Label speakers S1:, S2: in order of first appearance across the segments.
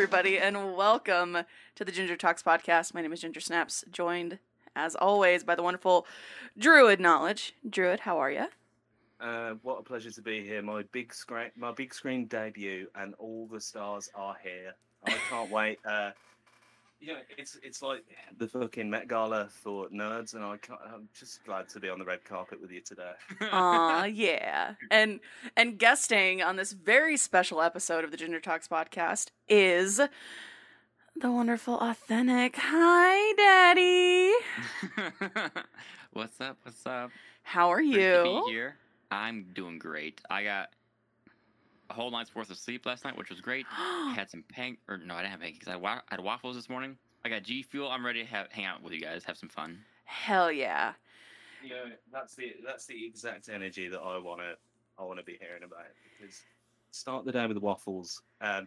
S1: everybody, and welcome to the Ginger Talks podcast. My name is Ginger Snaps, joined as always by the wonderful Druid Knowledge. Druid, how are you?
S2: Uh, what a pleasure to be here. My big screen, my big screen debut, and all the stars are here. I can't wait. Uh, you know, it's it's like the fucking Met Gala for nerds, and I can't, I'm just glad to be on the red carpet with you today.
S1: Aw, yeah. And and guesting on this very special episode of the Ginger Talks podcast is the wonderful Authentik. Hi, Daddy.
S3: what's up? What's up?
S1: How are
S3: Great to be
S1: you?
S3: here. I'm doing great. I got a whole night's worth of sleep last night, which was great. I had some pan or no, I didn't have pancakes. I had, wa- I had waffles this morning. I got G Fuel. I'm ready to have, hang out with you guys, have some fun.
S1: Hell yeah.
S2: You know, that's the that's the exact energy that I wanna I wanna be hearing about. Because start the day with waffles, and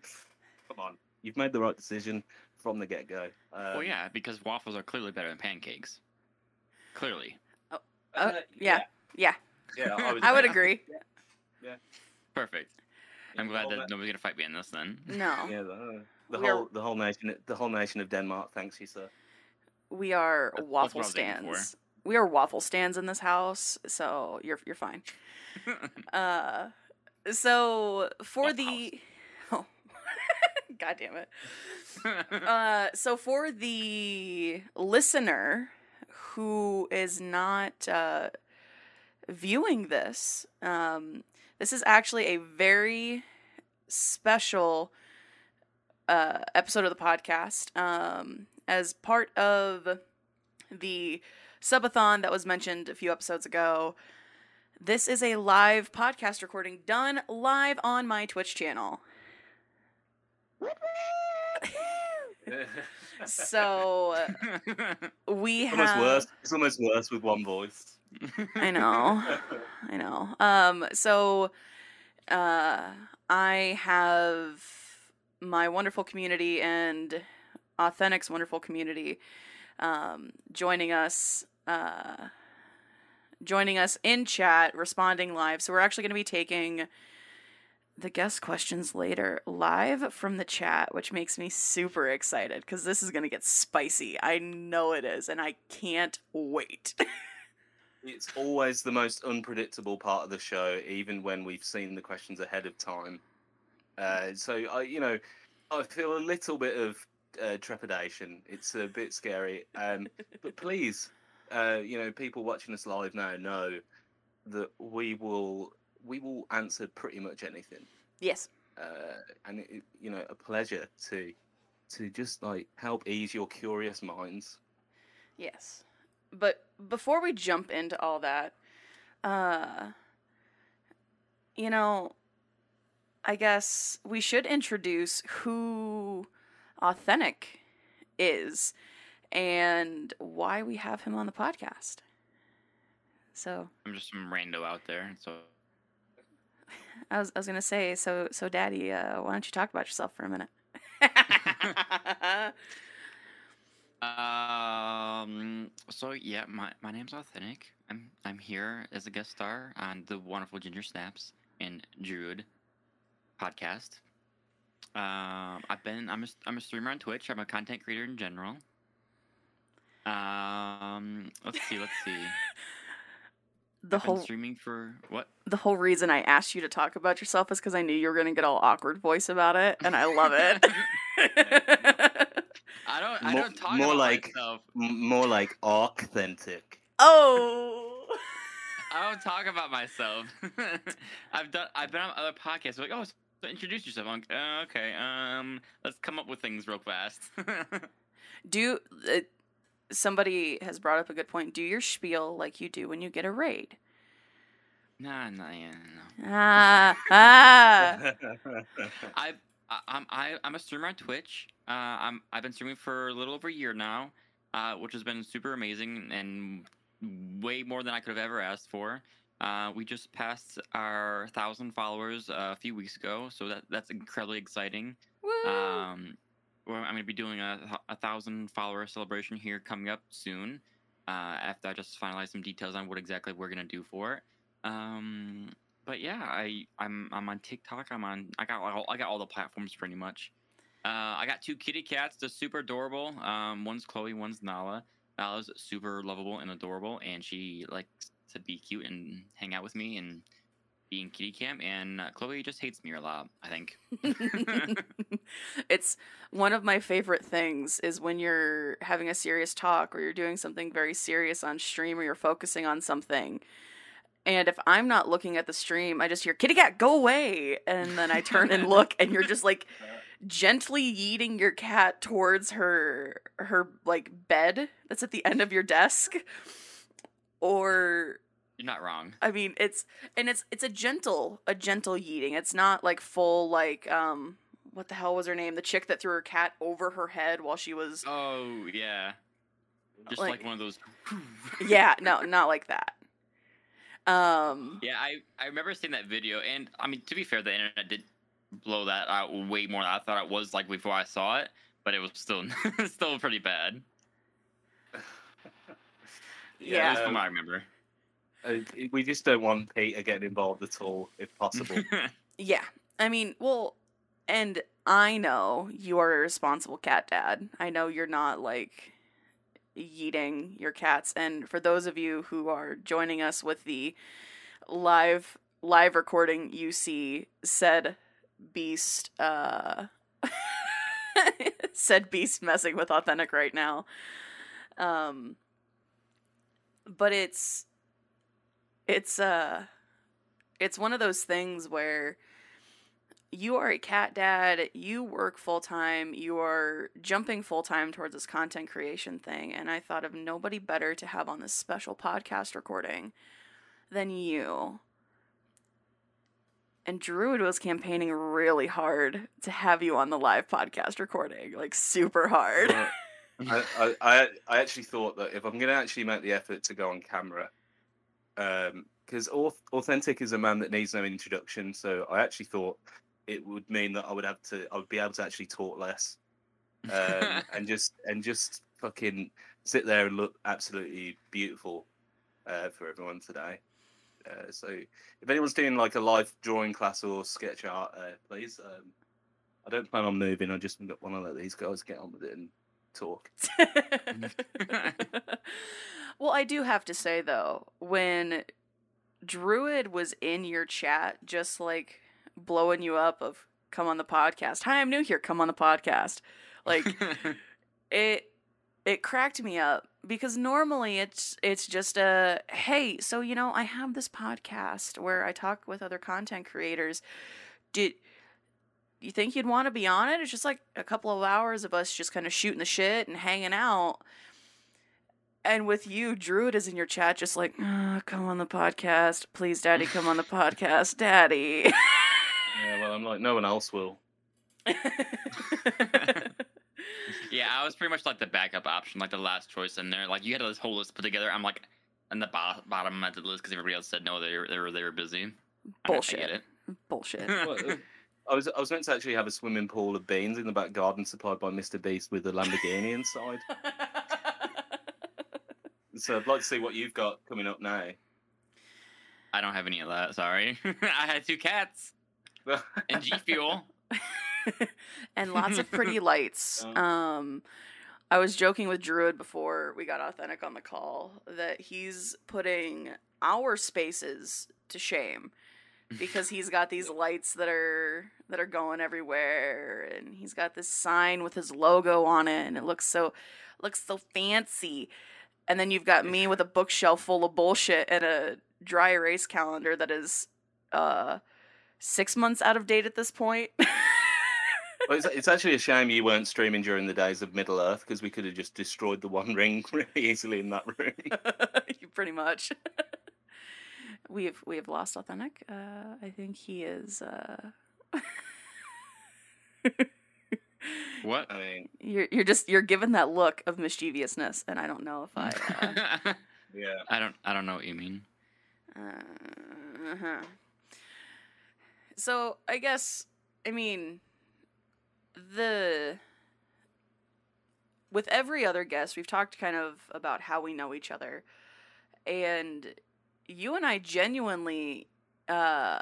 S2: come on, you've made the right decision from the get go. Um,
S3: well, yeah, because waffles are clearly better than pancakes. Clearly.
S1: Uh, yeah. Yeah,
S2: yeah, I,
S1: I would agree. Yeah.
S3: Perfect. I'm glad that
S2: that-
S3: nobody's gonna fight me in this then.
S1: No.
S2: Yeah, the, the
S1: We are-
S2: whole the whole nation the whole nation of Denmark thanks you, sir.
S1: We are
S3: That's- that's
S1: waffle
S3: what I was aiming for.
S1: stands. We are waffle stands in this house, so you're you're fine. Uh, so for
S3: Waffle
S1: the, oh, god damn it. Uh, so for the listener who is not uh, viewing this, um, this is actually a very special uh, episode of the podcast. Um, as part of the subathon that was mentioned a few episodes ago, this is a live podcast recording done live on my Twitch channel. So we
S2: It's almost
S1: have.
S2: worse. It's almost worse with one voice.
S1: I know. I know. Um, so uh, I have my wonderful community and Authentik's wonderful community um, joining us. Uh, joining us in chat, responding live. So we're actually going to be taking the guest questions later live from the chat, which makes me super excited because this is going to get spicy. I know it is, and I can't wait.
S2: It's always the most unpredictable part of the show, even when we've seen the questions ahead of time. Uh, so I, you know, I feel a little bit of uh, trepidation. It's a bit scary. Um, but please, uh, you know, people watching us live now know that we will we will answer pretty much anything.
S1: yes.
S2: uh, and it, it- you know a pleasure to to just like help ease your curious minds.
S1: Yes. But before we jump into all that, uh you know, I guess we should introduce who Authentik is and why we have him on the podcast. So,
S3: I'm just some rando out there, so
S1: I was I was going to say so so daddy, uh why don't you talk about yourself for a minute?
S3: Um. So yeah, my my name's Authentik. I'm I'm here as a guest star on the wonderful Ginger Snaps and Druid podcast. Um, I've been I'm a I'm a streamer on Twitch. I'm a content creator in general. Um. Let's see. Let's see.
S1: the
S3: I've
S1: whole
S3: streaming for what?
S1: the whole reason I asked you to talk about yourself is because I knew you were gonna get all awkward voice about it, and I love it.
S3: I don't. I
S2: More-
S3: don't talk
S2: more
S3: about
S2: like-
S3: myself.
S2: M- more like authentic.
S1: oh,
S3: I don't talk about myself. I've done. I've been on other podcasts. Like, oh, so introduce yourself. I'm like, uh, okay. Um, let's come up with things real fast.
S1: do uh, somebody has brought up a good point? Do your spiel like you do when you get a raid.
S3: nah, nah, yeah, no.
S1: Ah, ah.
S3: I, I, I'm, I, I'm a streamer on Twitch. Uh, I'm, I've been streaming for a little over a year now, uh, which has been super amazing and way more than I could have ever asked for. Uh, we just passed our thousand followers uh, a few weeks ago, so that that's incredibly exciting.
S1: Woo.
S3: Um, well, I'm going to be doing a, a thousand follower celebration here coming up soon. Uh, after I just finalize some details on what exactly we're going to do for it. Um, but yeah, I I'm I'm on TikTok. I'm on I got all, I got all the platforms pretty much. Uh, I got two kitty cats. They're super adorable. Um, one's Chloe, one's Nala. Nala's super lovable and adorable, and she likes to be cute and hang out with me and be in kitty camp. And uh, Chloe just hates me a lot. I think.
S1: it's one of my favorite things is when you're having a serious talk or you're doing something very serious on stream or you're focusing on something. And if I'm not looking at the stream, I just hear kitty cat go away and then I turn and look and you're just like gently yeeting your cat towards her her like bed that's at the end of your desk or
S3: You're not wrong.
S1: I mean, it's and it's it's a gentle a gentle yeeting. It's not like full like um what the hell was her name? The chick that threw her cat over her head while she was
S3: Oh yeah, just
S1: Like-
S3: like, one of those.
S1: Yeah, no, not like that. Um
S3: Yeah, I, I remember seeing that video, and I mean, to be fair, the internet did blow that out way more than I thought it was like before I saw it, but it was still still pretty bad.
S1: Yeah.
S3: At from
S2: um,
S3: what I remember.
S2: uh, we just don't want Peter getting involved at all, if possible.
S1: yeah. I mean, well, and I know you are a responsible cat dad. I know you're not like yeeting your cats. And for those of you who are joining us with the live live recording, you see said beast uh said beast messing with Authentik right now. Um but it's it's uh it's one of those things where you are a cat dad, you work full time, you are jumping full time towards this content creation thing, and I thought of nobody better to have on this special podcast recording than you. And Druid was campaigning really hard to have you on the live podcast recording, like super hard.
S2: I, I, I actually thought that if I'm going to actually make the effort to go on camera, because Authentik is a man that needs no introduction, so I actually thought it would mean that I would have to, I would be able to actually talk less, um, and just and just fucking sit there and look absolutely beautiful uh, for everyone today. Uh, so if anyone's doing like a live drawing class or sketch art, uh, please. Um, I don't plan on moving. I just want to let these guys get on with it and talk.
S1: well, I do have to say though, when Druid was in your chat, just like blowing you up of come on the podcast. Hi, I'm new here. Come on the podcast. Like it it cracked me up because normally it's it's just a hey, so you know, I have this podcast where I talk with other content creators. Did you think you'd want to be on it? It's just like a couple of hours of us just kind of shooting the shit and hanging out. And with you, Druid is in your chat, just like, "Ah, come on the podcast. Please, Daddy, come on the podcast. Daddy.
S2: Yeah, well, I'm like, no one else will.
S3: yeah, I was pretty much like the backup option, like the last choice in there. Like you had this whole list put together. I'm like in the bo- bottom of the list because everybody else said no, they were they were, they were busy.
S1: Bullshit.
S3: I get it.
S1: Bullshit.
S2: Well, uh, I was I was meant to actually have a swimming pool of beans in the back garden supplied by Mr. Beast with a Lamborghini inside. So I'd like to see what you've got coming up now.
S3: I don't have any of that. Sorry, I had two cats and G Fuel.
S1: and lots of pretty lights.
S2: Uh.
S1: Um, I was joking with Druid before we got Authentik on the call that he's putting our spaces to shame because he's got these lights that are that are going everywhere and he's got this sign with his logo on it and it looks so looks so fancy. And then you've got me with a bookshelf full of bullshit and a dry erase calendar that is uh 6 months out of date at this point.
S2: Well, it's, it's actually a shame you weren't streaming during the days of Middle Earth because we could have just destroyed the One Ring really easily in that room.
S1: You Pretty much. we have we have lost Authentik. Uh, I think he is. Uh...
S3: What?
S2: I mean,
S1: you're you're just you're given that look of mischievousness, and I don't know if I. Uh,
S2: yeah.
S3: I don't I don't know what you mean.
S1: uh-huh. So I guess I mean the with every other guest we've talked kind of about how we know each other and you and I genuinely uh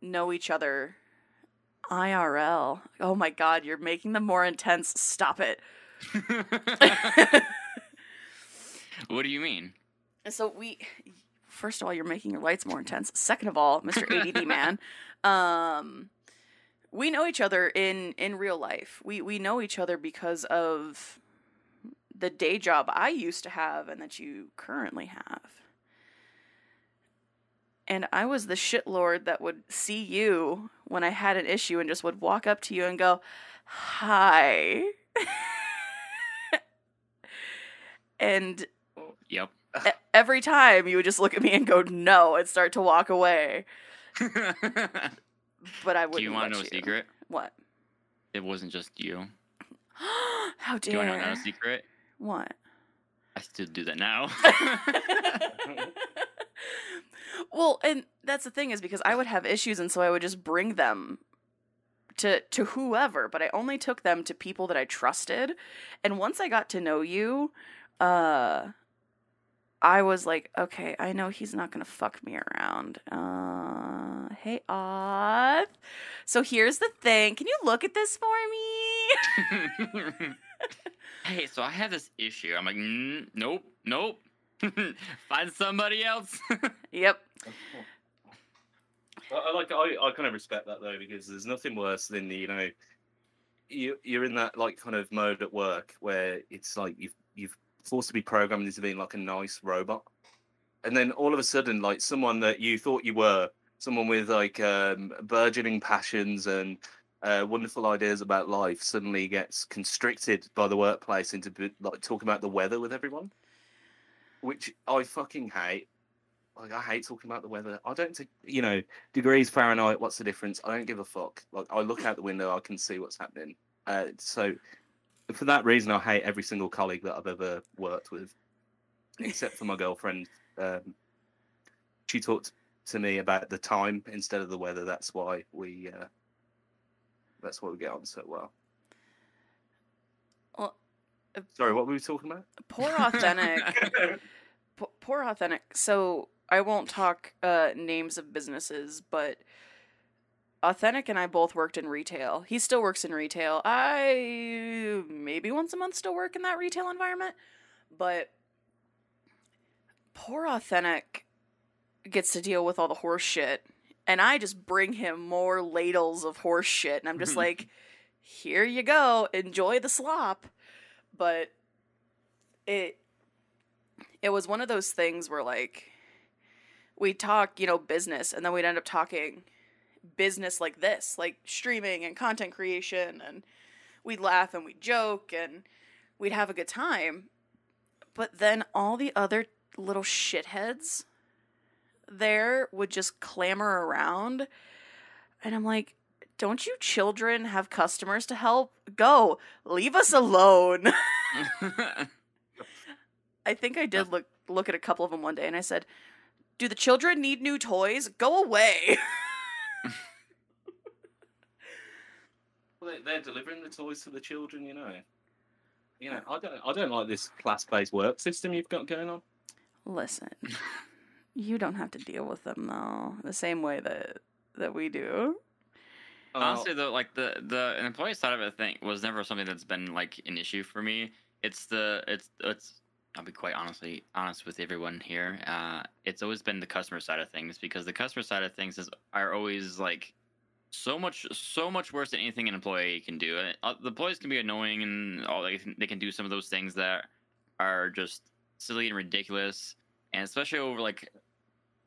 S1: know each other IRL. Oh my god, you're making them more intense. Stop it.
S3: what do you mean?
S1: so we first of all, you're making your lights more intense. Second of all, Mr. ADD man, um we know each other in in real life. We we know each other because of the day job I used to have and that you currently have. And I was the shitlord that would see you when I had an issue and just would walk up to you and go, "Hi." and
S3: Yep.
S1: every time you would just look at me and go, "No," and start to walk away. But I wouldn't.
S3: do you want to know a secret?
S1: What?
S3: It wasn't just you.
S1: How dare you?
S3: Do you want to know a secret?
S1: What?
S3: I still do that now.
S1: well, and that's the thing is because I would have issues, and so I would just bring them to to whoever, but I only took them to people that I trusted. And once I got to know you, uh, I was like, okay, I know he's not gonna fuck me around. Uh, hey, Oth. So here's the thing. Can you look at this for me?
S3: hey, so I have this issue. I'm like, mm, nope, nope. Find somebody else.
S1: yep.
S2: I, I like I, I kind of respect that though because there's nothing worse than you know you you're in that like kind of mode at work where it's like you've you've forced to be programmed into being like a nice robot, and then all of a sudden like someone that you thought you were someone with like um, burgeoning passions and uh, wonderful ideas about life suddenly gets constricted by the workplace into like talking about the weather with everyone, which I fucking hate. Like I hate talking about the weather. I don't think you know degrees Fahrenheit. What's the difference? I don't give a fuck. Like I look out the window, I can see what's happening. Uh, so for that reason, I hate every single colleague that I've ever worked with, except for my girlfriend. Um, she talked to me about the time instead of the weather. That's why we. Uh, that's why we get on so well.
S1: Well, uh,
S2: Sorry, what were we talking about?
S1: Poor Authentik. P- poor Authentik. So I won't talk uh, names of businesses, but Authentik and I both worked in retail. He still works in retail. I maybe once a month still work in that retail environment, but poor Authentik gets to deal with all the horse shit, and I just bring him more ladles of horse shit, and I'm just like, here you go, enjoy the slop, but it it was one of those things where like we'd talk, you know, business, and then we'd end up talking business like this, like streaming and content creation, and we'd laugh and we'd joke and we'd have a good time. But then all the other little shitheads there would just clamor around, and I'm like, don't you children have customers to help? Go, leave us alone. I think I did look look at a couple of them one day and I said, "Do the children need new toys? Go away."
S2: Well, they- they're delivering the toys to the children, you know. You know, I don't, I don't like this class-based work system you've got going on.
S1: Listen, you don't have to deal with them though, the same way that that we do.
S2: Uh,
S3: Honestly, though, like the the employee side of it thing was never something that's been like an issue for me. It's the it's it's. I'll be quite honestly honest with everyone here. Uh, it's always been the customer side of things because the customer side of things is are always like so much so much worse than anything an employee can do. And, uh, the employees can be annoying and all they can, they can do some of those things that are just silly and ridiculous. And especially over like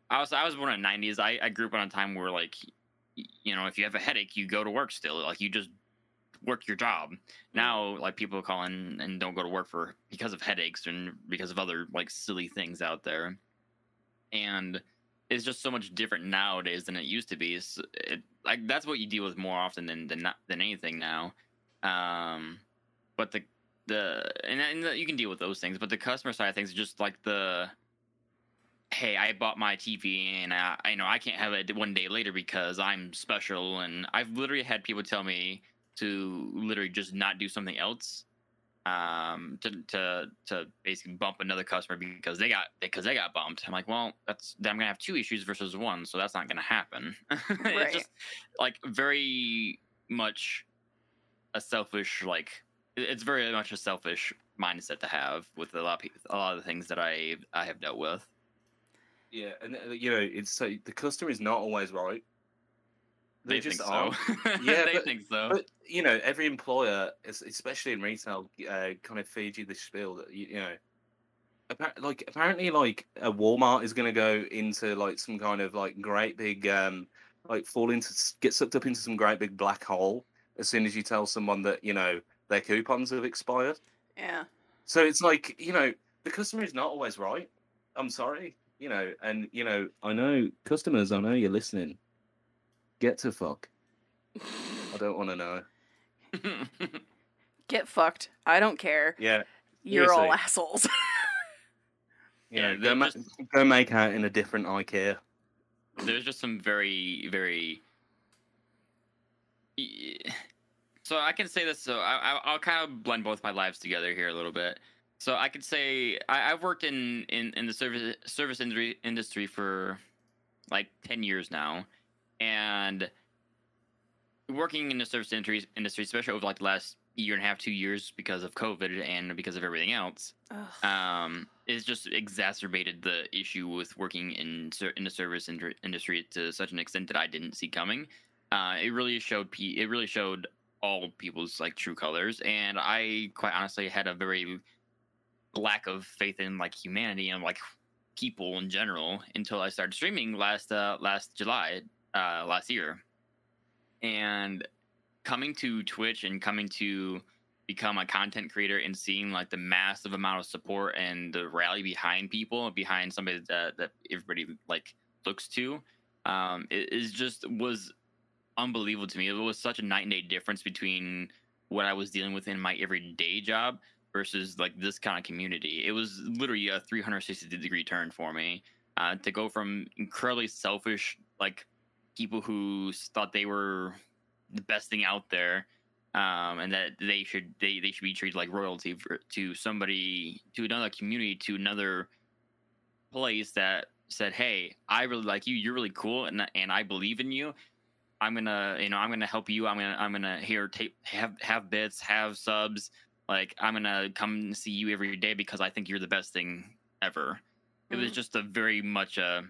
S3: I was I was born in the '90s. I, I grew up on a time where like you know if you have a headache, you go to work still. Like you just work your job. Now like people call in and don't go to work for because of headaches and because of other like silly things out there. And it's just so much different nowadays than it used to be. It's, it, like that's what you deal with more often than than than anything now. Um, but the the and, and the, you can deal with those things, but the customer side of things is just like the hey, I bought my TV and I, I know I can't have it one day later because I'm special. And I've literally had people tell me to literally just not do something else, um, to to to basically bump another customer because they got because they got bumped. I'm like, well, that's then I'm gonna have two issues versus one, so that's not gonna happen.
S1: Right.
S3: it's just like very much a selfish like it's very much a selfish mindset to have with a lot of pe- a lot of the things that I I have dealt with.
S2: Yeah, and uh, you know, it's so the customer is not always right. They,
S3: They
S2: just
S3: think
S2: are.
S3: so.
S2: Yeah,
S3: they
S2: but-
S3: think so.
S2: But you know, every employer, especially in retail, uh, kind of feeds you the spiel that you, you know, appa- like apparently, like a Walmart is going to go into like some kind of like great big, um, like fall into get sucked up into some great big black hole as soon as you tell someone that you know their coupons have expired.
S1: Yeah.
S2: So it's like you know, the customer is not always right. I'm sorry, you know, and you know, I know customers. I know you're listening. Get to fuck. I don't want to know.
S1: Get fucked. I don't care.
S2: Yeah.
S1: You're all
S2: seriously.
S1: assholes.
S2: You
S3: Yeah, they
S2: go, ma-
S3: just-
S2: go make out in a different IKEA.
S3: there's just some very very so i can say this so I, I- i'll kind of blend both my lives together here a little bit so i could say I, i've worked in, in in the service service industry industry for like 10 years now and working in the service industry industry especially over like the last year and a half two years because of covid and because of everything else
S1: Ugh.
S3: um, it's just exacerbated the issue with working in in the service industry to such an extent that I didn't see coming. Uh, it really showed it really showed all people's like true colors, and I quite honestly had a very lack of faith in like humanity and like people in general until I started streaming last uh, last July uh, last year, and coming to Twitch and coming to become a content creator and seeing like the massive amount of support and the rally behind people behind somebody that, that everybody like looks to um it is just was unbelievable to me. It was such a night and day difference between what i was dealing with in my everyday job versus like this kind of community. It was literally a 360 degree turn for me uh, to go from incredibly selfish like people who thought they were the best thing out there um, and that they should they, they should be treated like royalty for, to somebody to another community to another place that said hey i really like you. You're really cool and, and i believe in you. I'm gonna you know i'm gonna help you. I'm gonna i'm gonna here take have have bits have subs. Like i'm gonna come see you every day because i think you're the best thing ever. It was
S1: Mm.
S3: just a very much a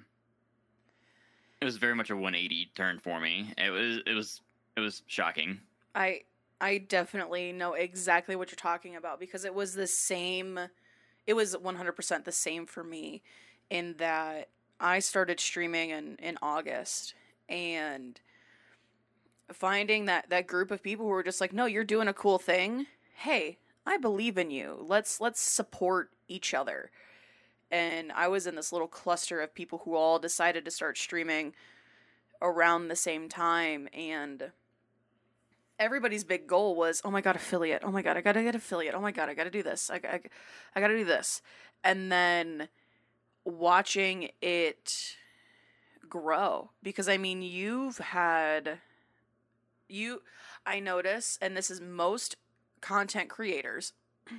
S3: it was very much a 180 turn for me. It was it was it was shocking.
S1: I I definitely know exactly what you're talking about because it was the same it was 100% the same for me in that I started streaming in in August and finding that that group of people who were just like no you're doing a cool thing. Hey I believe in you. Let's let's support each other and I was in this little cluster of people who all decided to start streaming around the same time and everybody's big goal was, oh my god, affiliate. Oh my god, I gotta get affiliate. Oh my god, I gotta do this. I, I, I gotta do this. And then watching it grow because I mean, you've had you. I notice, and this is most content creators.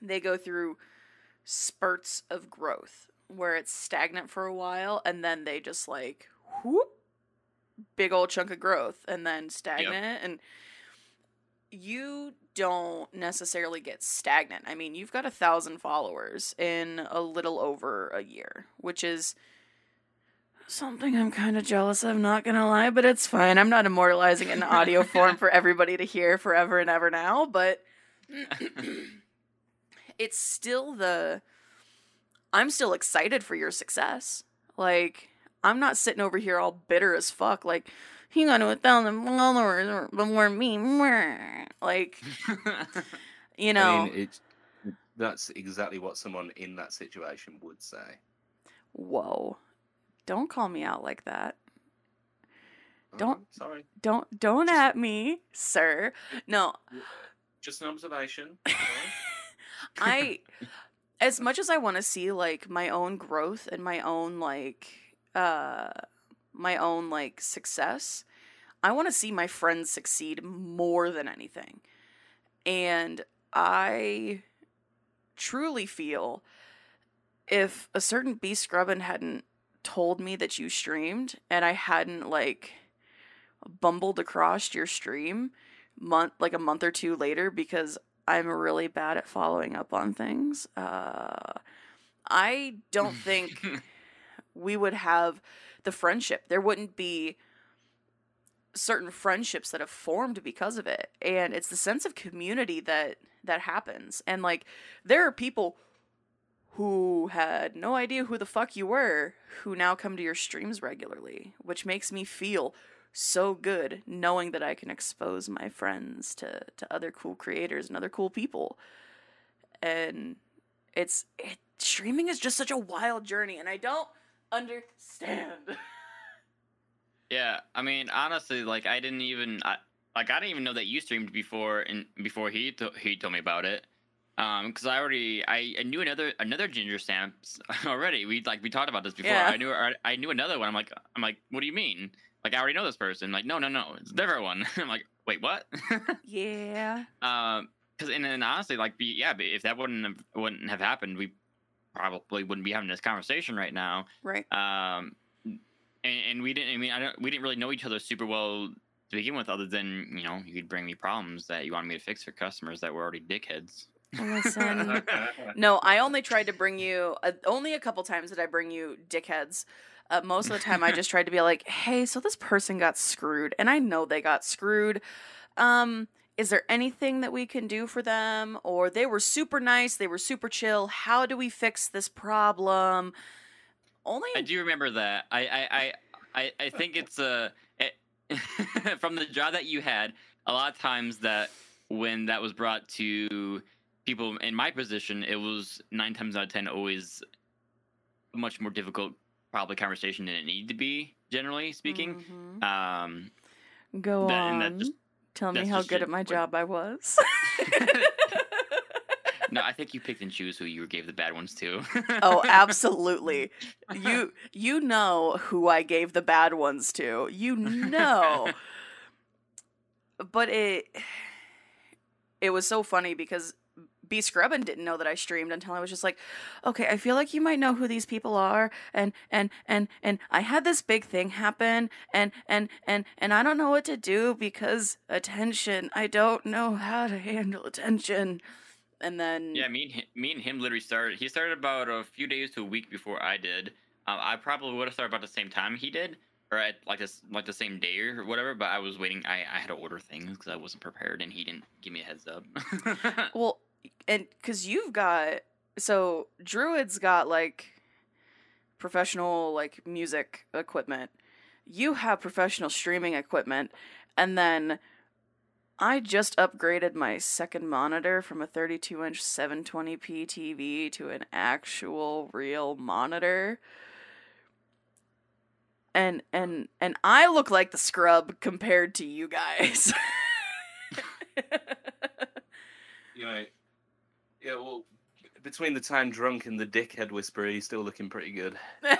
S1: They go through spurts of growth where it's stagnant for a while and then they just like whoop big old chunk of growth and then stagnant and you don't necessarily get stagnant. I mean, you've got a thousand followers in a little over a year, which is something I'm kind of jealous of, not gonna lie, but it's fine. I'm not immortalizing it in audio form for everybody to hear forever and ever now, but it's still the I'm still excited for your success. Like, I'm not sitting over here all bitter as fuck, like, he got to a thousand followers before me. Like, you know,
S2: I mean, it's that's exactly what someone in that situation would say.
S1: whoa. Don't call me out like that.
S2: Oh,
S1: Don't-
S2: sorry,
S1: Don't don't
S2: Just-
S1: at me, sir. No,
S2: just an observation.
S1: I as much as I want to see like my own growth and my own like uh my own like success, I want to see my friends succeed more than anything. And I truly feel if a certain B Scrubbin hadn't told me that you streamed and I hadn't like bumbled across your stream month like a month or two later because I'm really bad at following up on things. Uh, I don't think we would have the friendship. There wouldn't be certain friendships that have formed because of it. And it's the sense of community that that happens. And like there are people who had no idea who the fuck you were who now come to your streams regularly, which makes me feel so good knowing that I can expose my friends to to other cool creators and other cool people. And it's it streaming is just such a wild journey and I don't understand.
S3: Yeah, I mean, honestly, like I didn't even, I, like I didn't even know that you streamed before, and before he he told me about it. Um, because I already I, I knew another another Ginger Stamps already. We like we talked about this before.
S1: Yeah.
S3: I knew I knew another one. I'm like I'm like, what do you mean? Like I already know this person. Like no no no, it's a different one. I'm like wait what?
S1: yeah.
S3: Um, because and, and honestly, like, be, yeah, if that wouldn't have wouldn't have happened, we probably wouldn't be having this conversation right now.
S1: Right.
S3: Um, and, and we didn't. I mean, I don't. We didn't really know each other super well to begin with, other than you know, you could bring me problems that you wanted me to fix for customers that were already dickheads.
S1: Listen. No, I only tried to bring you uh, only a couple times did I bring you dickheads. Uh, most of the time, I just tried to be like, "Hey, so this person got screwed, and I know they got screwed. Um, is there anything that we can do for them? Or they were super nice, they were super chill. How do we fix this problem?" Only
S3: I do remember that. I I I I, think it's uh, it, from the job that you had. A lot of times that when that was brought to people in my position, it was nine times out of ten always much more difficult, probably conversation than it needed to be. Generally speaking,
S1: Mhm.
S3: um,
S1: Go
S3: that-
S1: on.
S3: that just-
S1: Tell me how good
S3: it.
S1: at my
S3: Wait.
S1: job I was.
S3: no, I think you picked and choose who you gave the bad ones to.
S1: oh, absolutely. You you know who I gave the bad ones to. You know. but it it was so funny because B Scrubbin didn't know that I streamed until I was just like, okay, I feel like you might know who these people are, and and and and I had this big thing happen, and and and and I don't know what to do because attention. I don't know how to handle attention, and then
S3: Yeah, me and him, me and him literally started. He started about a few days to a week before I did. Um, I probably would have started about the same time he did, or at like this like the same day or whatever. But I was waiting. I, I had to order things because I wasn't prepared, and he didn't give me a heads up.
S1: Well, and because you've got so Druid's got like professional like music equipment. You have professional streaming equipment, and then I just upgraded my second monitor from a 32 inch 720p TV to an actual real monitor. And and and I look like the scrub compared to you guys.
S2: you know, yeah. Well, between the time drunk and the dickhead whisperer, he's still looking pretty good.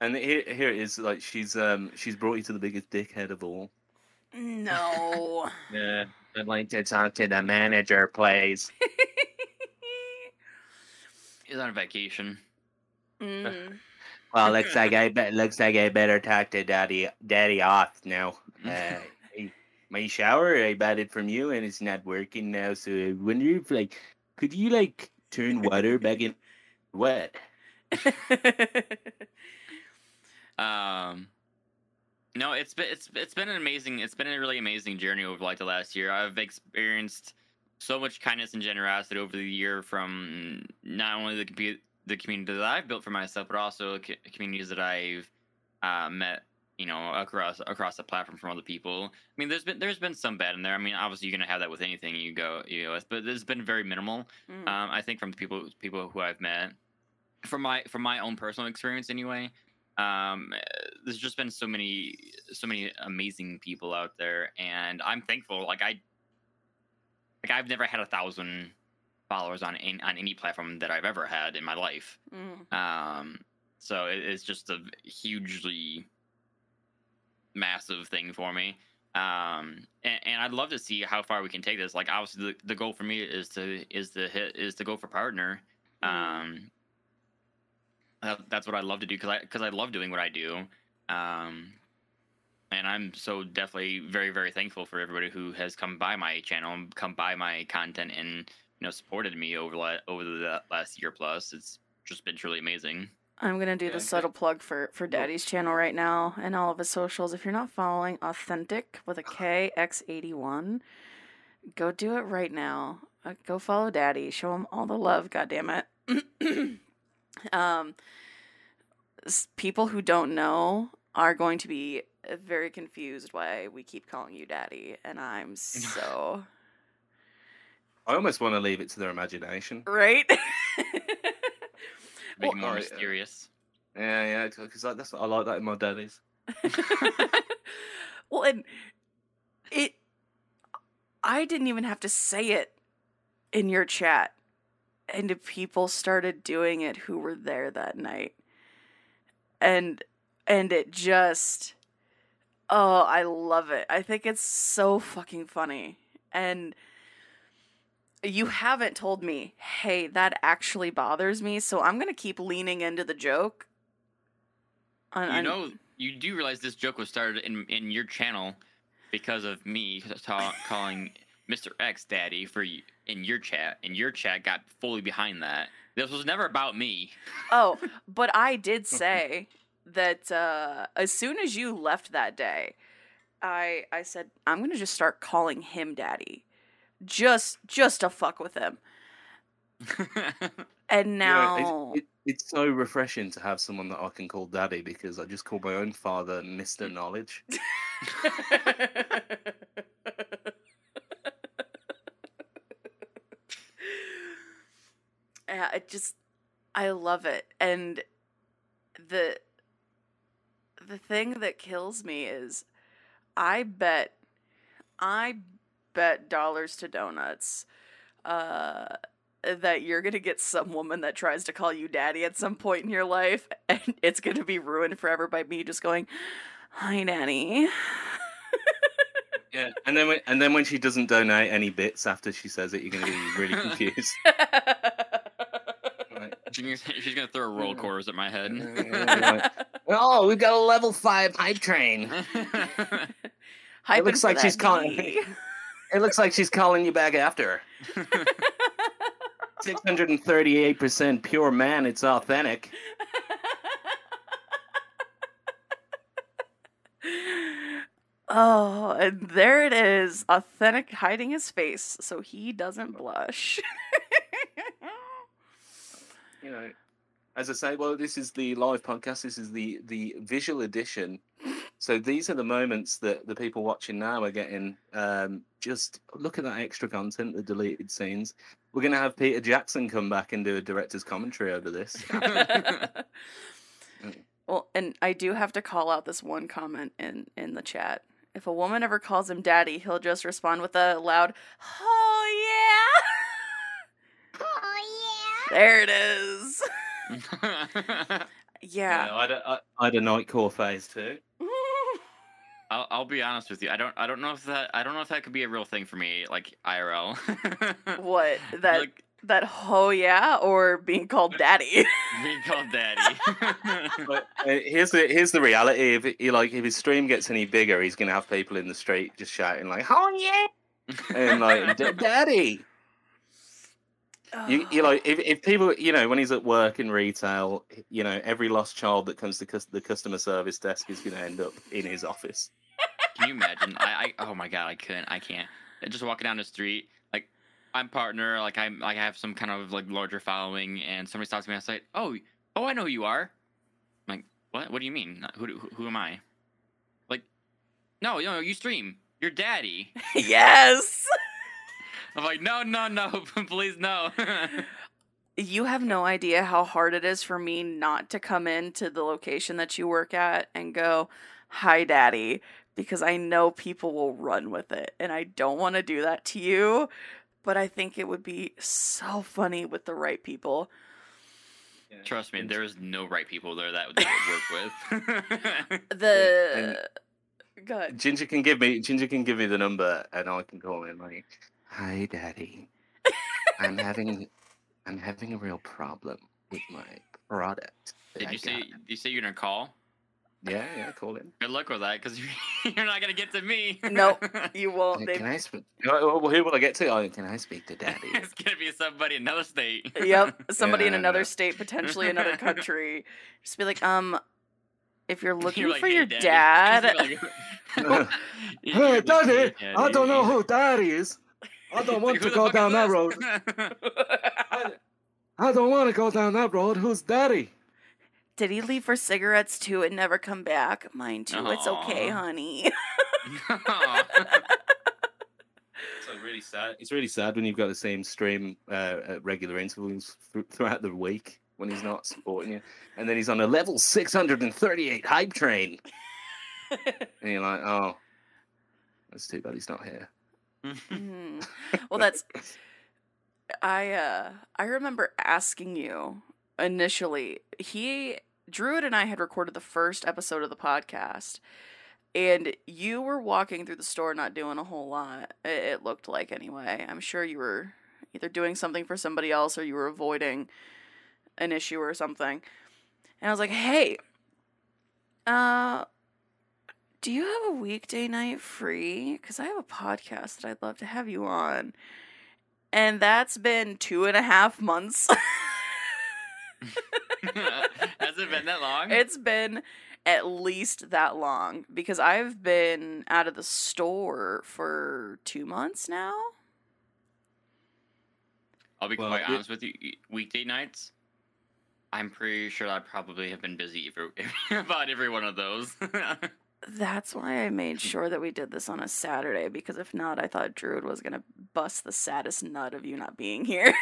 S2: And here, here it is. Like she's um she's brought you to the biggest dickhead of all.
S1: no.
S2: Yeah, I'd like to talk to the manager, please.
S3: He's on vacation.
S1: Mm.
S2: Well, looks like I bet looks like I better talk to Daddy Daddy off now. Uh, I- my shower I bought it from you and it's not working now. So I wonder if like could you like turn water back in what?
S3: Um, no, it's been it's it's been an amazing it's been a really amazing journey over like the last year. I've experienced so much kindness and generosity over the year from not only the the community that I've built for myself, but also co- communities that I've uh, met. You know, across across the platform from other people. I mean, there's been there's been some bad in there. I mean, obviously you're gonna have that with anything you go you go with, but there's been very minimal.
S1: Mm.
S3: Um, I think from the people people who I've met, from my from my own personal experience anyway. Um, there's just been so many so many amazing people out there, and I'm thankful. Like I, like I've never had a thousand followers on any, on any platform that I've ever had in my life.
S1: Mm.
S3: Um, so it, it's just a hugely massive thing for me. Um, and, and I'd love to see how far we can take this. Like obviously the, the goal for me is to is to hit is to go for partner.
S1: Mm.
S3: Um, that, that's what I love to do because I because I love doing what I do. Um, and I'm so definitely very very thankful for everybody who has come by my channel and come by my content and you know supported me over la- over the last year plus. It's just been truly amazing.
S1: I'm gonna do
S2: Yeah,
S1: the
S2: good.
S1: subtle plug for for Daddy's channel right now and all of his socials. If you're not following Authentic with a K X81, go do it right now. Uh, go follow Daddy. Show him all the love. God damn it. um, people who don't know are going to be very confused why we keep calling you Daddy, and I'm so
S2: I almost want to leave it to their imagination.
S1: right.
S3: Make
S1: Well,
S3: it more
S2: yeah.
S3: mysterious.
S2: Yeah, yeah, because that's what I like that in my daddies.
S1: well, and it, I didn't even have to say it in your chat, and people started doing it who were there that night, and and it just, oh, I love it. I think it's so fucking funny, and you haven't told me, hey, that actually bothers me, so I'm gonna keep leaning into the joke. On-
S3: you
S1: on-
S3: know, you do realize this joke was started in in your channel because of me ta- calling Mr. X Daddy for y- in your chat, and your chat got fully behind that. This was never about me.
S1: Oh, but I did say that uh, as soon as you left that day, I I said I'm gonna just start calling him daddy, just just to fuck with him. And now,
S2: it, it, it's so refreshing to have someone that I can call daddy because I just call my own father Mister Knowledge.
S1: yeah, it just I love it, and the the thing that kills me is I bet I bet dollars to donuts uh that you're gonna get some woman that tries to call you daddy at some point in your life and it's gonna be ruined forever by me just going hi Nanny.
S2: Yeah, and then when, and then when she doesn't donate any bits after she says it, you're going to be really confused. Right.
S3: She's gonna- she's gonna throw roll quarters at my head.
S2: Oh, we've got a level five hype train.
S1: Hyping
S2: looks like she's calling-
S1: D.
S2: It looks like she's calling you back after. Six hundred and thirty-eight percent pure man. It's authentic.
S1: oh, and there it is. Authentik hiding his face so he doesn't blush.
S2: You know, as I say, well, this is the live podcast. This is the the visual edition. So these are the moments that the people watching now are getting. Um, just look at that extra content, the deleted scenes. We're gonna have Peter Jackson come back and do a director's commentary over this.
S1: well, and I do have to call out this one comment in in the chat. If a woman ever calls him daddy, he'll just respond with a loud "Oh yeah." Oh yeah. There it is.
S2: yeah,
S1: Yeah.
S2: I had a, I, I had a nightcore phase too.
S3: I'll, I'll be honest with you. I don't I don't know if that I don't know if that could be a real thing for me, like IRL.
S1: what that
S3: like
S1: that oh yeah or being called daddy?
S3: being called daddy.
S2: But uh, here's the here's the reality. If he, like if his stream gets any bigger, he's gonna have people in the street just shouting like "Oh yeah!" and like "Da- "Daddy." You, you know, if, if people, you know, when he's at work in retail, you know, every lost child that comes to cus- the customer service desk is going to end up in his office.
S3: Can you imagine? I, I oh my god, I couldn't. I can't. Just walking down the street, like I'm partner, like I'm like I have some kind of like larger following, and somebody stops me. I say, "Oh, oh, I know who you are." I'm like, what? What do you mean? Who who, who am I? Like, no, no, you stream. Your daddy.
S1: yes.
S3: I'm like, no, no, no, please no.
S1: You have no idea how hard it is for me not to come into the location that you work at and go, "Hi daddy," because I know people will run with it and I don't want to do that to you, but I think it would be so funny with the right people.
S3: Trust me, there's no right people there that, that would work with.
S1: The good.
S2: Ginger can give me Ginger can give me the number, and I can call him like, "Hi, Daddy, I'm having I'm having a real problem with my product.
S3: Did
S2: I
S3: you say?
S2: got-
S3: Did you say you're gonna call?
S2: Yeah, yeah, call him.
S3: Good luck with that, because you're not gonna get to me.
S1: Nope. You won't.
S2: Can
S1: They,
S2: I speak? Well, who will I get to? Oh, can I speak to Daddy?
S3: it's gonna be somebody in another state.
S1: yep. Somebody in another
S2: no.
S1: state, potentially another country. Just be like, um, if you're looking
S3: You're like,
S1: for
S3: "Hey,
S1: your
S3: Daddy."
S1: dad,
S3: like-
S2: Hey, Daddy, I don't know who Daddy is. I don't want
S3: Who
S2: to go down that road. I, I don't want to go down that road. Who's Daddy?
S1: Did he leave for cigarettes too and never come back? Mine too. It's okay, honey.
S3: Aw.
S2: So really sad. It's really sad when you've got the same stream uh, at regular intervals th- throughout the week when he's not supporting you, and then he's on a level 638 hype train, and you're like, oh, that's too bad he's not here.
S1: Mhm. Well, that's I uh I remember asking you initially. He Druid and I had recorded the first episode of the podcast and you were walking through the store not doing a whole lot. It, looked like anyway. I'm sure you were either doing something for somebody else or you were avoiding an issue or something. And I was like, "Hey, uh do you have a weekday night free? Because I have a podcast that I'd love to have you on. And that's been two and a half months.
S3: Has it been that long?
S1: it's been at least that long because I've been out of the store for two months now.
S3: I'll be
S2: Well,
S3: quite
S2: it-
S3: honest with you. Weekday nights, I'm pretty sure I probably have been busy for about every one of those.
S1: That's why I made sure that we did this on a Saturday because if not, I thought Druid was going to bust the saddest nut of you not being here.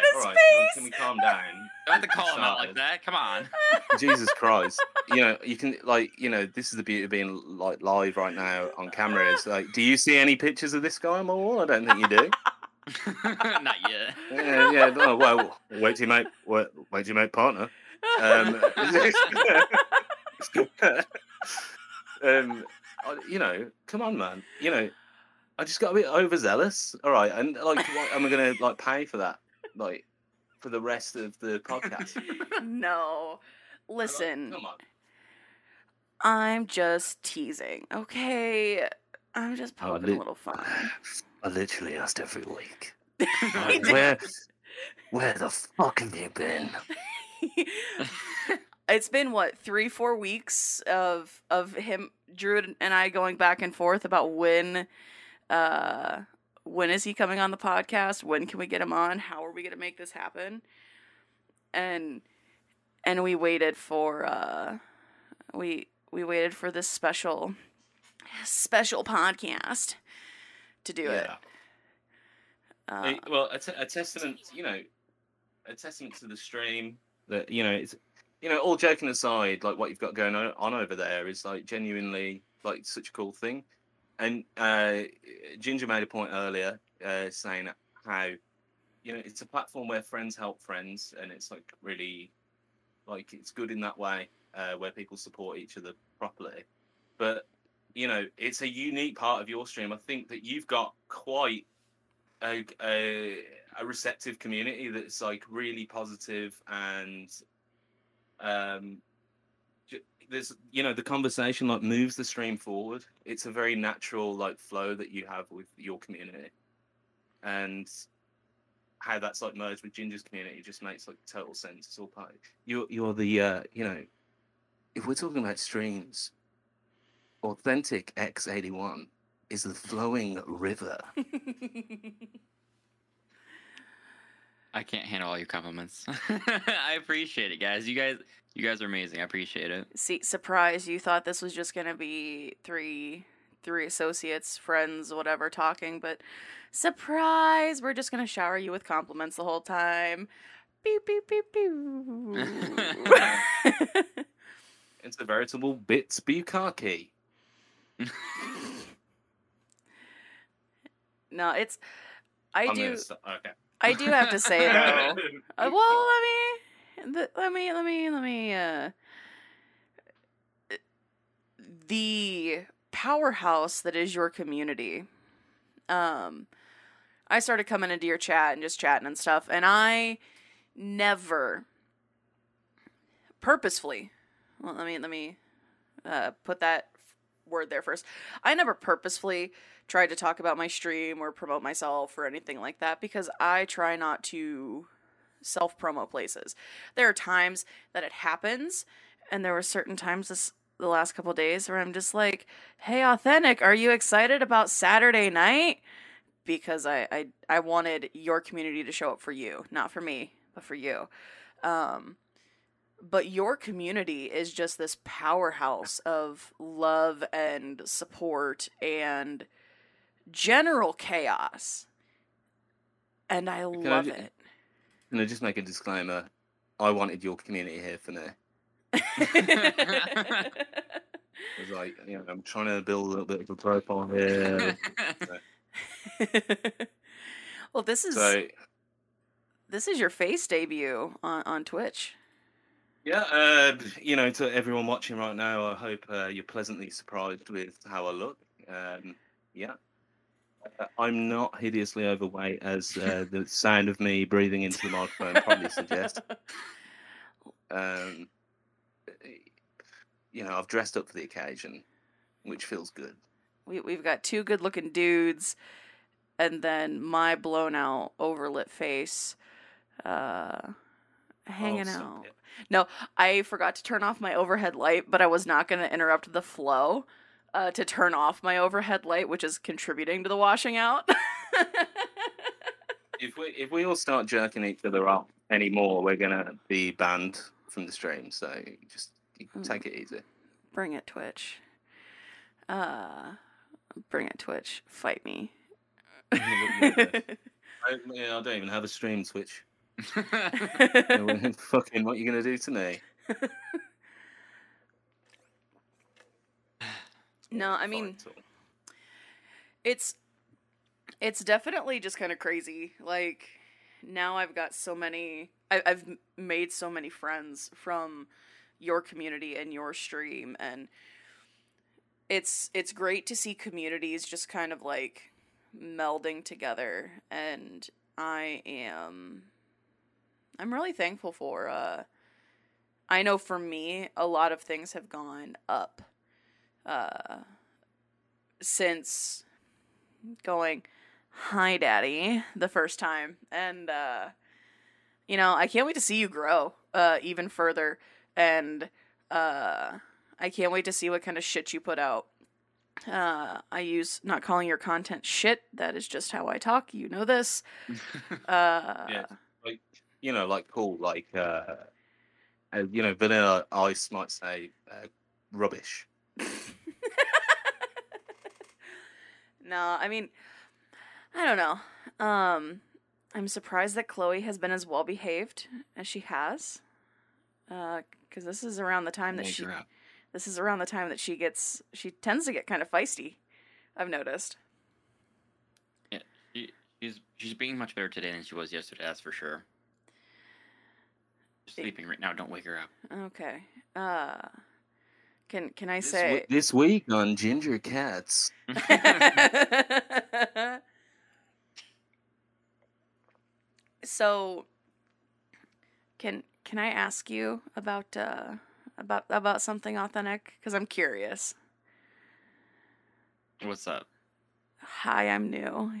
S1: The look on his
S2: all right, well,
S1: face.
S2: Can we calm down?
S3: Don't have to call him out like that. Come on.
S2: Jesus Christ! You know, you can like, you know, this is the beauty of being like live right now on camera. Is like, do you see any pictures of this guy on my wall? I don't think you do.
S3: Not yet.
S2: yeah, yeah. No, well, wait till you make wait, wait till you make partner. Um, um, you know, come on, man. You know, I just got a bit overzealous. All right, and like, what, am I gonna like pay for that? Like, for the rest of the podcast?
S1: no. Listen,
S2: come on.
S1: I'm just teasing, okay? I'm just poking
S2: li-
S1: a little fun.
S2: I literally asked every week.
S1: He did.
S2: where, where the fuck have you been?
S1: it's been what three four weeks of of him Drew, and i going back and forth about when uh when is he coming on the podcast? When can we get him on? How are we going to make this happen? And and we waited for uh we we waited for this special special podcast to do it. Uh,
S2: Eh, well, a, t- a testament, you know, a testament to the stream that you know it's, you know, all joking aside, like what you've got going on over there is like genuinely like such a cool thing. And uh, Ginger made a point earlier uh, saying how, you know, it's a platform where friends help friends, and it's like really, like it's good in that way uh, where people support each other properly. But you know, it's a unique part of your stream. I think that you've got quite a, a a receptive community that's like really positive and um there's you know the conversation like moves the stream forward it's a very natural like flow that you have with your community and how that's like merged with ginger's community just makes like total sense it's all part you're you're the uh you know if we're talking about streams Authentikx81 is the flowing river
S3: I can't handle all your compliments. I appreciate it, guys. You guys, you guys are amazing. I appreciate it.
S1: See, surprise! You thought this was just gonna be three, three associates, friends, whatever, talking, but surprise! We're just gonna shower you with compliments the whole time. Beep beep beep beep.
S2: It's a veritable bits bukkake.
S1: no, it's. I
S2: I'm
S1: do.
S2: gonna okay.
S1: I do have to say though. Uh, well, let me, th- let me, let me, let me. Uh, the powerhouse that is your community. Um, I started coming into your chat and just chatting and stuff, and I never, purposefully. Well, let me let me uh, put that word there first. I never purposefully tried to talk about my stream or promote myself or anything like that because I try not to self promo places. There are times that it happens, and there were certain times this the last couple days where I'm just like, "Hey, Authentik, are you excited about Saturday night?" Because I I I wanted your community to show up for you, not for me, but for you. Um, but your community is just this powerhouse of love and support and general chaos. And I love it.
S2: Can I just make a disclaimer? I wanted your community here for now. I was like, you know, I'm trying to build a little bit of a profile here.
S1: well, this is
S2: so
S1: this is your face debut on, on Twitch.
S2: yeah, uh, you know, to everyone watching right now, I hope uh, you're pleasantly surprised with how I look. Um, yeah. Uh, I'm not hideously overweight, as uh, the sound of me breathing into the microphone probably suggests. Um, you know, I've dressed up for the occasion, which feels good.
S1: We we've got two good looking dudes, and then my blown out, overlit face, uh, hanging
S2: Oh,
S1: out. No, I forgot to turn off my overhead light, but I was not going to interrupt the flow uh, to turn off my overhead light, which is contributing to the washing out.
S2: If we if we all start jerking each other up anymore, we're gonna be banned from the stream. So just you
S1: Hmm.
S2: take it easy.
S1: bring it, Twitch. Uh, bring it, Twitch. Fight me.
S2: Look, you're the- I, yeah, I don't even have a stream switch. Yeah, well, Fucking, what you gonna do to me?
S1: No, I mean,
S2: so-
S1: it's it's definitely just kind of crazy. Like now i've got so many I, i've made so many friends from your community and your stream and it's it's great to see communities just kind of like melding together and i am i'm really thankful for uh i know for me a lot of things have gone up uh since going hi daddy the first time. And uh you know i can't wait to see you grow uh even further. And uh i can't wait to see what kind of shit you put out. Uh i use not calling your content shit. That is just how i talk. You know this. Uh
S2: Yeah. like you know, like cool, like uh, uh you know, Vanilla Ice might say uh, rubbish.
S1: no, I mean, I don't know. Um, I'm surprised that Chloe has been as well behaved as she has. Uh, because this is around the time that
S3: Make
S1: she, this is around the time that she gets, she tends to get kind of feisty. I've noticed.
S3: She, she's she's being much better today than she was yesterday. That's for sure. She's sleeping right now. Don't wake her up.
S1: Okay. Uh, can can I
S2: This,
S1: say?
S2: w- this week on Ginger Cats.
S1: so can can I ask you about uh about about something Authentik cuz I'm curious.
S3: What's up?
S1: Hi, I'm new.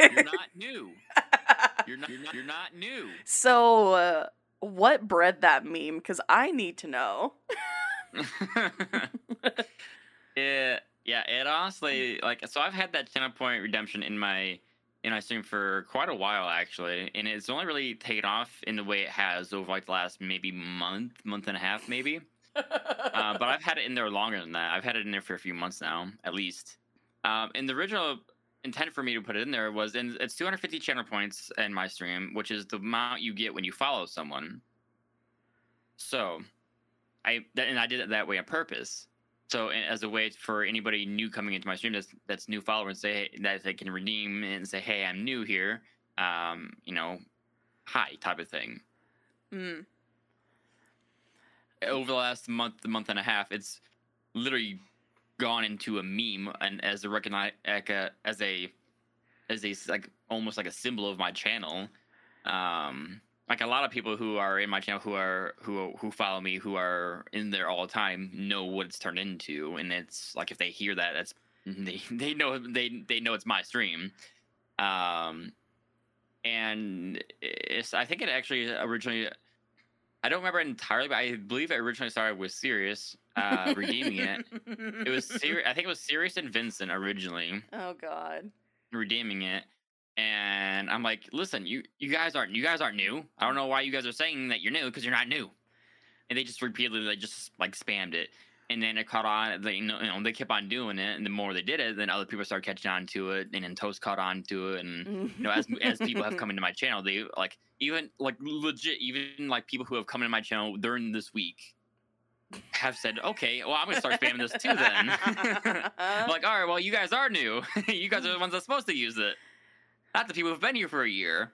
S3: You're not new. You're not. You're not, you're not new.
S1: so uh, what bred that meme cuz I need to know.
S3: yeah, yeah. It honestly like so. I've had that channel point redemption in my in my stream for quite a while actually, and it's only really taken off in the way it has over like the last maybe month, month and a half, maybe. Uh, but I've had it in there longer than that. I've had it in there for a few months now, at least. Um, and the original intent for me to put it in there was, and it's 250 channel points in my stream, which is the amount you get when you follow someone. So, I and I did it that way on purpose. So, as a way for anybody new coming into my stream that's that's new follower and say hey, that they can redeem and say, "Hey, I'm new here," um, you know, hi type of thing
S1: mm.
S3: over the last month, month and a half, it's literally gone into a meme and as a recognize as a as a like almost like a symbol of my channel. Um, like a lot of people who are in my channel who are who who follow me who are in there all the time know what it's turned into, and it's like if they hear that, that's they they know they they know it's my stream. Um, and it's I think it actually originally I don't remember it entirely, but I believe it originally started with Sirius uh, redeeming it. It was Sirius. I think it was Sirius and Vincent originally
S1: Oh God.
S3: redeeming it, and I'm like, listen, you you guys aren't you guys aren't new. I don't know why you guys are saying that you're new because you're not new. And they just repeatedly they just like spammed it, and then it caught on. They you know, you know they kept on doing it, and the more they did it, then other people started catching on to it, and then Toast caught on to it, and you know as as people have come into my channel, they like even like legit even like people who have come into my channel during this week have said, okay, well I'm gonna start spamming this too then. Like, all right, well, you guys are new. you guys are the ones that's supposed to use it. Not the people who've been here for a year.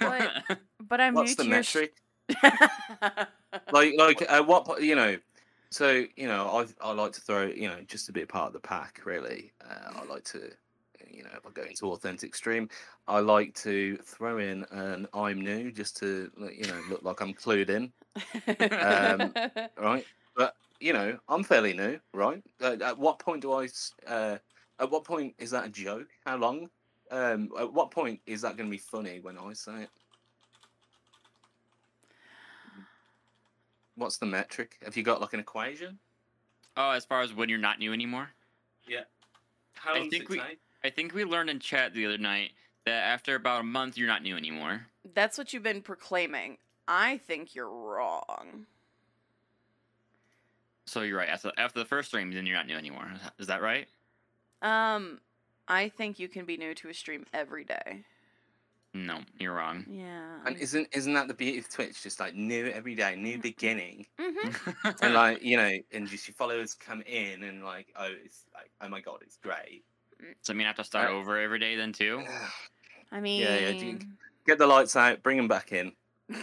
S1: But- but I'm
S2: What's the
S1: new to your
S2: metric? Like, like at what po- you know? So you know, I I like to throw you know just to be a part of the pack. Really, uh, I like to you know if I go into Authentik stream, I like to throw in an I'm new just to you know look like I'm clued in. Um, right? But you know, I'm fairly new, right? At, at what point do I? Uh, at what point is that a joke? How long? Um, at what point is that going to be funny when I say it? What's the metric? Have you got like an equation?
S3: oh, as far as when you're not new anymore, Yeah.
S2: How
S3: I
S2: long does
S3: think
S2: it
S3: we-
S2: take?
S3: I think we learned in chat the other night that after about a month, you're not new anymore.
S1: That's what you've been proclaiming. I think you're wrong.
S3: So you're right. After, after the first stream, then you're not new anymore. Is that right?
S1: Um, I think you can be new to a stream every day.
S3: No, you're wrong.
S1: Yeah.
S2: And isn't isn't that the beauty of Twitch? Just like new every day, new beginning,
S1: hmm
S2: and like you know, and just your followers come in and like, oh, it's like, oh my god, it's great.
S3: so I mean, I have to start
S2: Uh,
S3: over every day then too.
S1: I mean,
S2: Yeah, yeah, do you- Get the lights out, bring them back in.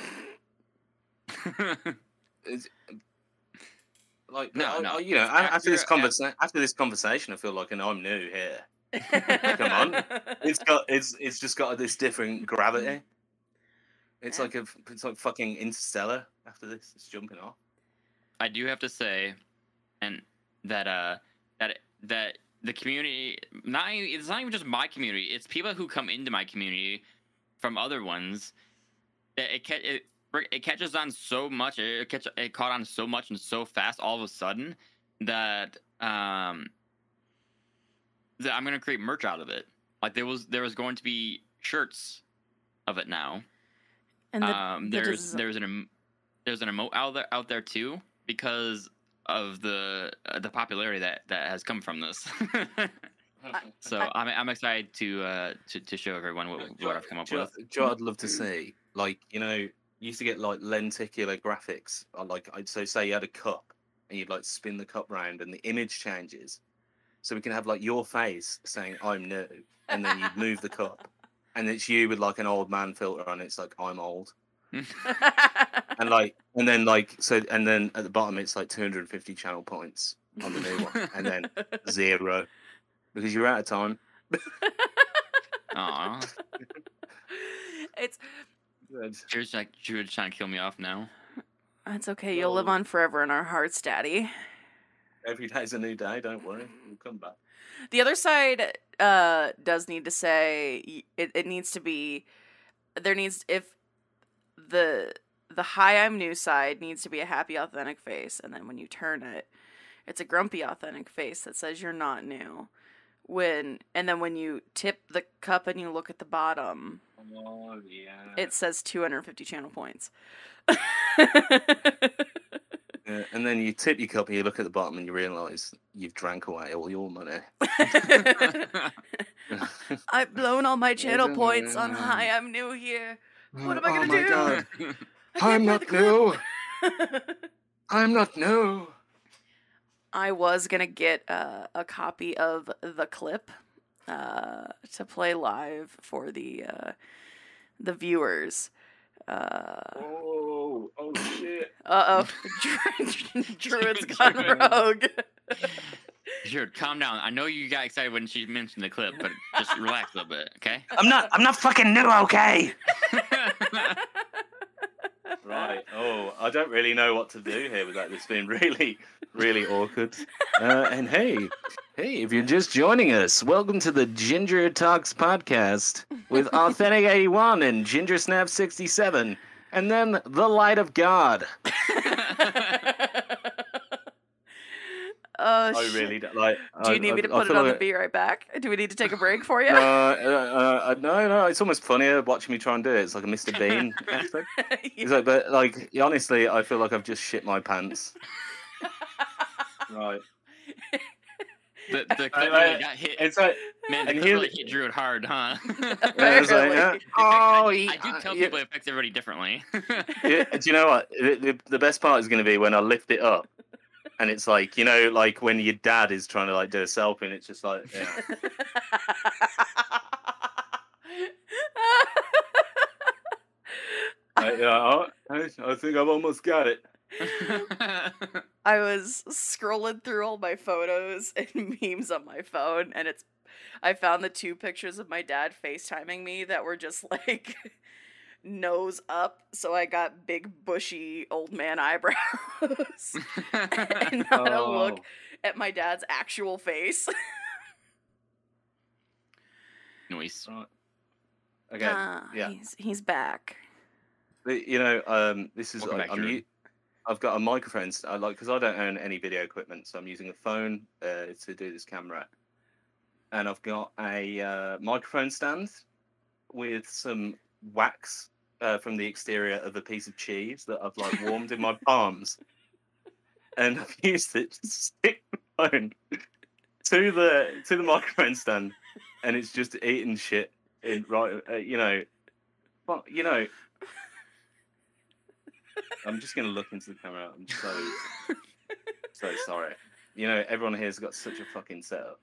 S2: Like
S3: No,
S2: I-
S3: no.
S2: I- you know, after, this conversation, after this conversation, I feel like an I'm new here. Come on. It's got it's it's just got this different gravity. It's
S1: Yeah.
S2: like a it's like fucking interstellar. After this, it's jumping off.
S3: I do have to say, and that uh that that the community not it's not even just my community. It's people who come into my community from other ones that it ca- it it catches on so much. It catch it caught on so much and so fast all of a sudden that um that I'm gonna create merch out of it. Like there was there was going to be shirts of it now
S1: and the,
S3: um, there's
S1: desi-
S3: there's an there's an emote out there out there too because of the uh, the popularity that that has come from this. so
S1: I-
S3: I'm I'm excited to uh to, to show everyone what, what I've come up
S2: Joe,
S3: with.
S2: Joe, I'd love to see. Like, you know, you used to get like lenticular graphics. Or like, I'd so say you had a cup and you'd like spin the cup round and the image changes. So we can have like your face saying "I'm new," and then you'd move the cup, and it's you with like an old man filter on. It's like "I'm old," and like, and then like so, and then at the bottom it's like 250 channel points on the new one, and then zero because you're out of time.
S1: It's
S3: Drew's like Drew's trying to kill me off now.
S1: That's okay. You'll live on forever in our hearts, Daddy.
S2: Every day's a new day. Don't worry, we'll come back.
S1: The other side uh does need to say it, it needs to be there needs if the the hi I'm new side needs to be a happy Authentik face and then when you turn it it's a grumpy Authentik face that says you're not new. When and then when you tip the cup and you look at the bottom
S2: Oh yeah.
S1: it says 250 channel points.
S2: Yeah, and then you tip your cup and you look at the bottom and you realise you've drank away all your money.
S1: I've blown all my channel points on hi I'm new here. What am I oh gonna
S2: oh my
S1: do?
S2: God.
S1: I can't
S2: I'm not new. I'm not new.
S1: I was gonna get uh, a copy of the clip uh, to play live for the uh, the viewers. Uh
S2: Oh, oh shit.
S1: Uh oh, Druid's gone rogue.
S3: Drew, calm down. I know you got excited when she mentioned the clip, but just relax a little bit, okay?
S2: I'm not. I'm not fucking new. Okay. Right. Oh, I don't really know what to do here without this being really, really awkward. Uh, and hey, hey, if you're just joining us, welcome to the Ginger Talks podcast with Authentik 81 and Ginger Snap 67, and then the Light of God.
S1: Oh,
S2: I
S1: shit.
S2: really don't like.
S1: Do
S2: I-
S1: you need
S2: I-
S1: me to
S2: I
S1: put it
S2: feel
S1: on the
S2: like-
S1: Be Right Back? Do we need to take a break for you?
S2: No, uh, uh, no, no. It's almost funnier watching me try and do it. It's like a Mr. Bean episode. It's like, but like honestly, I feel like I've just shit my pants. Right.
S3: the the clip
S2: I-
S3: really got hit.
S2: It's like
S3: Man, the
S2: and
S3: clip
S2: here-
S3: really hit Druid hard, huh?
S2: Yeah, like, yeah. Oh,
S3: I,
S2: he-
S3: I do tell
S2: yeah.
S3: people it affects everybody differently.
S2: Yeah, do you know what? The, the, the best part is going to be when I lift it up, and it's like you know, like when your dad is trying to like do a selfie, and it's just like, yeah. I, yeah, oh, I, I think I've almost got it.
S1: I was scrolling through all my photos and memes on my phone, and it's. I found the two pictures of my dad FaceTiming me that were just like nose up, so I got big bushy old man eyebrows, and not a look
S2: Oh.
S1: at my dad's actual face.
S3: Noise.
S2: Right. Okay.
S1: Ah,
S2: yeah.
S1: he's he's back.
S2: You know, um, this is I,
S3: back,
S2: I'm
S3: Jordan.
S2: u- I've got a microphone. st- I like because I don't own any video equipment, so I'm using a phone uh, to do this camera, and I've got a uh, microphone stand with some wax uh, from the exterior of a piece of cheese that I've like warmed in my palms, and I've used it to stick the phone to the to the microphone stand, and it's just eating shit in right. Uh, you know, well, you know. I'm just gonna look into the camera. I'm so so sorry. You know, everyone here's got such a fucking setup.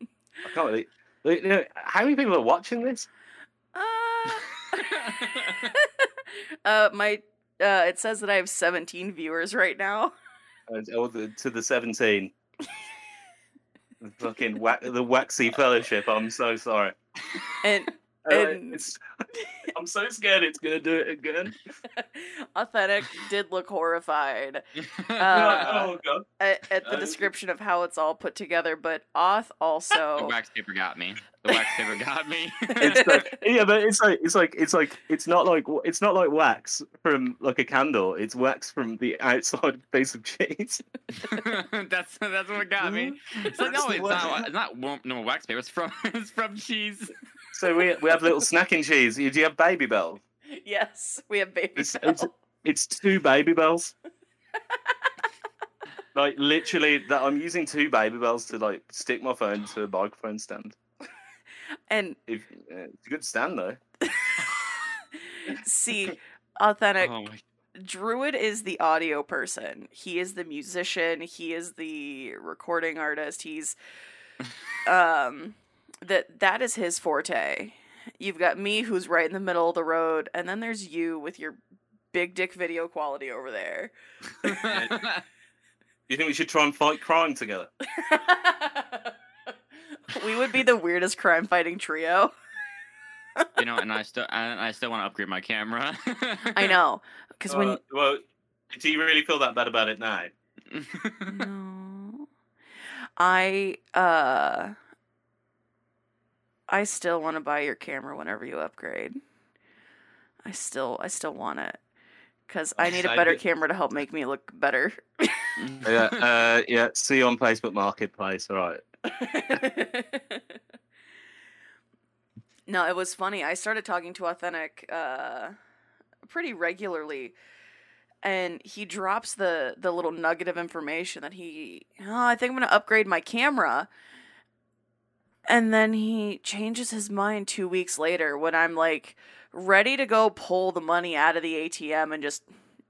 S2: I can't believe. You know, how many people are watching this?
S1: Uh, uh, my uh, it says that I have 17 viewers right now.
S2: Uh, oh, the, to the 17. The fucking wa- the waxy fellowship. I'm so sorry.
S1: And
S2: Uh,
S1: And-
S2: it's, I'm so scared it's gonna do it again.
S1: Authentik did look horrified Uh,
S2: oh god.
S1: at, at the
S2: Uh,
S1: description of how it's all put together, but Auth
S3: the
S1: also.
S3: wax paper got me. The wax paper got me.
S2: It's like, yeah, but it's like it's like it's like it's not like it's not like wax from like a candle. It's wax from the outside face of cheese.
S3: that's that's what got me. It's like
S2: That's
S3: no, it's not. It's not wa- no wax paper. It's from it's from cheese.
S2: So we we have little snacking cheese. Do you have Babybels?
S1: yes, we have baby.
S2: It's-
S1: Bell.
S2: it's- It's two Babybels. like literally, that I'm using two Babybels to like stick my phone to a microphone stand.
S1: And
S2: If uh, it's a good stand though.
S1: see, Authentik.
S3: Oh my.
S1: Druid is the audio person. He is the musician. He is the recording artist. He's um that that is his forte. You've got me who's right in the middle of the road, and then there's you with your big dick video quality over there.
S2: You think we should try and fight crime together?
S1: we would be the weirdest crime fighting trio.
S3: you know, and I still and I still want to upgrade my camera.
S1: I know. Because when
S2: Uh, well, do you really feel that bad about it now?
S1: No. I uh I still want to buy your camera whenever you upgrade. I still I still want it cuz I need a better camera to help make me look better.
S2: Yeah, uh, yeah. See you on Facebook Marketplace. All right.
S1: no, it was funny. I started talking to Authentik uh pretty regularly and he drops the the little nugget of information that he oh, I think I'm to upgrade my camera. And then he changes his mind 2 weeks later when I'm like ready to go pull the money out of the ATM and just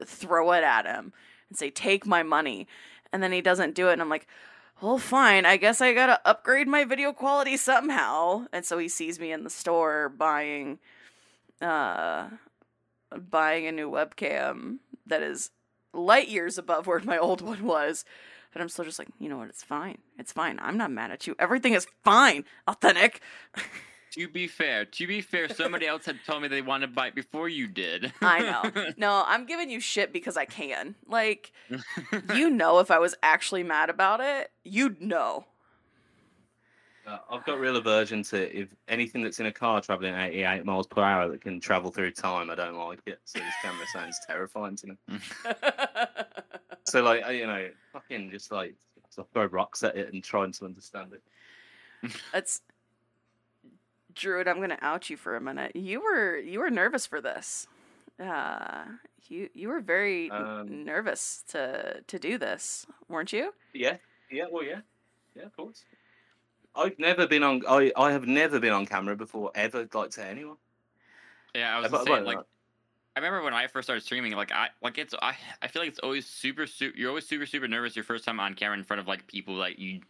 S1: throw it at him and say take my money. And then he doesn't do it and I'm like well, fine. I guess I gotta upgrade my video quality somehow. And so he sees me in the store buying, uh, buying a new webcam that is light years above where my old one was. But I'm still just like, you know what? It's fine. It's fine. I'm not mad at you. Everything is fine. Authentik.
S3: To be fair, to be fair, somebody else had told me they wanted to bite before you did.
S1: I know. No, I'm giving you shit because I can. Like, you know, if I was actually mad about it, you'd know.
S2: Uh, I've got real aversion to if anything that's in a car traveling 88 miles per hour that can travel through time. I don't like it. So this camera sounds terrifying to me. So like you know, fucking just like so throw rocks at it and trying to understand it.
S1: That's Druid, I'm gonna out you for a minute. You were you were nervous for this. Uh you you were very
S2: Um,
S1: nervous to to do this, weren't you?
S2: Yeah, yeah, well, yeah, yeah, of course. I've never been on. I I have never been on camera before, ever, like to anyone.
S3: yeah, I was
S2: But-
S3: gonna say,
S2: but,
S3: like,
S2: uh,
S3: I remember when I first started streaming, like I like it's I I feel like it's always super super you're always super super nervous your first time on camera in front of like people that you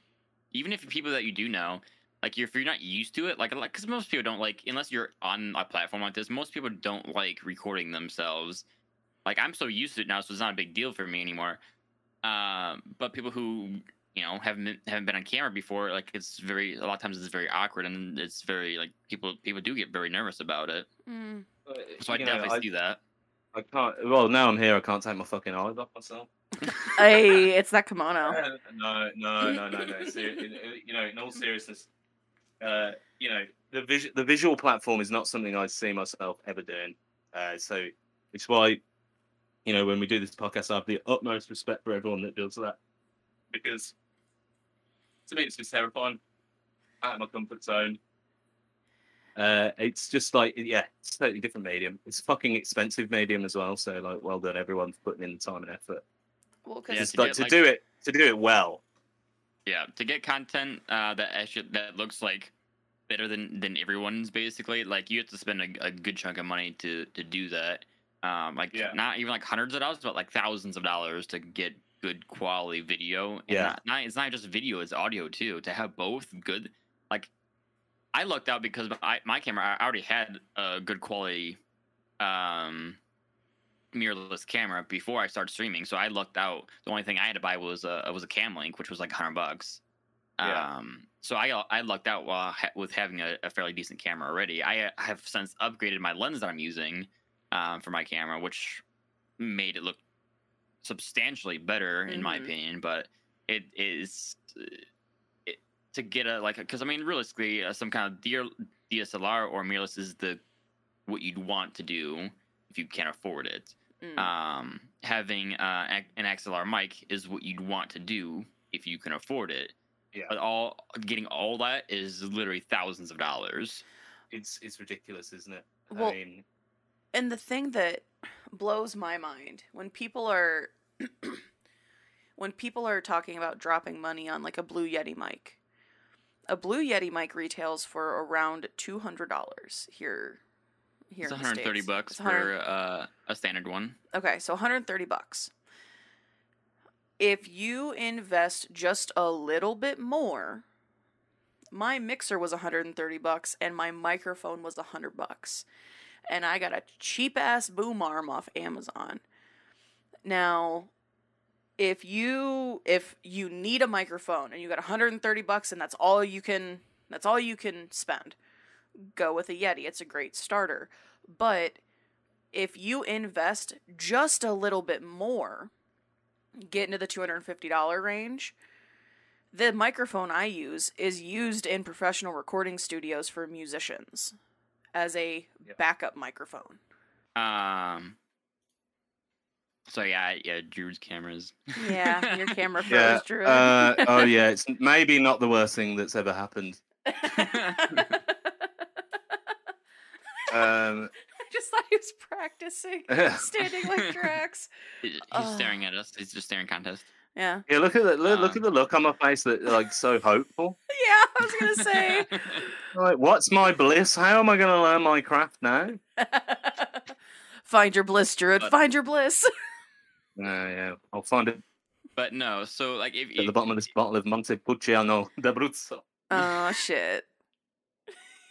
S3: even if people that you do know like if you're not used to it like like because most people don't like unless you're on a platform like this most people don't like recording themselves like I'm so used to it now so it's not a big deal for me anymore um but people who you know haven't been, haven't been on camera before like it's very a lot of times it's very awkward and it's very like people people do get very nervous about it
S1: Mm.
S3: so I
S2: you know,
S3: definitely
S2: I,
S3: see that
S2: I can't. Well, now I'm here. I can't take my fucking eyes off myself.
S1: Hey, it's that kimono.
S2: no, no, no, no, no. Ser- in- in- you know, in all seriousness, uh, you know, the vis- the visual platform is not something I see myself ever doing. Uh, so it's why, you know, when we do this podcast, I have the utmost respect for everyone that does that, because to me, it's just terrifying. Out of my comfort zone. Uh, it's just like yeah, it's a totally different medium. It's a fucking expensive medium as well. So like, well done, everyone for putting in the time and effort.
S1: Well,
S3: Yeah,
S1: because
S2: Just
S3: to
S2: like
S3: get,
S2: to
S3: like-
S2: do it to do it well.
S3: Yeah, to get content uh, that actually, that looks like better than than everyone's basically like you have to spend a, a good chunk of money to to do that. Um, like
S2: Yeah.
S3: not even like hundreds of dollars, but like thousands of dollars to get good quality video. And
S2: Yeah.
S3: not, not it's not just video; it's audio too. To have both good, like I lucked out because I, my camera I already had a good quality um mirrorless camera before I started streaming, so I lucked out. The only thing I had to buy was a was a Cam Link, which was like hundred bucks.
S2: Yeah.
S3: Um, so I I lucked out while ha- with having a, a fairly decent camera already. I uh, have since upgraded my lens that I'm using um, for my camera, which made it look substantially better in my
S1: Mhm.
S3: opinion. But it is uh, it, to get a like because I mean realistically, uh, some kind of DR, DSLR or mirrorless is the what you'd want to do if you can't afford it
S1: Mm.
S3: um, having uh, an XLR mic is what you'd want to do if you can afford it.
S2: Yeah.
S3: But all getting all that is literally thousands of dollars.
S2: It's it's ridiculous, isn't it?
S1: Well-
S2: I mean,
S1: And the thing that blows my mind when people are when people are talking about dropping money on like a Blue Yeti mic. A Blue Yeti mic retails for around two hundred dollars here. Here
S3: it's
S1: in the
S3: 130
S1: States.
S3: bucks
S1: It's 100
S3: for uh, a standard one.
S1: Okay, so 130 bucks. If you invest just a little bit more, my mixer was 130 bucks and my microphone was 100 bucks. And I got a cheap ass boom arm off Amazon. Now, if you if you need a microphone and you got 130 bucks and that's all you can that's all you can spend, go with a Yeti. It's a great starter. But if you invest just a little bit more, get into the $250 range, the microphone I use is used in professional recording studios for musicians as a
S2: Yeah.
S1: backup microphone.
S3: Um. So yeah, yeah, Drew's cameras.
S1: Yeah, your camera froze,
S2: yeah.
S1: Drew.
S2: Uh, oh yeah, it's maybe not the worst thing that's ever happened. Um,
S1: I just thought he was practicing standing like Drax.
S3: He's
S1: Ugh.
S3: staring at us. He's just staring contest.
S1: Yeah.
S2: yeah, look at the look, look
S3: Um,
S2: at the look on my face that like so hopeful.
S1: Yeah, I was going to say.
S2: Like, what's my bliss? How am I going to learn my craft now?
S1: Find your bliss, Druid.
S3: But-
S1: Find your bliss.
S2: Uh, yeah, I'll find it
S3: but no, so like if,
S2: at the
S3: if
S2: bottom of this bottle of Montepulciano d'Abruzzo.
S1: Oh, shit.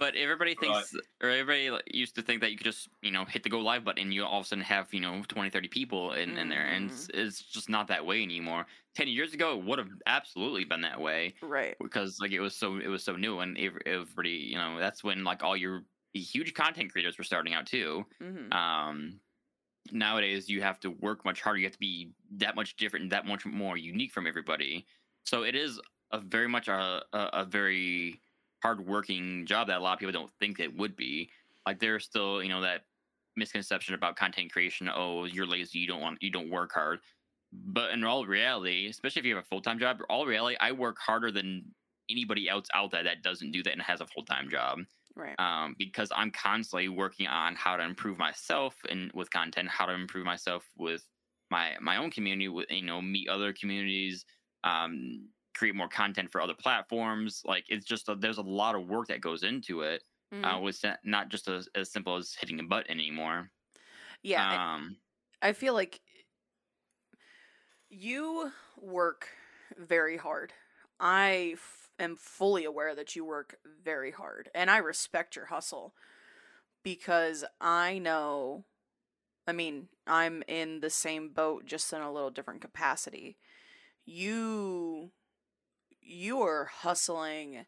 S3: But everybody
S2: Right.
S3: thinks, or everybody used to think that you could just, you know, hit the go live button and you all of a sudden have, you know, 20, 30 people in, in there. And it's, it's just not that way anymore. 10 years ago, it would have absolutely been that way
S1: Right.
S3: because, like, it was so, it was so new. And everybody, you know, that's when, like, all your huge content creators were starting out too.
S1: hmm
S3: Um, nowadays, you have to work much harder. You have to be that much different, and that much more unique from everybody. So it is a very much a, a, a very hardworking job that a lot of people don't think it would be. Like there's still, you know, that misconception about content creation. Oh, you're lazy. You don't want. You don't work hard. But in all reality, especially if you have a full time job, all reality, I work harder than anybody else out there that doesn't do that and has a full time job
S1: Right.
S3: um, because I'm constantly working on how to improve myself and with content, how to improve myself with my my own community, with you know, meet other communities, um, create more content for other platforms. Like it's just a, there's a lot of work that goes into it.
S1: Mhm.
S3: Uh, it's not- just as, as simple as hitting a button anymore.
S1: yeah. I-
S3: Um,
S1: I feel like you work very hard. I f- am fully aware that you work very hard, and I respect your hustle because I know. I mean, I'm in the same boat, just in a little different capacity. You, you are hustling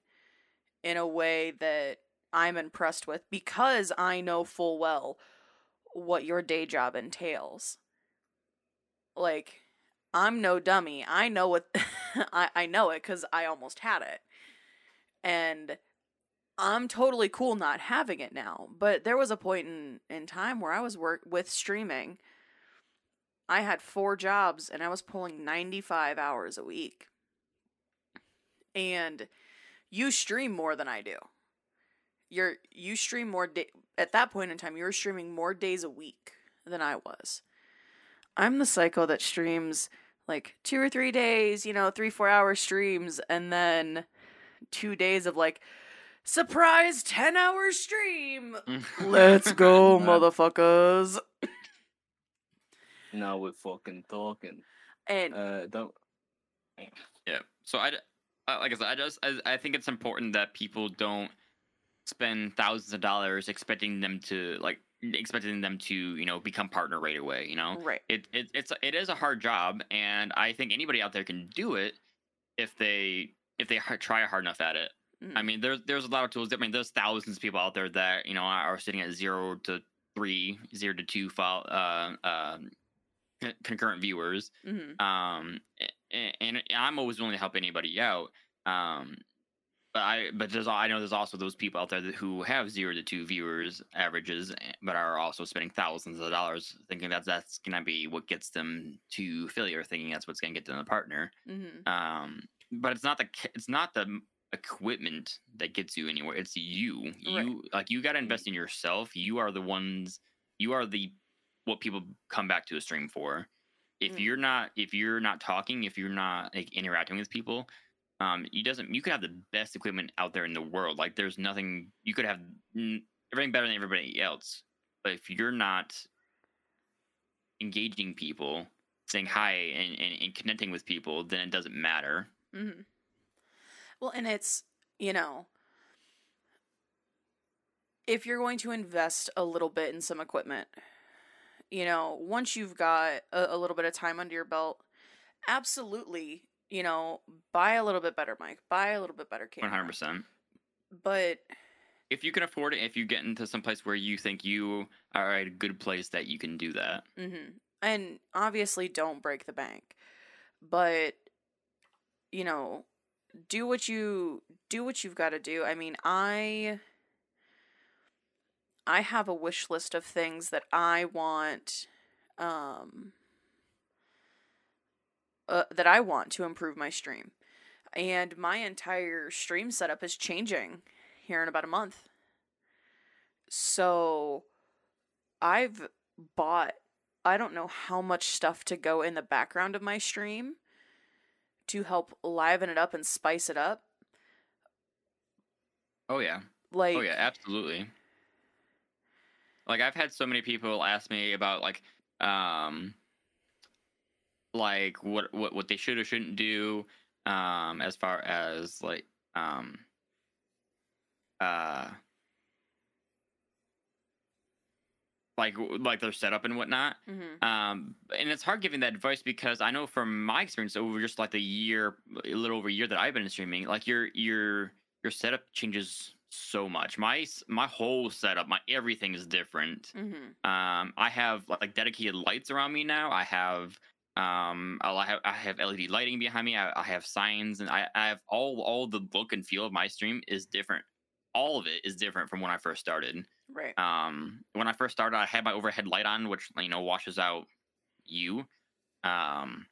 S1: in a way that I'm impressed with because I know full well what your day job entails. Like, I'm no dummy. I know what I, I know it because I almost had it. And I'm totally cool not having it now. But there was a point in, in time where I was work with streaming. I had four jobs and I was pulling 95 hours a week. And you stream more than I do. You're you stream more day at that point in time you were streaming more days a week than I was. I'm the psycho that streams like two or three days, you know, three, four hour streams, and then two days of like, surprise 10 hour stream. Let's go, motherfuckers.
S2: Now we're fucking talking.
S1: And
S2: Uh, don't.
S3: Yeah. So I, d- like I said, I just I, I think it's important that people don't spend thousands of dollars expecting them to like expecting them to you know become partner right away. You know,
S1: right.
S3: it, it it's it is a hard job, and I think anybody out there can do it if they if they try hard enough at it. I
S1: Mhm.
S3: mean, there's there's a lot of tools. I mean, there's thousands of people out there that you know are sitting at zero to three, zero to two file uh, um, con- concurrent viewers
S1: Mhm.
S3: um and, and i'm always willing to help anybody out um but i but there's i know there's also those people out there that, who have zero to two viewers averages eh, but are also spending thousands of dollars thinking that that's gonna be what gets them to failure thinking that's what's gonna get them a partner.
S1: Mhm.
S3: um but it's not the it's not the equipment that gets you anywhere it's you. You like you got to invest in yourself. You are the ones you are the what people come back to a stream for if
S1: Mm.
S3: you're not if you're not talking if you're not like interacting with people um you doesn't you could have the best equipment out there in the world like there's nothing you could have n- everything better than everybody else but if you're not engaging people saying hi and, and, and connecting with people then it doesn't matter
S1: Mm-hmm. Well, and it's, you know, if you're going to invest a little bit in some equipment, you know, once you've got a, a little bit of time under your belt, absolutely, you know, buy a little bit better mic, buy a little bit better camera.
S3: 100%
S1: But
S3: if you can afford it if you get into some place where you think you are at a good place that you can do that
S1: hmm And obviously, don't break the bank, but you know, do what you do what you've got to do. I mean, I I have a wish list of things that I want, um, uh, that I want to improve my stream, and my entire stream setup is changing here in about a month. So, I've bought I don't know how much stuff to go in the background of my stream to help liven it up and spice it up.
S3: oh yeah
S1: Like
S3: oh yeah absolutely like I've had so many people ask me about like um like what what what they should or shouldn't do um as far as like um uh like like their setup and whatnot.
S1: Mm-hmm.
S3: Um, and it's hard giving that advice because I know from my experience over just like the year, a little over a year that I've been streaming, like your your your setup changes so much. My my whole setup, my everything is different.
S1: Mhm.
S3: Um, I have like dedicated lights around me now. I have um, I have I have LED lighting behind me. I, I have signs, and I, I have all all the look and feel of my stream is different. All of it is different from when I first started.
S1: Right.
S3: Um, when I first started, I had my overhead light on, which you know washes out you. Um,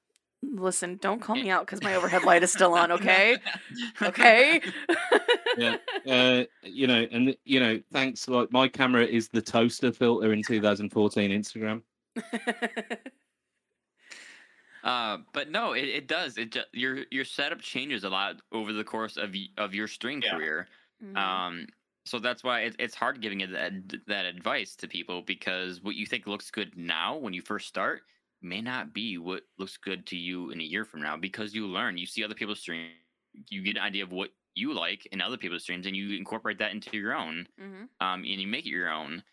S1: Listen, don't call me out because my overhead light is still on. Okay. Okay.
S2: Yeah. Uh, you know, and you know, thanks. Like my camera is the toaster filter in 2014 Instagram.
S3: Uh, but no, it, it does. It just, your your setup changes a lot over the course of of your stream
S2: Yeah.
S3: career.
S1: Mhm.
S3: Um, so that's why it, it's hard giving it that that advice to people because what you think looks good now when you first start may not be what looks good to you in a year from now because you learn, you see other people's stream, you get an idea of what you like in other people's streams, and you incorporate that into your own,
S1: Mhm.
S3: um, and you make it your own.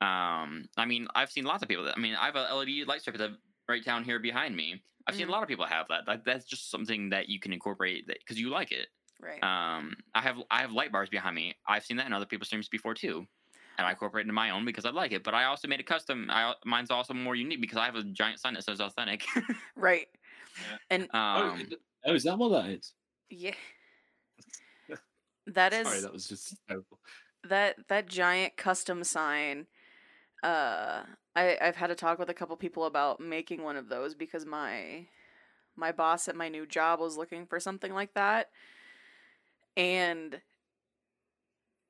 S3: Um, I mean, I've seen lots of people. That, I mean, I have a LED light strip that right down here behind me. I've seen
S1: Mhm.
S3: a lot of people have that. Like that's just something that you can incorporate because you like it.
S1: Right.
S3: Um, I have I have light bars behind me. I've seen that in other people's streams before too, and I incorporate it in my own because I like it. But I also made a custom. I mine's also more unique because I have a giant sign that says Authentik.
S1: right.
S2: Yeah.
S1: And
S2: oh,
S3: um,
S2: is- oh, is that what that is?
S1: yeah. That is
S2: Sorry, that was just terrible.
S1: that that giant custom sign uh i i've had to talk with a couple people about making one of those because my my boss at my new job was looking for something like that and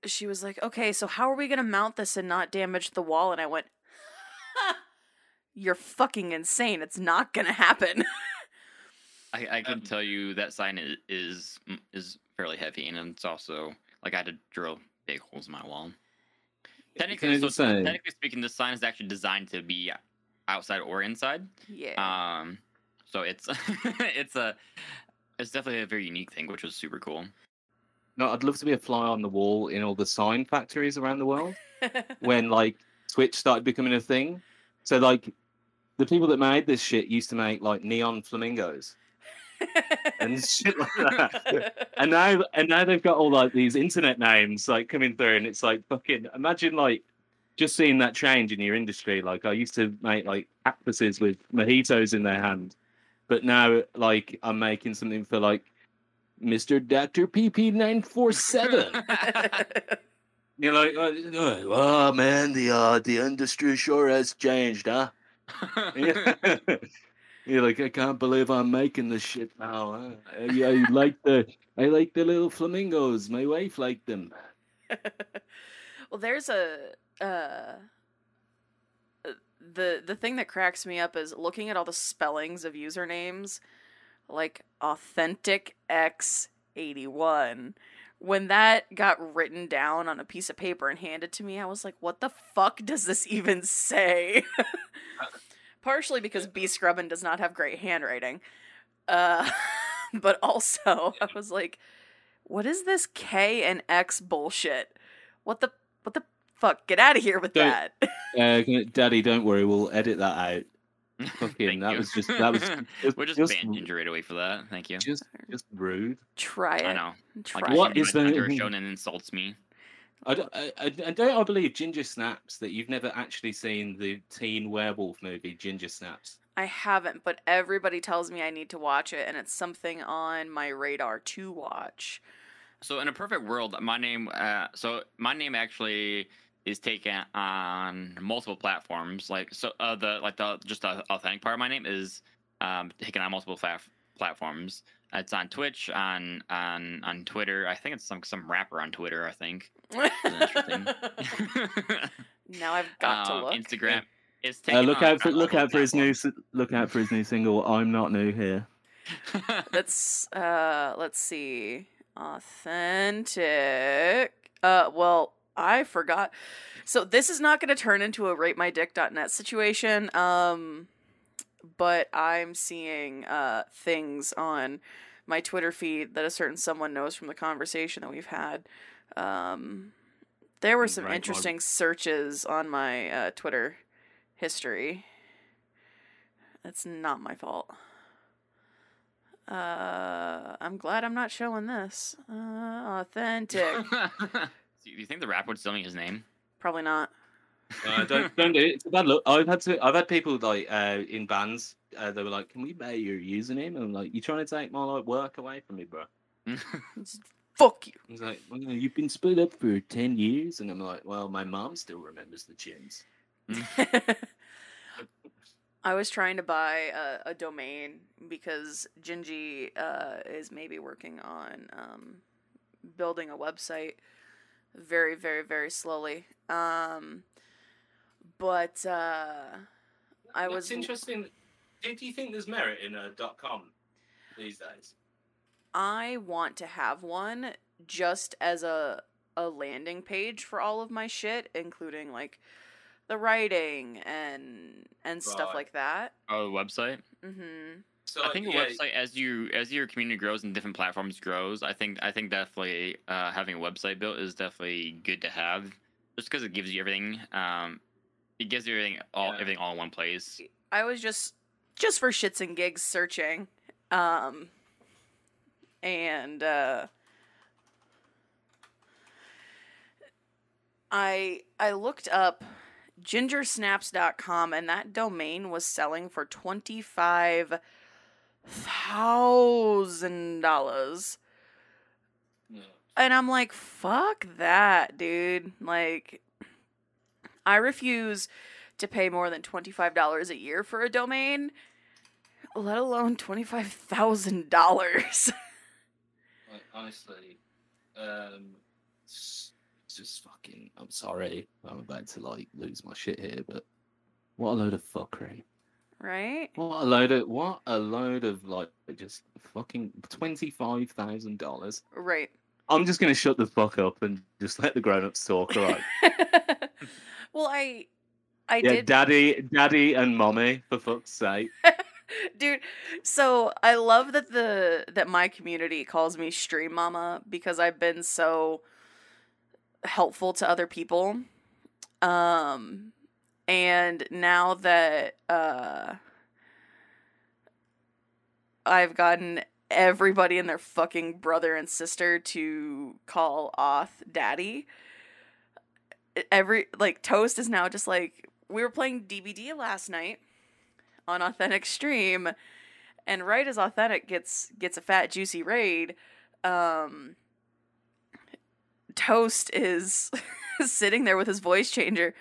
S1: she was like okay so how are we going to mount this and not damage the wall and i went you're fucking insane it's not going to happen
S3: I, I can
S2: Um,
S3: tell you that sign is, is mm, is fairly heavy, and it's also like I had to drill big holes in my wall. Technically, so
S2: say-
S3: technically speaking, this sign is actually designed to be outside or inside.
S1: yeah
S3: Um, so it's it's a it's definitely a very unique thing, which was super cool.
S2: No, I'd love to be a fly on the wall in all the sign factories around the world when like Twitch started becoming a thing. So like the people that made this shit used to make like neon flamingos and shit like that. and now and now they've got all like these internet names like coming through and it's like fucking imagine like just seeing that change in your industry. Like i used to make like cactuses with mojitos in their hand but now like i'm making something for like mr dr pp947 you're like oh, oh man the uh the industry sure has changed huh You're like, I can't believe I'm making this shit now. Huh? I, I like the, I like the little flamingos. My wife liked them.
S1: well, there's a uh, the the thing that cracks me up is looking at all the spellings of usernames, like Authentik x eighty one. When that got written down on a piece of paper and handed to me, I was like, "What the fuck does this even say?" Partially because B Scrubbin does not have great handwriting, uh, but also I was like, "What is this K and X bullshit? What the what the fuck? Get out of here with
S2: Don't-
S1: that!"
S2: Uh, Daddy, don't worry, we'll edit that out. Fucking, that
S3: you.
S2: was just- that was just-
S3: We're just,
S2: just-
S3: ban Ginger right away for that. Thank you.
S2: Just, just rude.
S1: Try it.
S3: I know.
S1: Try
S3: Like
S1: it.
S2: What
S3: what
S2: is
S3: is
S2: the-
S3: Hunter Shonen insults me.
S2: I don't, I, I, I don't I believe Ginger Snaps that you've never actually seen the teen werewolf movie Ginger Snaps.
S1: I haven't, but everybody tells me I need to watch it, and it's something on my radar to watch.
S3: So in a perfect world, my name, uh, so my name actually is taken on multiple platforms. Like so, uh, the like the just the Authentik part of my name is um, taken on multiple plat- platforms. It's on Twitch, on on on Twitter. I think it's some some rapper on Twitter. I think. interesting.
S1: now I've got to
S3: Um,
S1: look.
S3: Instagram. It's
S2: Uh, look
S3: on-
S2: out for look out for his new look out for his new single. I'm not new here.
S3: platforms.
S1: Let's uh let's see. Authentik. Uh well, I forgot. So this is not going to turn into a ratemydick.net situation. Um but I'm seeing uh things on my Twitter feed that a certain someone knows from the conversation that we've had. Um There were
S2: Mm,
S1: some
S2: right,
S1: interesting searches on my uh, Twitter history. That's not my fault. Uh, I'm glad I'm not showing this. Uh, Authentik.
S3: Do you think the rapper would still me his name?
S1: Probably not.
S2: Uh, don't don't do it. It's a bad look. I've had to. I've had people like uh, in bands. Uh, they were like, "Can we buy your username?" And I'm like, "You trying to take my like work away from me, bro?"
S1: Fuck you.
S2: He's like, well, "You've been split up for ten years," and I'm like, "Well, my mom still remembers the chins."
S1: I was trying to buy a, a domain because Gingy uh, is maybe working on um, building a website very, very, very slowly. Um, but uh, I
S2: That's
S1: was
S2: interesting. Do do you think there's merit in a dot com these days?
S1: I want to have one just as a a landing page for all of my shit, including like the writing and and stuff like that.
S3: Oh, the website.
S1: Mm-hmm.
S2: So
S3: I think
S2: yeah,
S3: a website as you as your community grows and different platforms grows, I think I think definitely uh, having a website built is definitely good to have, just because it gives you everything. Um, it gives you everything all
S2: Yeah.
S3: everything all in one place.
S1: I was just just for shits and gigs searching. Um and uh I I looked up gingersnaps.com and that domain was selling for twenty five thousand dollars. And I'm like, fuck that, dude. Like, I refuse to pay more than $25 a year for a domain, let alone $25,000.
S2: Like, honestly, um, just fucking. I'm sorry. I'm about to like lose my shit here, but what a load of fuckery.
S1: right?
S2: What a load of what a load of like just fucking twenty five thousand dollars.
S1: Right.
S2: I'm just gonna shut the fuck up and just let the grown ups talk, all right?
S1: well, I I
S2: yeah,
S1: did
S2: daddy, daddy, and mommy, for fuck's sake.
S1: dude so i love that the that my community calls me stream mama because i've been so helpful to other people um and now that uh i've gotten everybody and their fucking brother and sister to call off daddy every like toast is now just like we were playing dbd last night on Authentik stream and right as Authentik gets gets a fat juicy raid um toast is sitting there with his voice changer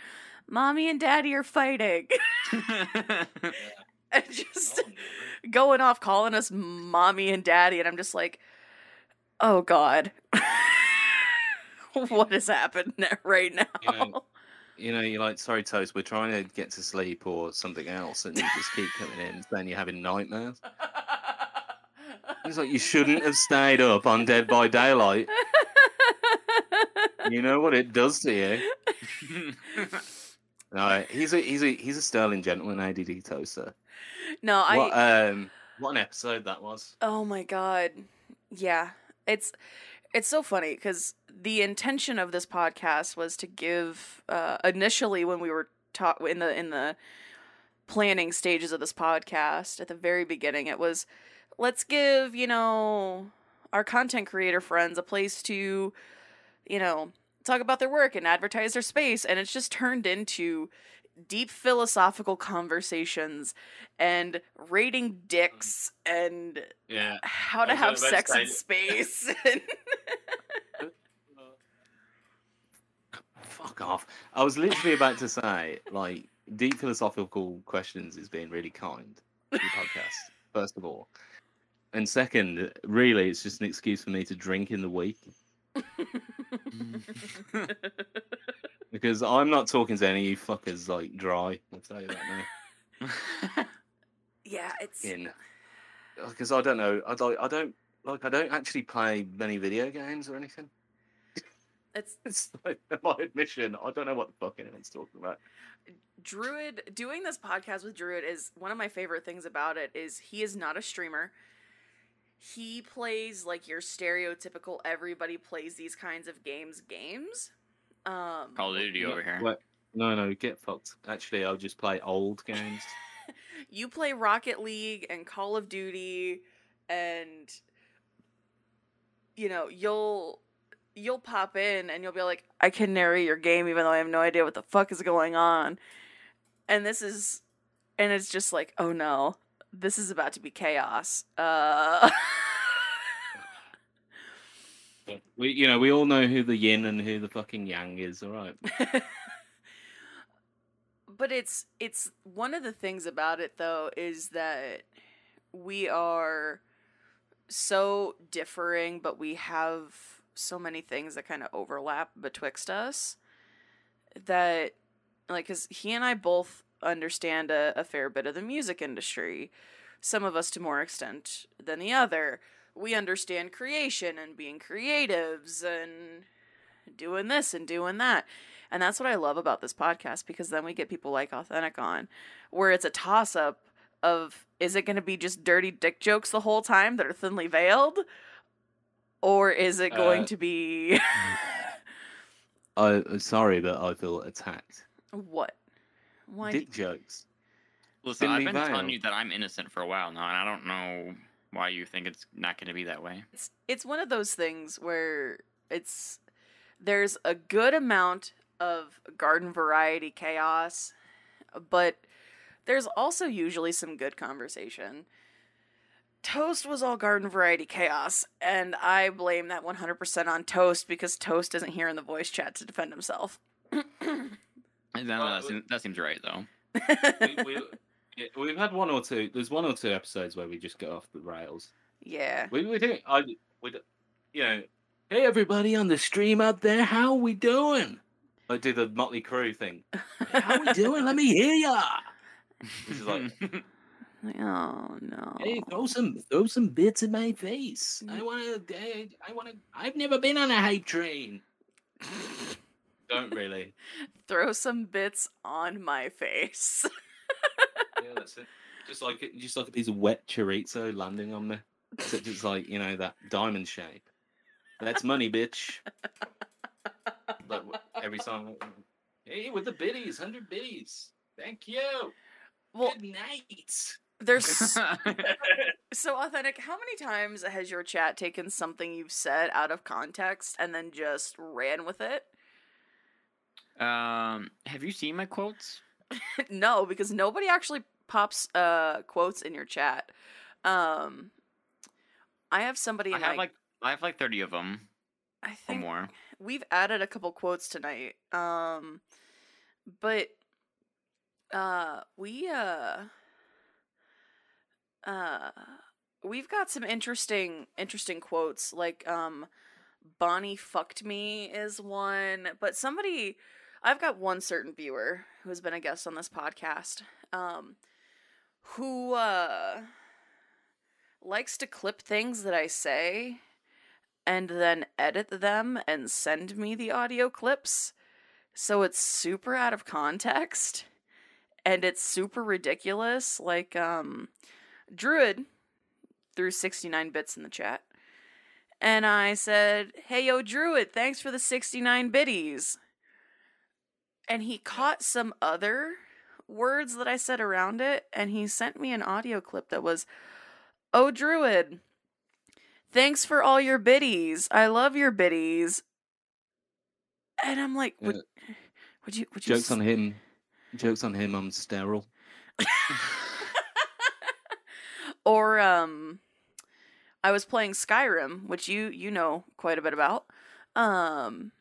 S1: mommy and daddy are fighting. And just going off calling us mommy and daddy and i'm just like oh god what has happened right now
S2: You know, you know, you're like, sorry, Toast, we're trying to get to sleep or something else, and you just keep coming in, saying you're having nightmares. It's like you shouldn't have stayed up on Dead by Daylight. You know what it does to you. No, he's a he's a he's a sterling gentleman, ADD Toaster.
S1: no i
S2: What um what an episode that was.
S1: Oh my god. Yeah. It's it's so funny cuz the intention of this podcast was to give uh initially when we were taught in the in the planning stages of this podcast at the very beginning it was let's give, you know, our content creator friends a place to you know, talk about their work and advertise their space and it's just turned into deep philosophical conversations and rating dicks and
S2: Yeah.
S1: how to have
S2: about to
S1: sex in
S2: say-
S1: space.
S2: Fuck off. I was literally about to say, like, deep philosophical questions is being really kind to the podcast, first of all. And second, really, it's just an excuse for me to drink in the week because I'm not talking to any of you fuckers like dry. I'll tell you that now.
S1: yeah, it's
S2: In because I don't know, I don't, I don't like, I don't actually play many video games or anything.
S1: it's
S2: It's like my admission. I don't know what the fuck anyone's talking about.
S1: Druid doing this podcast with Druid is one of my favorite things about it is he is not a streamer. He plays like your stereotypical everybody plays these kinds of games games. Um,
S3: Call of Duty over here.
S2: What? No, no, get fucked. Actually, I'll just play old games.
S1: you play Rocket League and Call of Duty and you know, you'll you'll pop in and you'll be like, I can narrate your game even though I have no idea what the fuck is going on. And this is and it's just like, oh no, this is about to be chaos. Uh
S2: we, you know, we all know who the yin and who the fucking yang is. All right.
S1: but it's it's one of the things about it though is that we are so differing but we have so many things that kind of overlap betwixt us that like because he and i both understand a, a fair bit of the music industry some of us to more extent than the other we understand creation and being creatives and doing this and doing that and that's what I love about this podcast because then we get people like Authentik on, where it's a toss up of is it going to be just dirty dick jokes the whole time that are thinly veiled? Or is it going
S2: Uh,
S1: to be.
S2: I sorry, but I feel attacked.
S1: what? Why? do-
S2: Dick jokes.
S3: Listen, I've
S2: Thinly
S3: been telling you that I'm innocent for a while now, and I don't know why you think it's not going to be that way.
S1: it's it's one of those things where it's there's a good amount of garden variety chaos but there's also usually some good conversation toast was all garden variety chaos and i blame that 100% on toast because toast isn't here in the voice chat to defend himself
S3: And then, that, seems, that seems right, though.
S2: we, we, yeah, we've had one or two. There's one or two episodes where we just go off the rails.
S1: yeah
S2: We we do. I we, you know. Hey everybody on the stream out there, how we doing? I do the Motley Crue thing. How we doing? Let me hear ya. This is like,
S1: oh no
S2: hey, throw some throw some bits in my face. I mm. wanna, I, I wanna. I've never been on a hype train. Don't really.
S1: throw some bits on my face
S2: Yeah, that's it. Just like it- just like a piece of wet chorizo landing on me. Except it's like you know that diamond shape. That's money, bitch. Like every song. Hey, with the biddies, hundred biddies. Thank you.
S1: well
S2: Good night.
S1: there's So Authentik, how many times has your chat taken something you've said out of context and then just ran with it?
S3: um, have you seen my quotes?
S1: no, because nobody actually pops uh quotes in your chat. Um I have somebody
S3: I have like I have like thirty of them
S1: I think
S3: more.
S1: we've added a couple quotes tonight. Um but uh we uh uh we've got some interesting interesting quotes like um Bonnie fucked me is one, but somebody I've got one certain viewer who's been a guest on this podcast um who uh likes to clip things that I say and then edit them and send me the audio clips. So it's super out of context and it's super ridiculous. Like, um, Druid threw 69 bits in the chat. And I said, Hey, yo, Druid, thanks for the 69 biddies. And he caught some other words that I said around it, and he sent me an audio clip that was, Oh, Druid, thanks for all your biddies. I love your biddies. And I'm like, would, would you, would you,
S2: Jokes on him. Jokes on him. I'm sterile.
S1: or um I was playing Skyrim, which you you know quite a bit about. Um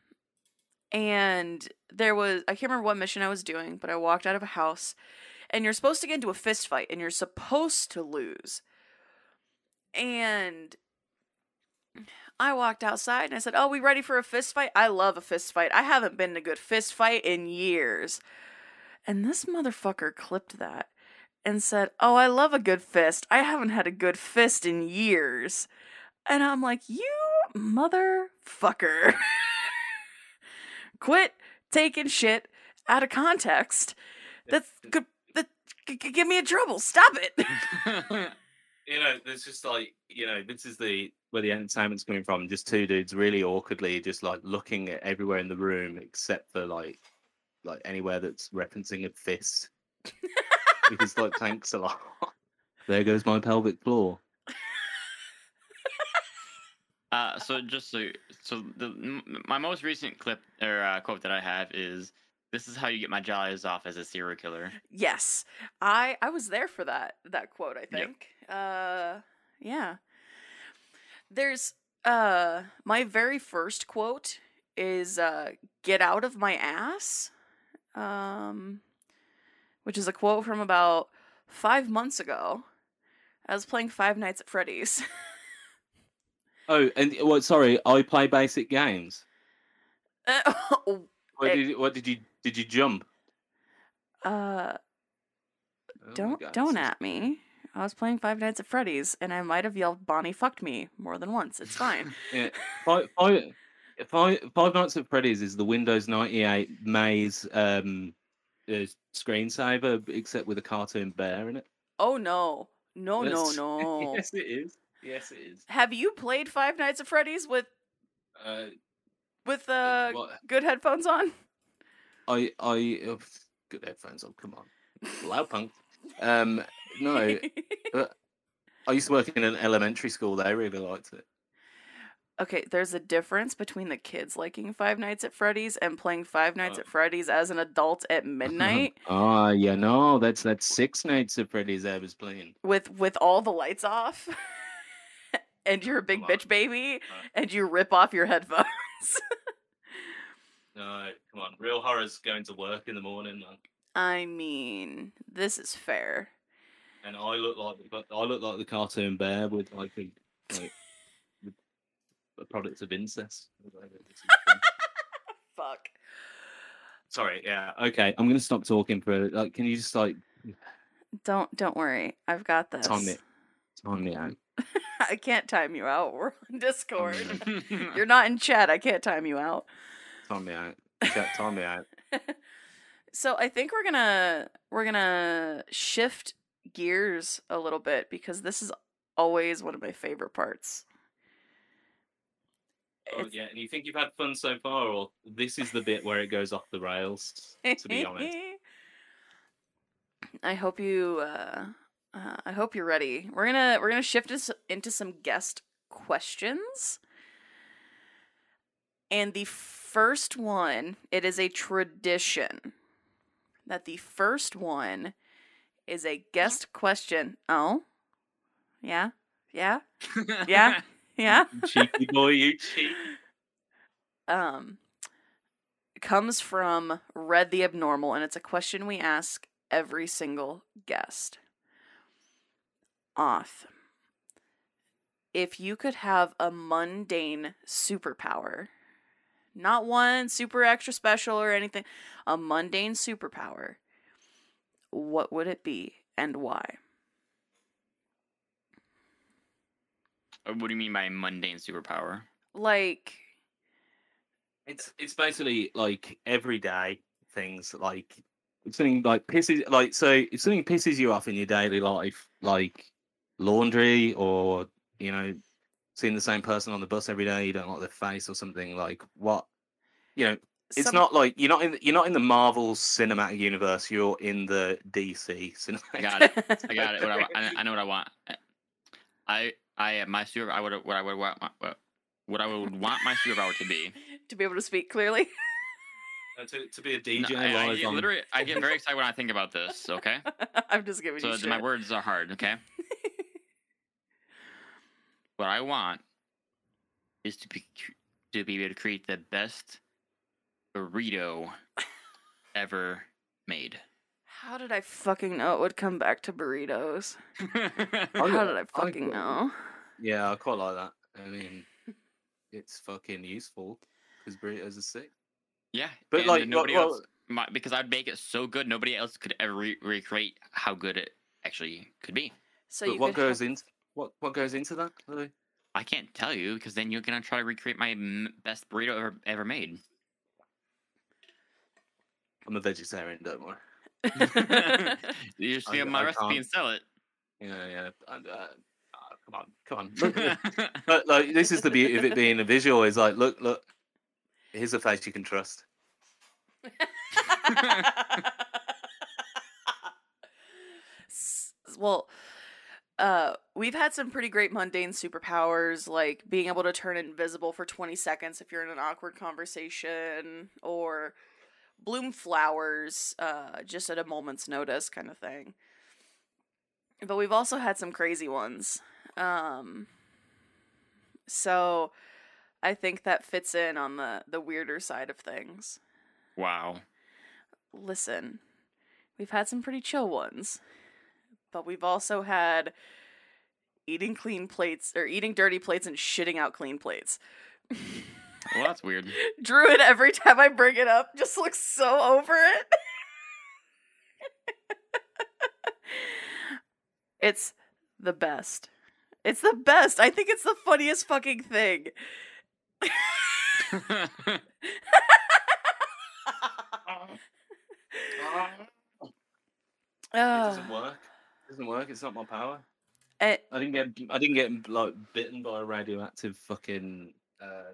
S1: and there was I can't remember what mission I was doing, but I walked out of a house and you're supposed to get into a fist fight and you're supposed to lose. And I walked outside and I said, "Oh, we ready for a fist fight? I love a fist fight. I haven't been in a good fist fight in years." And this motherfucker clipped that and said, "Oh, I love a good fist. I haven't had a good fist in years." And I'm like, "You motherfucker. Quit taking shit out of context. That's good that g- get me in trouble. Stop it."
S2: you know, there's just like you know, this is the where the entertainment's coming from. Just two dudes really awkwardly just like looking at everywhere in the room except for like like anywhere that's referencing a fist. because like thanks a lot. There goes my pelvic floor.
S3: Uh, so just so so the my most recent clip or uh, quote that I have is, "This is how you get my jollies off as a serial killer."
S1: Yes, I I was there for that that quote. I
S3: Yep.
S1: think. Uh, yeah. There's uh my very first quote is uh "Get out of my ass," um, which is a quote from about five months ago. I was playing Five Nights at Freddy's.
S2: Oh, and what? Sorry, I play basic games.
S1: uh,
S2: What
S1: Eh.
S2: did you, what did you did you jump?
S1: uh,
S2: Oh
S1: don't don't at me. I was playing Five Nights at Freddy's, and I might have yelled "Bonnie fucked me" more than once. It's fine.
S2: Yeah, five, five, five, five Nights at Freddy's is the Windows ninety eight maze um, uh, screensaver, except with a cartoon bear in it.
S1: oh no, no, no, no!
S2: yes, it is. Yes, it is.
S1: Have you played Five Nights at Freddy's with
S2: Uh,
S1: with uh
S2: what-
S1: good headphones on?
S2: I, I, oh, good headphones on. Come on, loud punk. Um, no, but I used to work in an elementary school. They really liked it.
S1: okay, there's a difference between the kids liking Five Nights at Freddy's and playing Five Nights
S2: Oh.
S1: at Freddy's as an adult at midnight
S2: Ah, yeah, no, that's that's six Nights at Freddy's I was playing.
S1: with with all the lights off. and you're a big bitch baby
S2: Uh,
S1: and you rip off your headphones.
S2: No, come on, real horror's going to work in the morning, man.
S1: I mean, this is fair.
S2: And I look like but I look like the cartoon bear with like a like with a product of incest.
S1: Fuck.
S2: Sorry, yeah. Okay, I'm gonna stop talking for like can you just like
S1: Don't don't worry. I've got this.
S2: time it time me out?
S1: I can't time you out. We're on Discord. You're not in chat. I can't time you out.
S2: Time me out. Chat, time me out.
S1: So I think we're gonna we're gonna shift gears a little bit because this is always one of my favorite parts.
S2: Oh
S1: It's-
S2: yeah, and you think you've had fun so far, or this is the bit where it goes off the rails, to be honest.
S1: I hope you uh, uh I hope you're ready. We're gonna we're gonna shift us into some guest questions. And the first one, it is a tradition that the first one is a guest question. Oh. Yeah. Yeah. Yeah. Yeah.
S2: Cheeky boy, you cheek.
S1: um comes from Red the Abnormal, and it's a question we ask every single guest. Oth. If you could have a mundane superpower, not one super extra special or anything, a mundane superpower, what would it be and why?
S3: Uh, what do you mean by mundane superpower?
S1: Like,
S2: It's it's basically like everyday things like something like pisses like so if something pisses you off in your daily life, like laundry or you know, seeing the same person on the bus every day, you don't like their face or something, like what you know, it's
S1: some-
S2: not like you're not in you're not in the Marvel cinematic universe, you're in the DC cinematic.
S3: I got it. I got it. What I, wa- I, I know what I want. I I my super. I would what I would want what, what I would want my superpower to be.
S1: to be able to speak clearly.
S2: Uh, to, to be a
S3: No,
S2: DJ
S3: I, I get-
S2: on
S3: literally, I get very excited when I think about this. Okay,
S1: I'm just giving
S3: so
S1: you
S3: th-
S1: shit.
S3: my words are hard. Okay, what I want is to be to be able to create the best burrito ever made.
S1: How did I fucking know it would come back to burritos?
S2: I
S1: How
S2: got-
S1: did I
S2: I
S1: fucking
S2: got-
S1: know?
S2: Yeah, I quite like that. I mean, it's fucking useful because burritos are sick.
S3: yeah,
S2: But
S3: and
S2: like,
S3: nobody
S2: well,
S3: else, my, because I'd make it so good, nobody else could ever re- recreate how good it actually could be.
S1: So
S2: but
S1: you
S2: what goes
S1: have-
S2: into what what goes into that? Louis?
S3: I can't tell you because then you're gonna try to recreate my m- best burrito ever, ever made.
S2: I'm a vegetarian, don't worry.
S3: you just
S2: I-
S3: steal my
S2: I
S3: recipe
S2: can't.
S3: and sell it.
S2: Yeah, yeah. And, uh, ah, come on, come on. Look, look. But, like this is the beauty of it being a visual. Is like, look, look. Here's a face you can trust.
S1: S- well, uh, we've had some pretty great mundane superpowers, like being able to turn invisible for 20 seconds if you're in an awkward conversation, or bloom flowers uh, just at a moment's notice, kind of thing. But we've also had some crazy ones. Um, so I think that fits in on the, the weirder side of things.
S3: wow.
S1: listen, we've had some pretty chill ones, but we've also had eating clean plates or eating dirty plates and shitting out clean plates.
S3: Well, that's weird.
S1: Druid, every time I bring it up, just looks so over it. it's the best. It's the best. I think it's the funniest fucking thing.
S2: It doesn't work. It doesn't work. It's not my power.
S1: Eh,
S2: I didn't get. I didn't get like bitten by a radioactive fucking uh,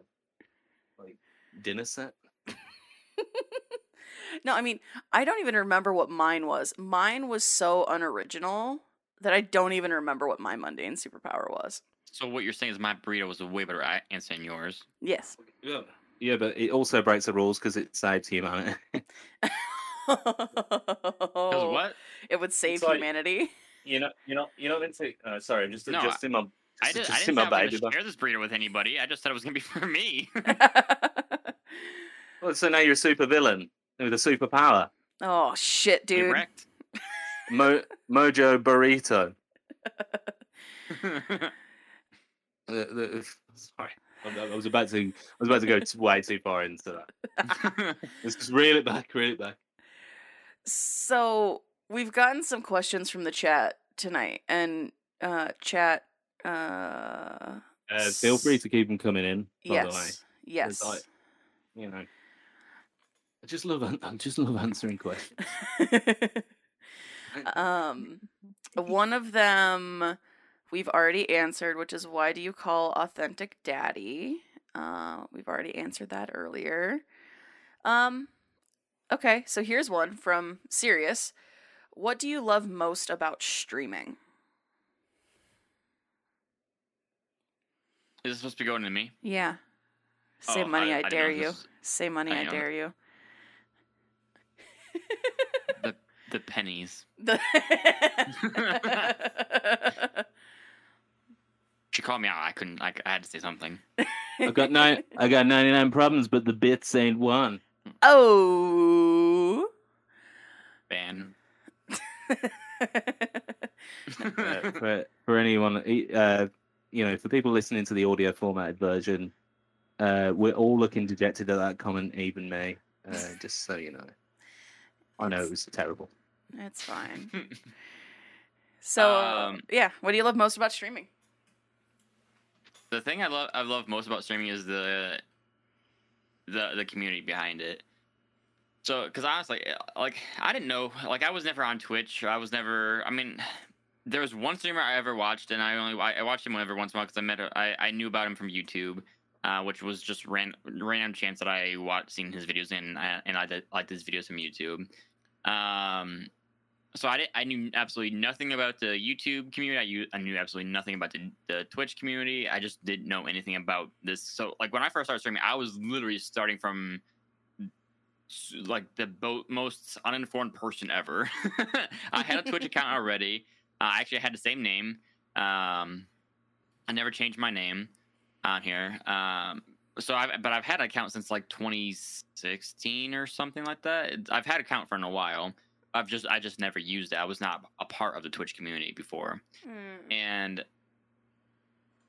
S2: like dinner set.
S1: no, I mean, I don't even remember what mine was. Mine was so unoriginal that I don't even remember what my mundane superpower was.
S3: so what you're saying is my burrito was a way better answer than yours.
S1: Yes.
S2: Yeah. Yeah, but it also breaks the rules because it saves humanity.
S3: Because what?
S1: It would save
S2: like-
S1: humanity.
S2: You know, you know, you know. Into, uh, sorry, I'm just
S3: No,
S2: adjusting my.
S3: I,
S2: Just,
S3: did, I didn't
S2: my
S3: say I was
S2: baby.
S3: going to share this burrito with anybody. I just said it was going to be for me.
S2: Well, so now you're a super villain with a superpower.
S1: oh shit, dude.
S3: Correct.
S2: Mo- Mojo Burrito. The, the, sorry, I, I was about to. I was about to go way too far into that. Let's just reel it back. Reel it back.
S1: So we've gotten some questions from the chat tonight, and uh, chat. Uh,
S2: Uh, feel free to keep them coming in. By the way,
S1: yes, yes.
S2: I- you know, I just love. I just love answering questions.
S1: um, one of them we've already answered, which is why do you call Authentik daddy? Uh, we've already answered that earlier. Um, okay, so here's one from Sirius. What do you love most about streaming?
S3: Is this supposed to be going to me?
S1: Yeah. Say
S3: Oh,
S1: money, I,
S3: didn't know
S1: dare you.
S3: was
S1: Say money,
S3: I
S1: I, dare you.
S3: The, the pennies.
S1: The
S3: She called me out. I couldn't. I, I had to say something.
S2: I got nine. I got ninety nine problems, but the bits ain't one.
S1: oh.
S3: Ban.
S2: Uh, for for anyone, uh, you know, for people listening to the audio formatted version, uh, we're all looking dejected at that comment, even me. Uh, just so you know, I know it was terrible.
S1: It's fine. So,
S3: Um,
S1: yeah, what do you love most about streaming?
S3: the thing I love I love most about streaming is the the the community behind it. So, because honestly, eh, like I didn't know, like I was never on Twitch. I was never. I mean, there was one streamer I ever watched, and I only I watched him whenever once in a while because I met I I knew about him from YouTube, uh, which was just ran, random chance that I watched seen his videos and I, and I did liked his videos from YouTube. Um, so I did, I knew absolutely nothing about the YouTube community. I, knew absolutely nothing about the, the Twitch community. I just didn't know anything about this. So like when I first started streaming, I was literally starting from like the bo- most uninformed person ever. I had a Twitch account already. Uh, I actually had the same name. Um, I never changed my name on here. Um, so I've but I've had an account since like 2016 or something like that. I've had an account for a while. I've just I just never used it. I was not a part of the Twitch community before, and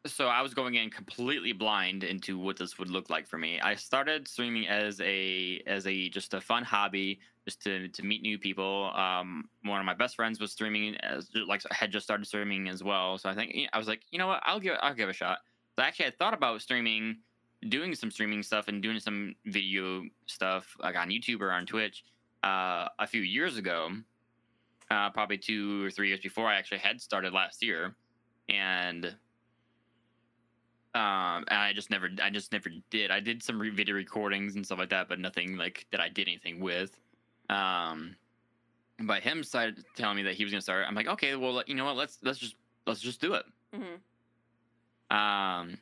S3: so I was going in completely blind into what this would look like for me. I started streaming as a as a just a fun hobby, just to to meet new people. Um, one of my best friends was streaming as like had just started streaming as well. So I think I was like, you know what, I'll give I'll give a shot. So actually, I thought about streaming, doing some streaming stuff and doing some video stuff like on YouTube or on Twitch uh, a few years ago, uh, probably two or three years before I actually had started last year, and Um, and I just never, I just never did. I did some re- video recordings and stuff like that, but nothing like that I did anything with. Um, but him started telling me that he was gonna start. I'm like, okay, well, you know what? Let's let's just let's just do it.
S1: Mm-hmm.
S3: Um,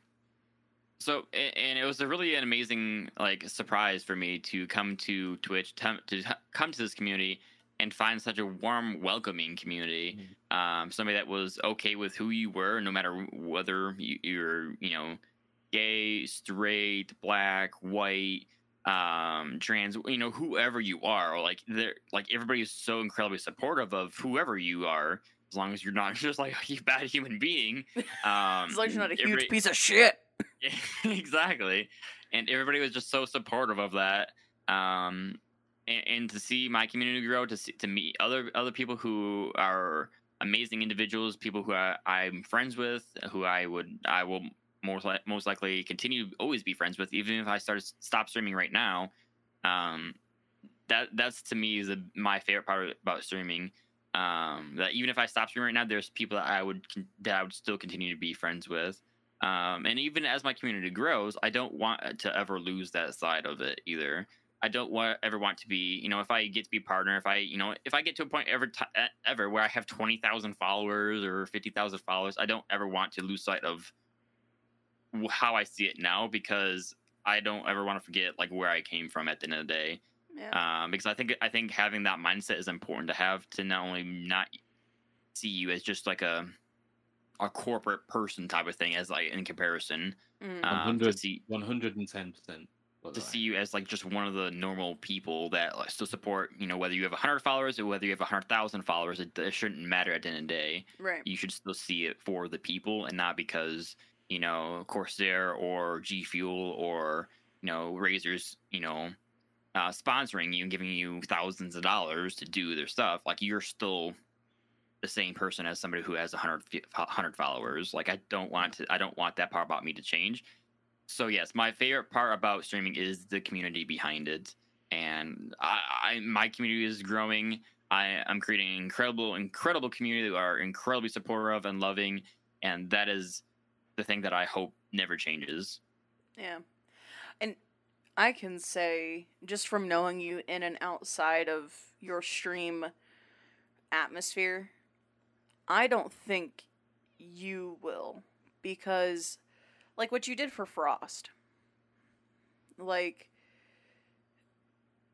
S3: so and it was a really an amazing like surprise for me to come to Twitch to, to come to this community and find such a warm, welcoming community. Um, somebody that was okay with who you were, no matter whether you, you're you know gay, straight, black, white, um, trans, you know whoever you are. Like they're like everybody is so incredibly supportive of whoever you are. As long as you're not just like a bad human being, um,
S1: As long as you're not a huge piece of shit.
S3: exactly and everybody was just so supportive of that um and, and to see my community grow to see, to meet other other people who are amazing individuals people who I, i'm friends with who i would i will most, li- most likely continue to always be friends with even if i start stop streaming right now. Um that that's to me is the, my favorite part about streaming. Um that even if i stop streaming right now there's people that i would that i would still continue to be friends with. Um, and even as my community grows, I don't want to ever lose that side of it either. I don't want ever want to be, you know, if I get to be partner, if I, you know, if I get to a point ever ti ever where I have twenty thousand followers or fifty thousand followers, I don't ever want to lose sight of how I see it now because I don't ever want to forget like where I came from at the end of the day.
S1: Yeah.
S3: Um, because I think I think having that mindset is important to have to not only not see you as just like a a corporate person type of thing as like in comparison
S1: Mhm.
S3: um, to
S2: 100
S3: see
S2: 110%.
S3: To see you as like just one of the normal people that like, still support you know whether you have 100 followers or whether you have 100000 followers it, it shouldn't matter at the end of the day.
S1: Right.
S3: you should still see it for the people and not because you know corsair or g fuel or you know Razers you know uh, sponsoring you and giving you thousands of dollars to do their stuff. Like you're still the same person as somebody who has 100 fi- 100 followers. Like i don't want to i don't want that part about me to change so yes my favorite part about streaming is the community behind it and i, I my community is growing I, I'm creating an incredible, incredible community that are incredibly supportive of and loving, and that is the thing that I hope never changes.
S1: Yeah. And I can say, just from knowing you in and outside of your stream atmosphere, I don't think you will. Because, like what you did for Frost, like,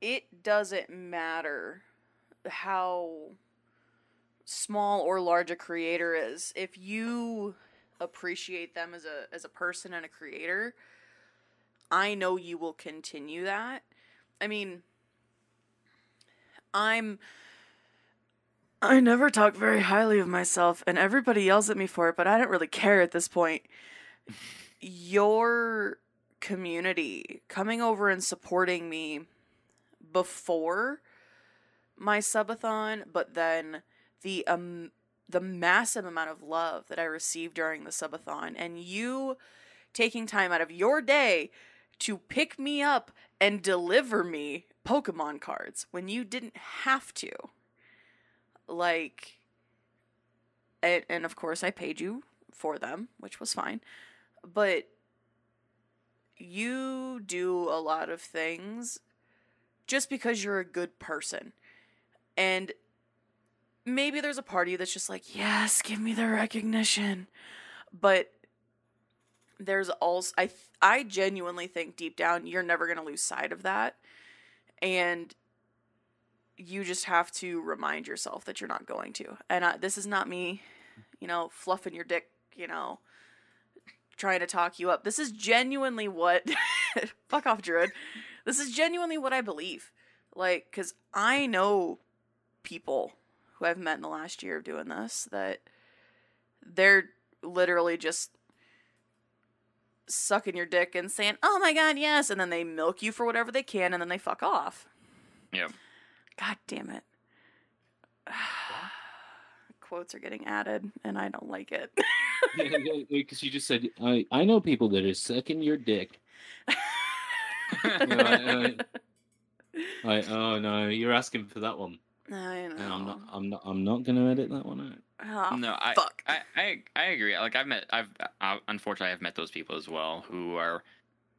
S1: it doesn't matter how small or large a creator is. If you appreciate them as a as a person and a creator, I know you will continue that. I mean, I'm I never talk very highly of myself and everybody yells at me for it, but I don't really care at this point. Your community coming over and supporting me before my subathon, but then the um the massive amount of love that I received during the subathon and you taking time out of your day to pick me up and deliver me Pokemon cards when you didn't have to. Like and, and of course I paid you for them, which was fine. But you do a lot of things just because you're a good person. And maybe there's a party that's just like, yes, give me the recognition. But there's also I I genuinely think deep down you're never going to lose sight of that. And you just have to remind yourself that you're not going to. And I, this is not me, you know, fluffing your dick, you know, trying to talk you up. This is genuinely what fuck off druid. This is genuinely what I believe. Like cuz I know people who I've met in the last year of doing this that they're literally just sucking your dick and saying, "Oh my god, yes," and then they milk you for whatever they can and then they fuck off.
S3: Yeah.
S1: God damn it. Quotes are getting added and I don't like it.
S2: Because you just said, I, I know people that are sucking your dick. I, I, oh no, you're asking for that one.
S1: I know.
S2: And I'm not. I'm not. I'm not going to edit that one out.
S1: Oh,
S3: no, I,
S1: fuck.
S3: I, I, I agree. Like I've met, I've, I, unfortunately, I've met those people as well who are,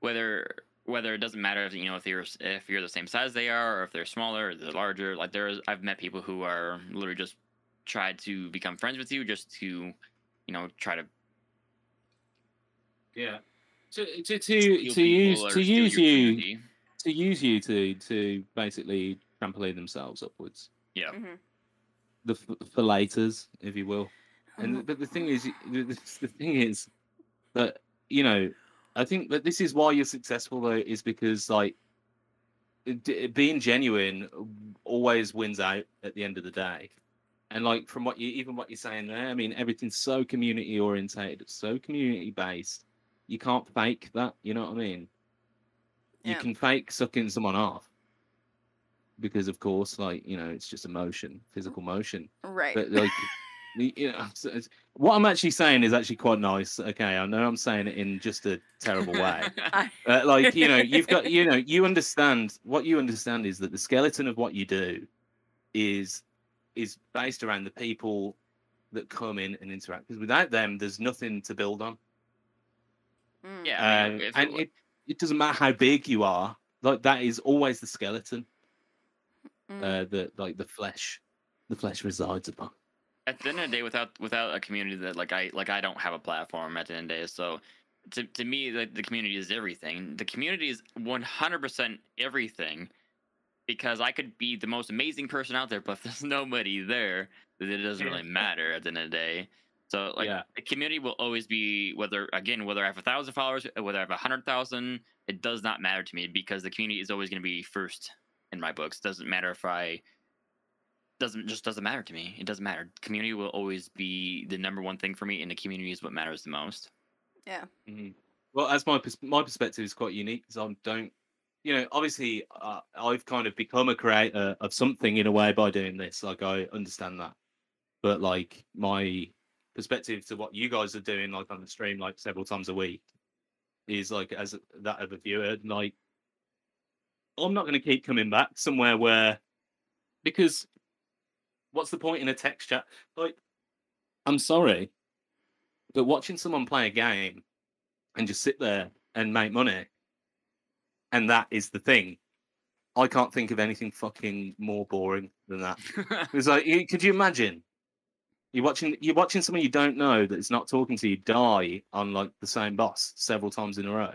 S3: whether, whether it doesn't matter if you know if you're if you're the same size they are or if they're smaller or they're larger. Like there's, I've met people who are literally just tried to become friends with you just to, you know, try to
S2: Yeah. To to to, to use to use you
S3: community.
S2: to use you to to basically trampoline themselves upwards.
S3: Yeah.
S1: Mhm.
S2: The f- fillators, if you will. And
S1: Mhm.
S2: but the thing is, the, the the thing is that you know, I think that this is why you're successful though, is because like being genuine always wins out at the end of the day. And like from what you even what you're saying there, I mean everything's so community orientated, so community based. You can't fake that. You know what I mean?
S1: yeah.
S2: You can fake sucking someone off because, of course, like you know, it's just emotion, physical motion
S1: Right.
S2: but like you know what i'm actually saying is actually quite nice okay i know i'm saying it in just a terrible way uh, like you know you've got you know you understand what you understand is that the skeleton of what you do is is based around the people that come in and interact because without them there's nothing to build on
S1: mm,
S3: Yeah. I mean,
S2: Um, and it, it doesn't matter how big you are like that is always the skeleton
S1: mm.
S2: uh that like the flesh the flesh resides upon
S3: at the end of the day, without without a community that like I like I don't have a platform at the end of the day. So to to me, the, the community is everything. The community is one hundred percent everything. Because I could be the most amazing person out there, but if there's nobody there, then it doesn't really matter at the end of the day. So like
S2: yeah
S3: the community will always be whether again whether I have a thousand followers, uh, whether I have a hundred thousand, it does not matter to me because the community is always going to be first in my books. Doesn't matter if I doesn't just doesn't matter to me. It doesn't matter. Community will always be the number one thing for me, and the community is what matters the most.
S1: yeah.
S2: Mhm. Well, as my pers- my perspective is quite unique because I don't, you know, obviously uh, I've kind of become a creator of something in a way by doing this. Like I understand that, but like my perspective to what you guys are doing, like on the stream, like several times a week, is like as that of a viewer. Like I'm not going to keep coming back somewhere where because what's the point in a text chat? Like I'm sorry, but watching someone play a game and just sit there and make money. And that is the thing. I can't think of anything fucking more boring than that. It's like, you, could you imagine? You're watching, you're watching someone you don't know that's not talking to you die on like the same boss several times in a row,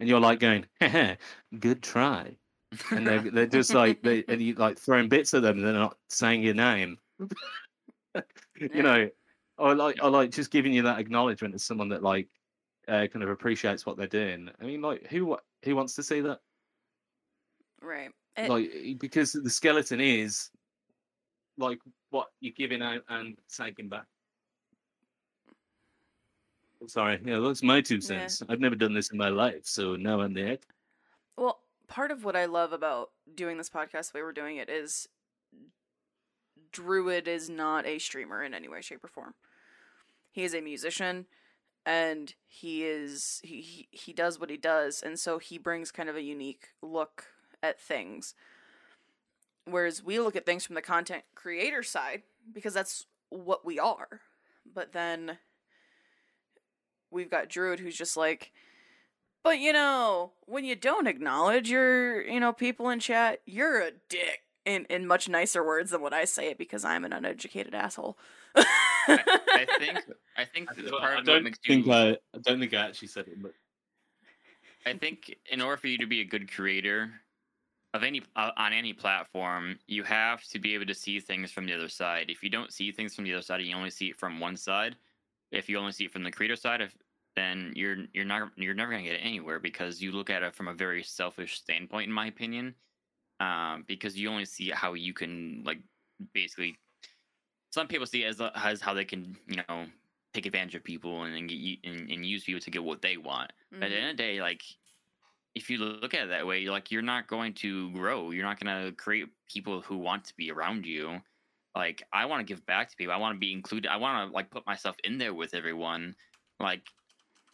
S2: and you're like going, "Good try," and they're they're just like they and you like throwing bits at them, and they're not saying your name. You know, I like I like just giving you that acknowledgement as someone that like uh, kind of appreciates what they're doing. I mean, like who who wants to see that?
S1: Right. It-
S2: like because the skeleton is like what you're giving out and taking back. Sorry, yeah, that's my two
S1: Yeah.
S2: cents. I've never done this in my life, so now I'm the.
S1: Well, part of what I love about doing this podcast the way we're doing it is Druid is not a streamer in any way, shape, or form. He is a musician and he is he, he he does what he does and so he brings kind of a unique look at things. Whereas we look at things from the content creator side because that's what we are. But then we've got Druid who's just like but you know, when you don't acknowledge your, you know, people in chat, you're a dick. In in much nicer words than what I say it because I'm an uneducated asshole.
S3: I think I think
S2: I
S3: the
S2: don't,
S3: part
S2: I
S3: of what
S2: don't
S3: makes
S2: think
S3: you
S2: I, I don't think I actually said it, but
S3: I think in order for you to be a good creator of any uh, on any platform, you have to be able to see things from the other side. If you don't see things from the other side, and you only see it from one side. If you only see it from the creator side, if, then you're you're not you're never gonna get it anywhere because you look at it from a very selfish standpoint, in my opinion. Um, because you only see how you can like basically. Some people see it as as how they can you know take advantage of people and and, get, and, and use people to get what they want. But at the end of the day, like if you look at it that way, you're like you're not going to grow. You're not going to create people who want to be around you. Like I want to give back to people. I want to be included. I want to like put myself in there with everyone. Like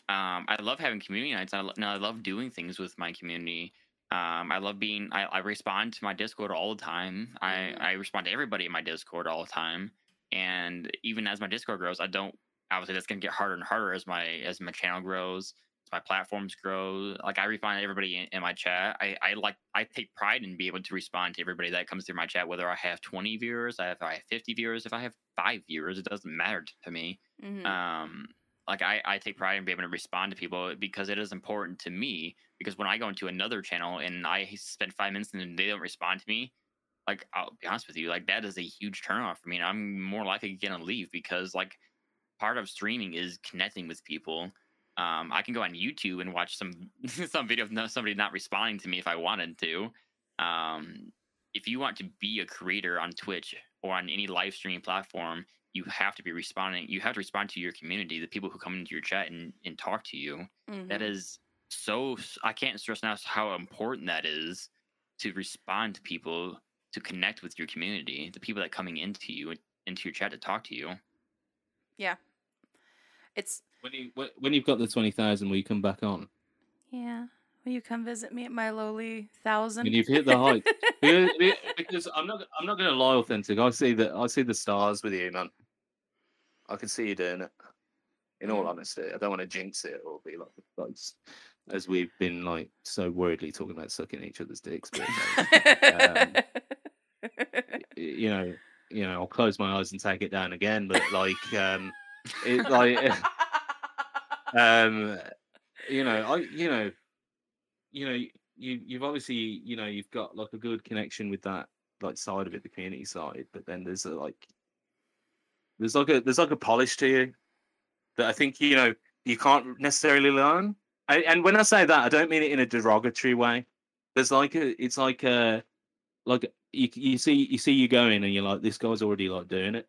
S3: um, I love having community nights. I, lo- no, I love doing things with my community. Um, I love being. I, I respond to my Discord all the time. I
S1: Mhm.
S3: I respond to everybody in my Discord all the time. And even as my Discord grows, I don't. Obviously, that's gonna get harder and harder as my as my channel grows, as my platforms grow. Like I refine everybody in, in my chat. I I like I take pride in being able to respond to everybody that comes through my chat. Whether I have twenty viewers, I have, I have fifty viewers, if I have five viewers, it doesn't matter to me
S1: Mhm.
S3: um like I, I take pride in being able to respond to people because it is important to me because when i go into another channel and i spend five minutes and they don't respond to me like i'll be honest with you like that is a huge turnoff for me and i'm more likely gonna leave because like part of streaming is connecting with people. Um i can go on youtube and watch some some video of somebody not responding to me if i wanted to. Um if you want to be a creator on twitch or on any live streaming platform you have to be responding you have to respond to your community the people who come into your chat and, and talk to you. That
S1: Mhm.
S3: is so I can't stress enough how important that is to respond to people to connect with your community the people that coming into you into your chat to talk to you Yeah,
S1: It's
S2: When you when- when you've got the twenty thousand, will you come back on?
S1: yeah. Will you come visit me at my lowly thousand?
S2: When you've hit the height, because, because I'm not I'm not going to lie, Authentik. I see that I see the stars with you, man. I can see you doing it. In all honesty, I don't want to jinx it or be like, like as we've been like so worriedly talking about sucking each other's dicks. But, um, y- you know, you know, I'll close my eyes and take it down again. But like, um, it like. um you know i you know you know you you've obviously you know you've got like a good connection with that like side of it the community side but then there's a like there's like a there's like a polish to you that i think you know you can't necessarily learn I, and when i say that i don't mean it in a derogatory way there's like a it's like a like you, you see you see you going and you're like this guy's already like doing it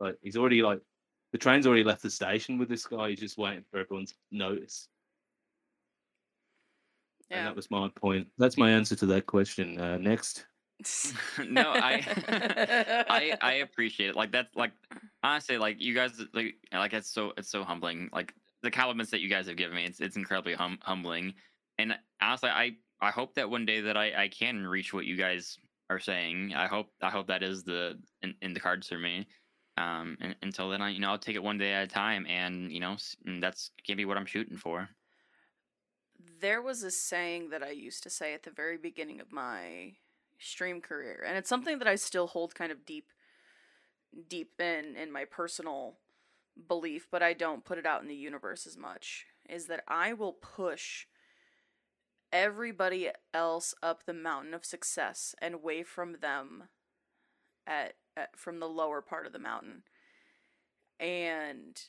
S2: like he's already like the train's already left the station with this guy. He's just waiting for everyone's notice. And
S1: yeah.
S2: that was my point. That's my answer to that question. Uh, next.
S3: no i I I appreciate it. Like that's like honestly, like you guys like like it's so it's so humbling. Like the compliments that you guys have given me, it's it's incredibly hum- humbling. And honestly, I I hope that one day that I I can reach what you guys are saying. I hope I hope that is the in, in the cards for me. Um, and until then, I you know I'll take it one day at a time, and you know that's gonna be what I'm shooting for.
S1: there was a saying that I used to say at the very beginning of my stream career, and it's something that I still hold kind of deep, deep in in my personal belief, but I don't put it out in the universe as much. Is that I will push everybody else up the mountain of success and away from them at, at from the lower part of the mountain, and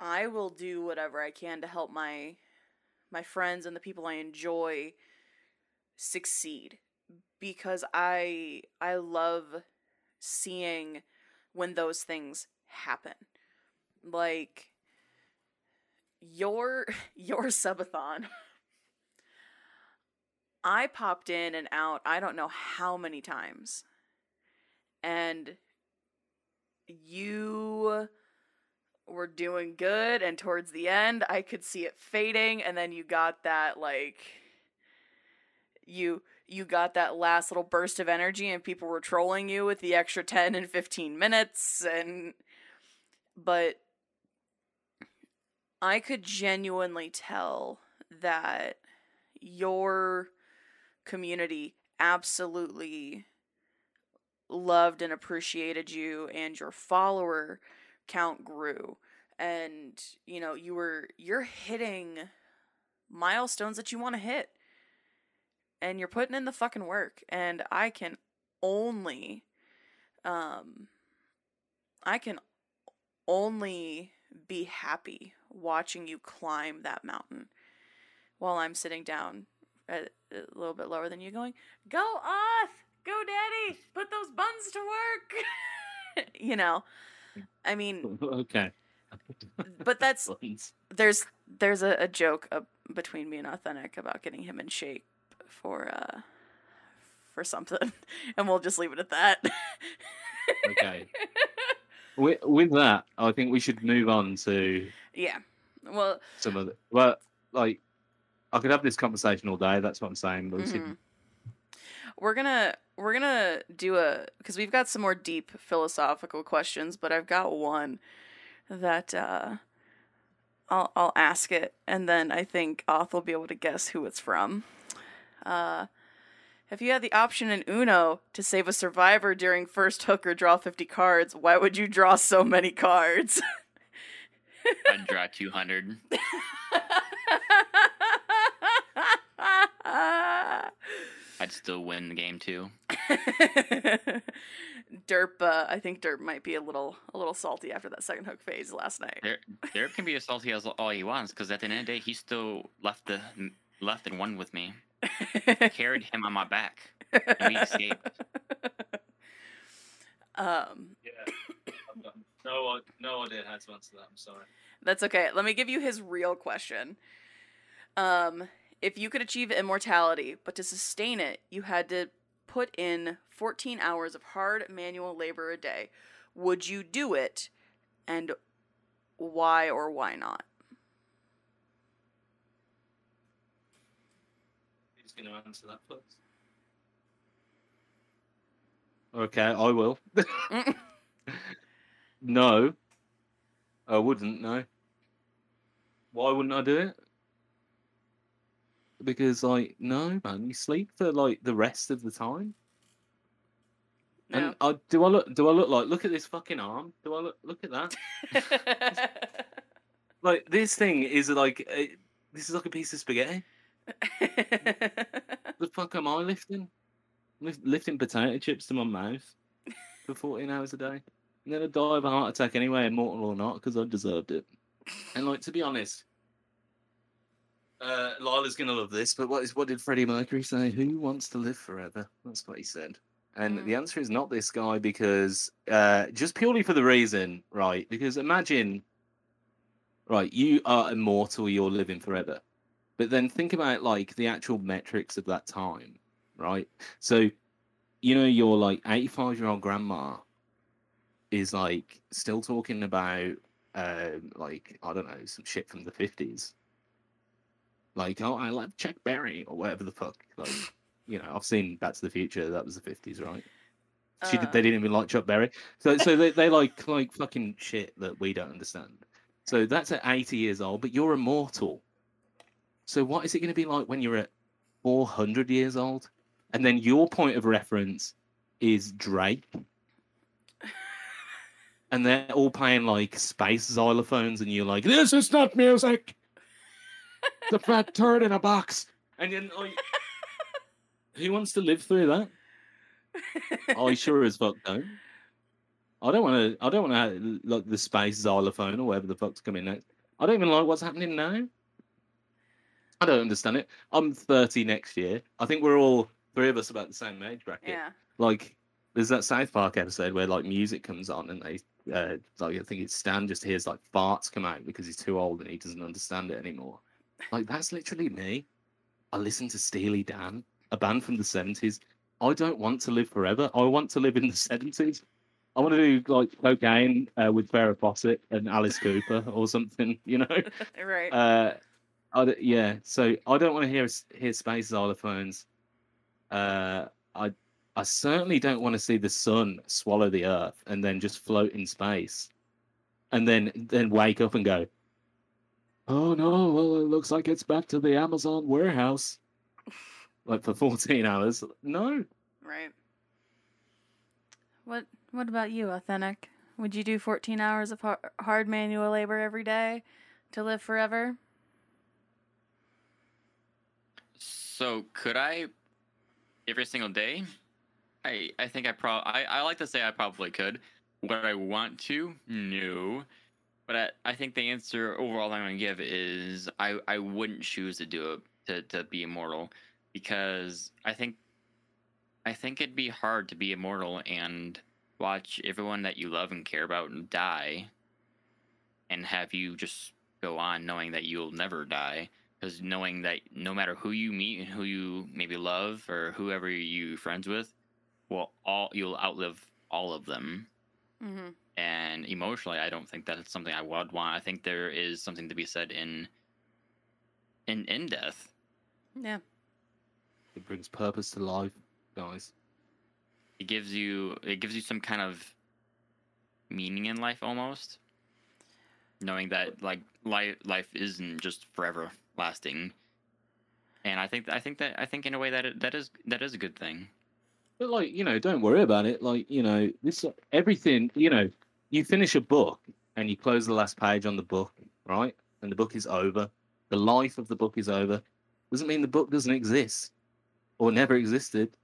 S1: I will do whatever I can to help my my friends and the people I enjoy succeed because I I love seeing when those things happen. Like your your subathon I popped in and out I don't know how many times. And you were doing good and towards the end I could see it fading and then you got that like you you got that last little burst of energy and people were trolling you with the extra 10 and 15 minutes and but I could genuinely tell that your community absolutely loved and appreciated you and your follower count grew. And you know you were you're hitting milestones that you want to hit. And you're putting in the fucking work. And i can only um i can only be happy watching you climb that mountain while i'm sitting down a, a little bit lower than you going go off! Go daddy! Put those buns to work! You know? I mean
S2: okay.
S1: but that's there's there's a, a joke uh, between me and Authentik about getting him in shape for uh for something and we'll just leave it at that.
S2: Okay. with, with that, I think we should move on to
S1: yeah well
S2: some of the well, like I could have this conversation all day. That's what I'm saying.
S1: Mhm. We're gonna we're gonna do a because we've got some more deep philosophical questions, but I've got one that uh, I'll I'll ask it, and then I think Oth will be able to guess who it's from. Uh, if you had the option in Uno to save a survivor during first hook or draw fifty cards, why would you draw so many cards?
S3: I'd draw 200. I'd still win the game too.
S1: Derp, uh, I think Derp might be a little a little salty after that second hook phase last night.
S3: There, there can be as salty as all he wants, because at the end of the day, he still left the left and won with me. Carried him on my back. and we escaped.
S1: um,
S2: Yeah. I've got no, no idea how to answer that. I'm sorry.
S1: that's okay. Let me give you his real question. Um, if you could achieve immortality, but to sustain it, you had to put in 14 hours of hard manual labor a day, would you do it? And why or why not?
S2: Who's going to answer that first? Okay, I will. no, I wouldn't. No. Why wouldn't I do it? Because, like, no, man, you sleep for like the rest of the time.
S1: No.
S2: And I, do I look? Do I look like? Look at this fucking arm. Do I look? Look at that. Like this thing is like this is like a piece of spaghetti. The fuck am I lifting? Lif- lifting potato chips to my mouth for 14 hours a day. And then I die of a heart attack anyway, immortal or not, because I deserved it. And like to be honest, uh, Lila's gonna love this, but what is what did Freddie Mercury say? Who wants to live forever? That's what he said. And
S1: Mm.
S2: the answer is not this guy because uh, just purely for the reason, right? Because imagine, right, you are immortal, you're living forever. But then think about like the actual metrics of that time, right? So, you know, your like 85 year old grandma is like still talking about, um, like, I don't know, some shit from the 50s. Like, oh, I love Chuck Berry or whatever the fuck. Like, you know, I've seen Back to the Future. That was the 50s, right? She did,
S1: Uh,
S2: they didn't even like Chuck Berry. So, so they, they like like fucking shit that we don't understand. So that's at 80 years old, but you're immortal. So what is it going to be like when you're at 400 years old? And then your point of reference is Drake. And they're all playing like space xylophones, and you're like, "This is not music." the fat turd in a box, and then like, who wants to live through that? I sure as fuck don't. I don't want to. I don't want to like the space xylophone or whatever the fuck's coming next. I don't even like what's happening now. I don't understand it. I'm 30 next year. I think we're all three of us about the same age bracket.
S1: yeah.
S2: Like, there's that South Park episode where like music comes on and they, uh, like I think it's Stan just hears like farts come out because he's too old and he doesn't understand it anymore. Like that's literally me. I listen to Steely Dan, a band from the 70s. I don't want to live forever. I want to live in the 70s. I want to do like cocaine uh, with Farrah Fawcett and Alice Cooper or something, you know.
S1: right.
S2: Uh, I yeah, so I don't want to hear hear space xylophones. Uh, I I certainly don't want to see the sun swallow the Earth and then just float in space, and then then wake up and go, oh no, well it looks like it's back to the Amazon warehouse, like for fourteen hours. No,
S1: Right. What What about you, Authentik? Would you do 14 hours of hard manual labor every day to live forever?
S3: So could I every single day? I I think I pro I, I like to say I probably could. Would I want to? No. But I, I think the answer overall I'm gonna give is I, I wouldn't choose to do it to, to be immortal because I think I think it'd be hard to be immortal and watch everyone that you love and care about die and have you just go on knowing that you'll never die because knowing that no matter who you meet and who you maybe love or whoever you friends with, well, all you'll outlive all of them.
S1: Mm-hmm.
S3: And emotionally, I don't think that's something I would want. I think there is something to be said in in in death
S1: Yeah.
S2: It brings purpose to life, guys.
S3: It gives you it gives you some kind of meaning in life almost. Knowing that like life life isn't just forever lasting. And I think I think that I think in a way that it, that is that is a good thing.
S2: But like, you know, don't worry about it. Like, you know, this everything, you know, you finish a book and you close the last page on the book, right? And the book is over. The life of the book is over. Doesn't mean the book doesn't exist or never existed.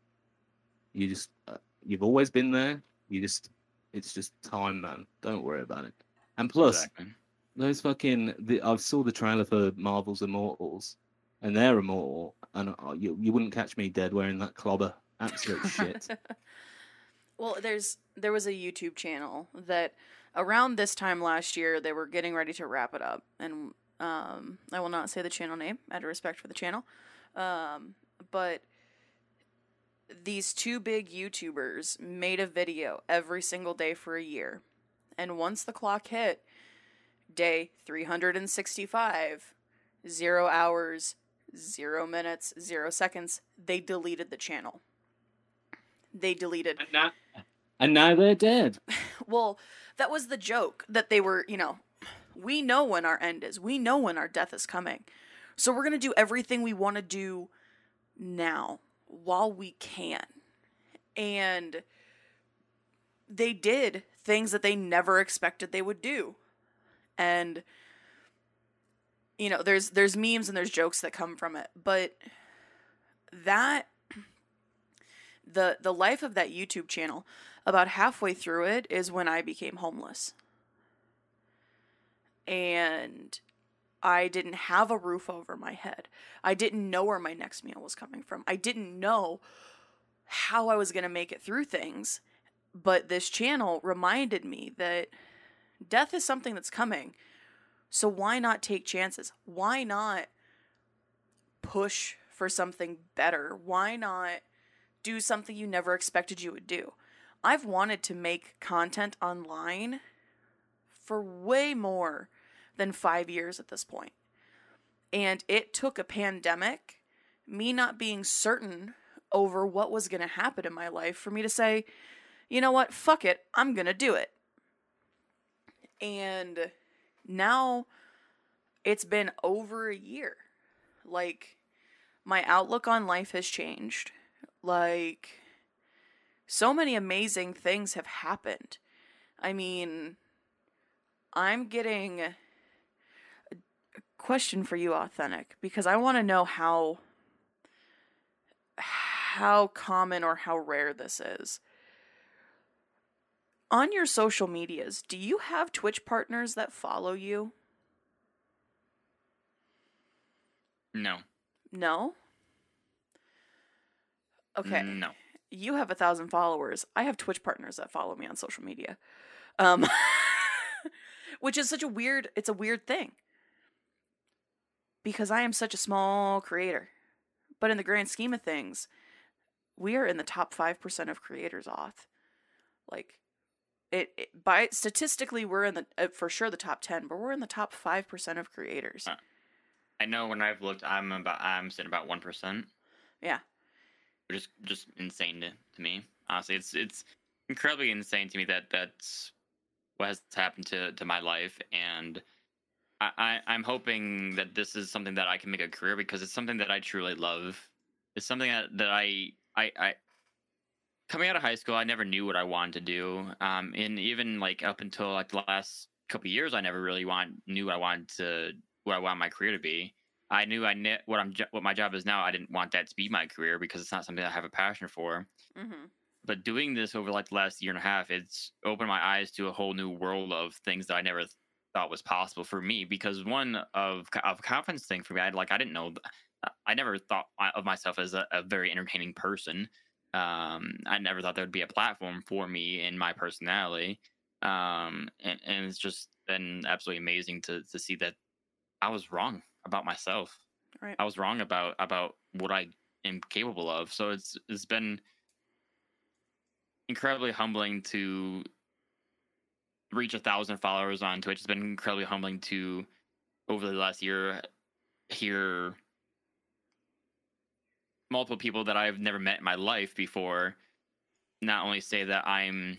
S2: You just uh, you've always been there. You just it's just time, man. Don't worry about it. And plus,
S3: Exactly.
S2: those fucking the, I saw the trailer for Marvel's Immortals, and they're immortal, and uh, you you wouldn't catch me dead wearing that clobber. Absolute shit.
S1: Well, there's there was a YouTube channel that around this time last year they were getting ready to wrap it up, and um, I will not say the channel name out of respect for the channel, um, but these two big YouTubers made a video every single day for a year, and once the clock hit day 365, zero hours, zero minutes, zero seconds, they deleted the channel. They deleted
S2: and, now, and now they're dead.
S1: well, that was the joke that they were, you know, we know when our end is. We know when our death is coming. So we're going to do everything we want to do now while we can. And they did things that they never expected they would do. And you know, there's there's memes and there's jokes that come from it, but that the the life of that YouTube channel about halfway through it is when I became homeless. And I didn't have a roof over my head. I didn't know where my next meal was coming from. I didn't know how I was going to make it through things. But this channel reminded me that death is something that's coming. So why not take chances? Why not push for something better? Why not do something you never expected you would do? I've wanted to make content online for way more than five years at this point. And it took a pandemic, me not being certain over what was going to happen in my life, for me to say, you know what, fuck it, I'm going to do it. And now it's been over a year. Like, my outlook on life has changed. Like, so many amazing things have happened. I mean, I'm getting a question for you, Authentik, because I want to know how how common or how rare this is. On your social medias, do you have Twitch partners that follow you?
S3: No.
S1: No. Okay.
S3: No.
S1: you have a thousand followers. I have Twitch partners that follow me on social media. Um which is such a weird it's a weird thing. Because I am such a small creator. But in the grand scheme of things, we are in the top 5% of creators off. Like it, it by statistically we're in the uh, for sure the top 10, but we're in the top 5% of creators.
S3: Uh. I know when I've looked, I'm about I'm sitting about one percent.
S1: Yeah.
S3: Is just insane to, to me. Honestly, it's it's incredibly insane to me that that's what has happened to to my life, and I, I I'm hoping that this is something that I can make a career because it's something that I truly love. It's something that that I I I coming out of high school, I never knew what I wanted to do. Um, and even like up until like the last couple years, I never really want knew what I wanted to what I want my career to be. I knew I knew what I'm what my job is now. I didn't want that to be my career because it's not something I have a passion for.
S1: Mhm.
S3: But doing this over like the last year and a half, it's opened my eyes to a whole new world of things that I never th- thought was possible for me. Because one of of confidence thing for me, I like I didn't know. I never thought of myself as a, a very entertaining person. Um, I never thought there would be a platform for me and my personality. Um, and, and it's just been absolutely amazing to to see that I was wrong about myself.
S1: Right.
S3: I was wrong about about what I am capable of. So it's it's been incredibly humbling to reach a thousand followers on Twitch. It's been incredibly humbling to over the last year hear multiple people that I've never met in my life before not only say that I'm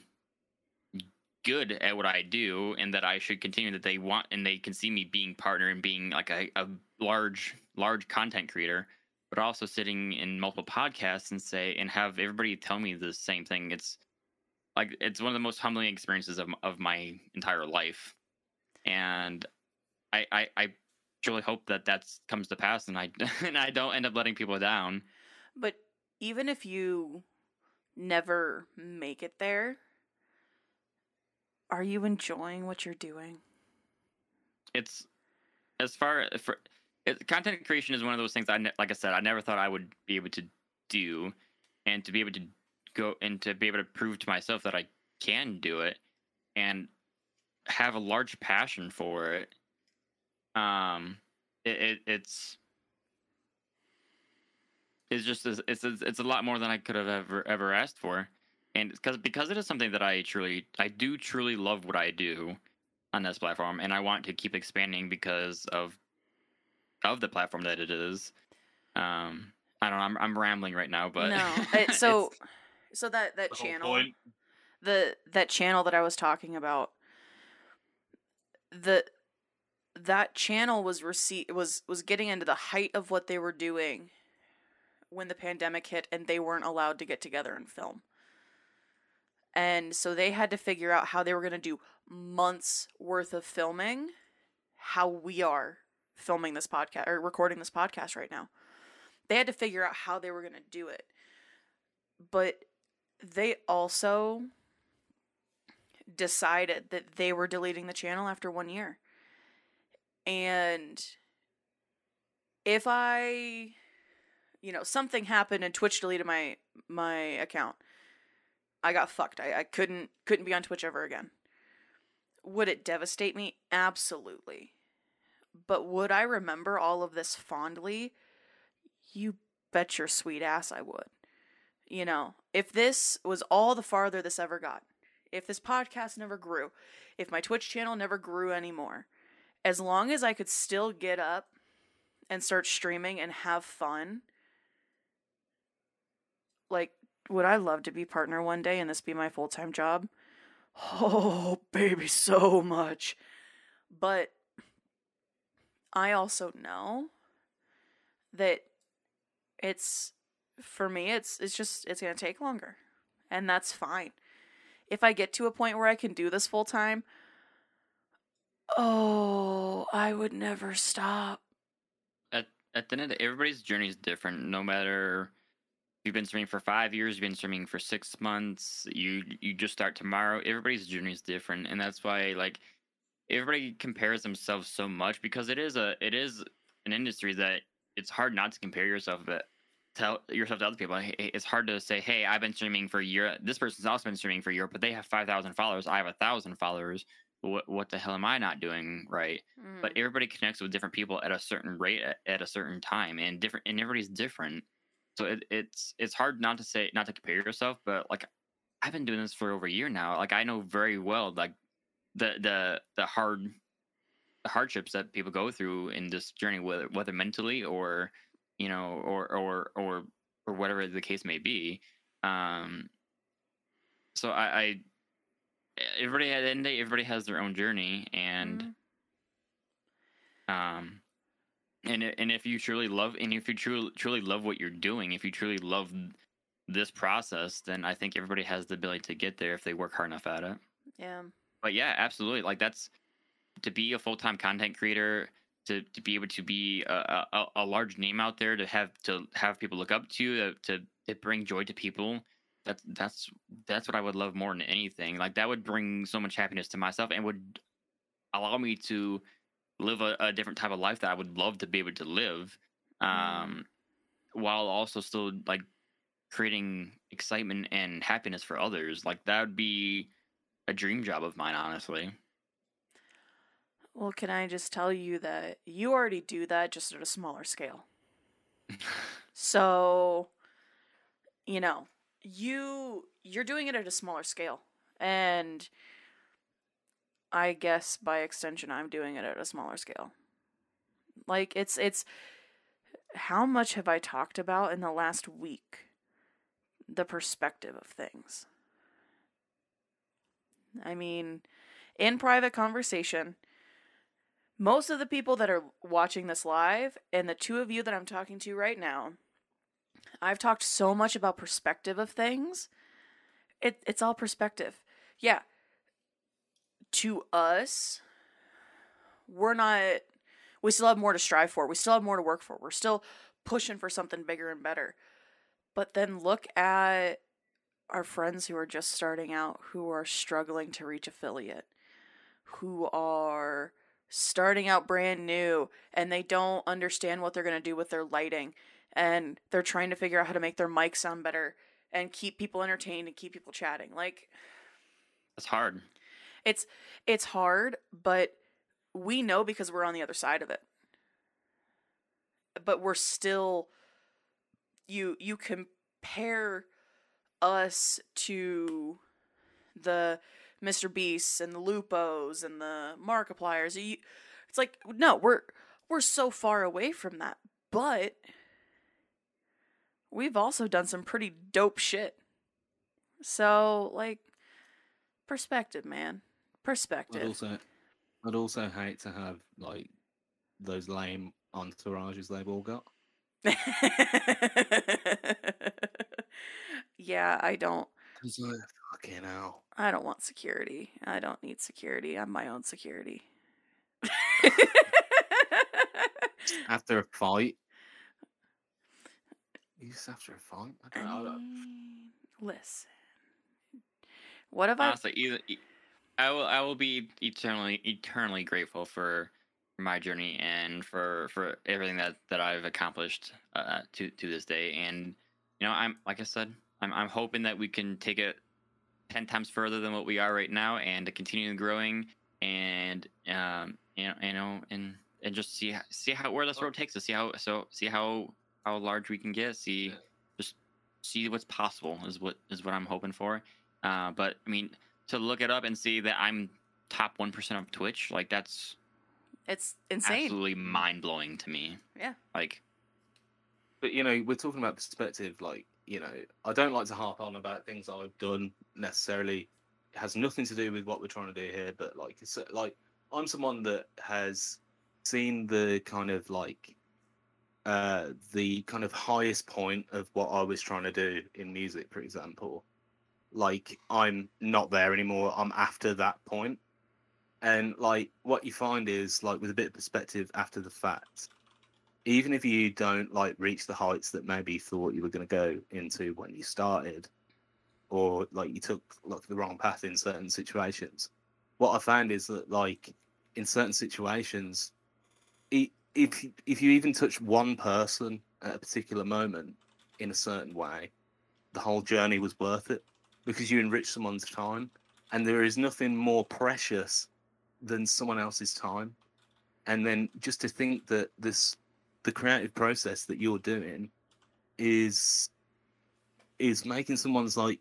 S3: good at what I do and that I should continue that they want and they can see me being partner and being like a, a large large content creator but also sitting in multiple podcasts and say and have everybody tell me the same thing. It's like it's one of the most humbling experiences of, of my entire life. And I, I i truly hope that that comes to pass and i and i don't end up letting people down.
S1: But even if you never make it there, are you enjoying what you're doing?
S3: it's as far for it, content creation is one of those things I ne- like I said I never thought I would be able to do, and to be able to go and to be able to prove to myself that I can do it, and have a large passion for it. Um, it, it it's it's just it's it's it's a lot more than I could have ever ever asked for, and because because it is something that I truly I do truly love what I do on this platform, and I want to keep expanding because of of the platform that it is. Um, I don't know. I'm I'm rambling right now, but
S1: no. It, so so that that
S2: The
S1: channel
S2: point.
S1: the that channel that I was talking about the that channel was rece- was was getting into the height of what they were doing when the pandemic hit and they weren't allowed to get together and film. And so they had to figure out how they were going to do months worth of filming how we are filming this podcast or recording this podcast right now. They had to figure out how they were going to do it. But they also decided that they were deleting the channel after one year. And if I, you know, something happened and Twitch deleted my my account, I got fucked. I, I couldn't couldn't be on Twitch ever again. Would it devastate me? Absolutely. But would I remember all of this fondly? You bet your sweet ass I would. You know, if this was all the farther this ever got, if this podcast never grew, if my Twitch channel never grew anymore, as long as I could still get up and start streaming and have fun, like, would I love to be partner one day and this be my full time job? Oh, baby, so much. But I also know that it's for me it's it's just it's going to take longer and that's fine. If I get to a point where I can do this full time, oh, I would never stop.
S3: at at the end of the, everybody's journey is different. No matter you've been streaming for five years, you've been streaming for six months, you you just start tomorrow. Everybody's journey is different, and that's why like everybody compares themselves so much because it is a it is an industry that it's hard not to compare yourself but tell yourself to other people it's hard to say hey i've been streaming for a year this person's also been streaming for a year but they have 5000 followers i have a thousand followers what, what the hell am i not doing right but
S1: Mm.
S3: everybody connects with different people at a certain rate at, at a certain time and different and everybody's different so it, it's it's hard not to say not to compare yourself but like i've been doing this for over a year now like i know very well like the the the hard the hardships that people go through in this journey whether whether mentally or you know or or or or whatever the case may be um so i i everybody at the end of the day everybody has their own journey and
S1: Mhm.
S3: um and and if you truly love and if you truly truly love what you're doing if you truly love this process then i think everybody has the ability to get there if they work hard enough at it.
S1: Yeah.
S3: but yeah absolutely. Like that's to be a full-time content creator to, to be able to be a, a, a large name out there to have to have people look up to you uh, to, to, to bring joy to people that's that's that's what i would love more than anything. Like that would bring so much happiness to myself and would allow me to live a, a different type of life that i would love to be able to live um while also still like creating excitement and happiness for others like that would be a dream job of mine honestly
S1: Well, can I just tell you that you already do that just at a smaller scale? So, you know, you you're doing it at a smaller scale. And I guess by extension I'm doing it at a smaller scale. Like it's it's how much have I talked about in the last week the perspective of things? I mean, in private conversation, most of the people that are watching this live and the two of you that I'm talking to right now, I've talked so much about perspective of things. It it's all perspective. Yeah. To us, we're not we still have more to strive for. We still have more to work for. We're still pushing for something bigger and better. But then look at our friends who are just starting out, who are struggling to reach affiliate, who are starting out brand new and they don't understand what they're going to do with their lighting and they're trying to figure out how to make their mic sound better and keep people entertained and keep people chatting. Like
S3: It's hard.
S1: It's it's hard, but we know because we're on the other side of it. But we're still you you compare us to the Mr. Beasts and the Lupos and the Markipliers. You, it's like no, we're we're so far away from that. But we've also done some pretty dope shit. So, like perspective, man.
S2: I'd
S1: Perspective.
S2: also, I'd also hate to have like those lame entourages they've all got.
S1: yeah, I don't
S2: Cause like, fucking hell.
S1: I don't want security. I don't need security. I'm my own security.
S2: After a fight, Yes, after a fight. I
S1: I
S2: don't, I don't,
S1: mean, listen. What have I
S3: Honestly, either e- I will I will be eternally eternally grateful for my journey and for for everything that that I've accomplished uh, to to this day. And you know, I'm like I said, I'm I'm hoping that we can take it ten times further than what we are right now, and to continue growing and um you know you know and and just see see how where this road takes us. See how so see how how large we can get. See just see what's possible is what is what I'm hoping for. Uh, but I mean, to look it up and see that I'm top one percent of Twitch, like that's
S1: it's insane.
S3: absolutely mind blowing to me.
S1: Yeah.
S3: Like,
S2: but you know, we're talking about perspective. Like, you know, I don't like to harp on about things I've done necessarily. It has nothing to do with what we're trying to do here. But like, it's like I'm someone that has seen the kind of like uh the kind of highest point of what I was trying to do in music, for example. Like, I'm not there anymore. I'm after that point. And like, what you find is like with a bit of perspective after the fact, even if you don't like reach the heights that maybe you thought you were going to go into when you started or like you took like the wrong path in certain situations what i found is that like in certain situations if if you even touch one person at a particular moment in a certain way the whole journey was worth it because you enrich someone's time. And there is nothing more precious than someone else's time. And then just to think that this the creative process that you're doing is is making someone's like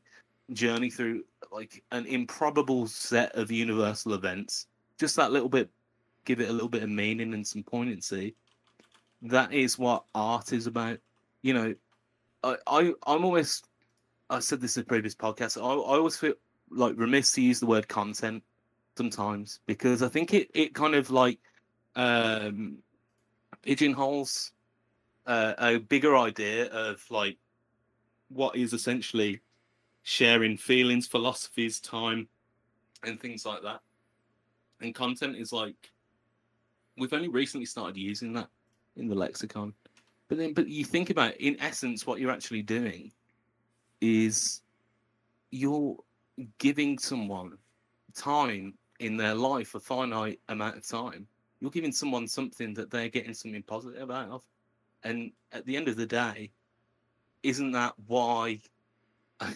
S2: journey through like an improbable set of universal events just that little bit give it a little bit of meaning and some poignancy. That is what art is about. You know i, I i'm almost i said this in a previous podcasts I, I always feel like remiss to use the word content sometimes because i think it it kind of like um pigeonholes uh, a bigger idea of like what is essentially sharing feelings, philosophies, time, and things like that. And content is like we've only recently started using that in the lexicon. But then, but you think about it, in essence, what you're actually doing is you're giving someone time in their life, a finite amount of time. You're giving someone something that they're getting something positive out of. And at the end of the day, isn't that why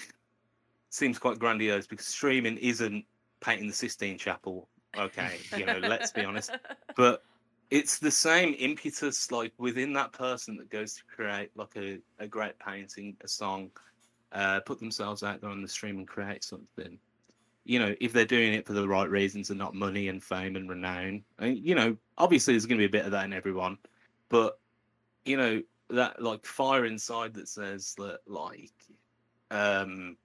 S2: seems quite grandiose because streaming isn't painting the Sistine Chapel. Okay, you know, let's be honest. But it's the same impetus like within that person that goes to create like a, a great painting, a song, uh, put themselves out there on the stream and create something. You know, if they're doing it for the right reasons and not money and fame and renown. And, you know, obviously there's going to be a bit of that in everyone, but you know, that like fire inside that says that like um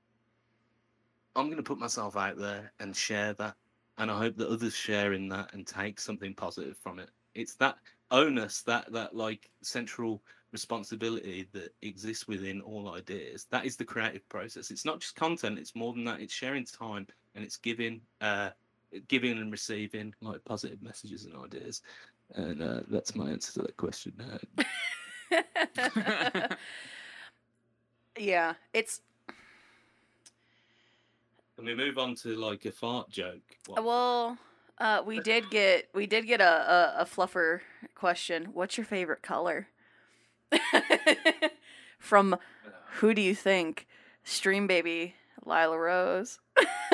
S2: I'm gonna put myself out there and share that and I hope that others share in that and take something positive from it. It's that onus, that that like central responsibility that exists within all ideas. That is the creative process. It's not just content, it's more than that. It's sharing time and it's giving uh giving and receiving like positive messages and ideas. And uh, that's my answer to that question. Uh,
S1: yeah, it's
S2: Can we move on to like a fart joke? What-
S1: well. Uh, we did get we did get a, a, a fluffer question. What's your favorite color? From who do you think? Stream baby Lila Rose.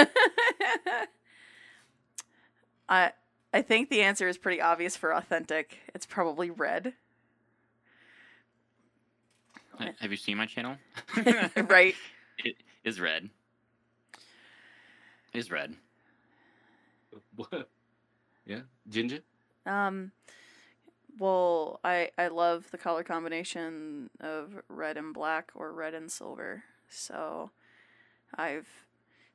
S1: I I think the answer is pretty obvious for Authentik. It's probably red.
S3: Have you seen my channel?
S1: right?
S3: It is red. Is red. What?
S2: yeah, ginger.
S1: Um well, I I love the color combination of red and black or red and silver. So I've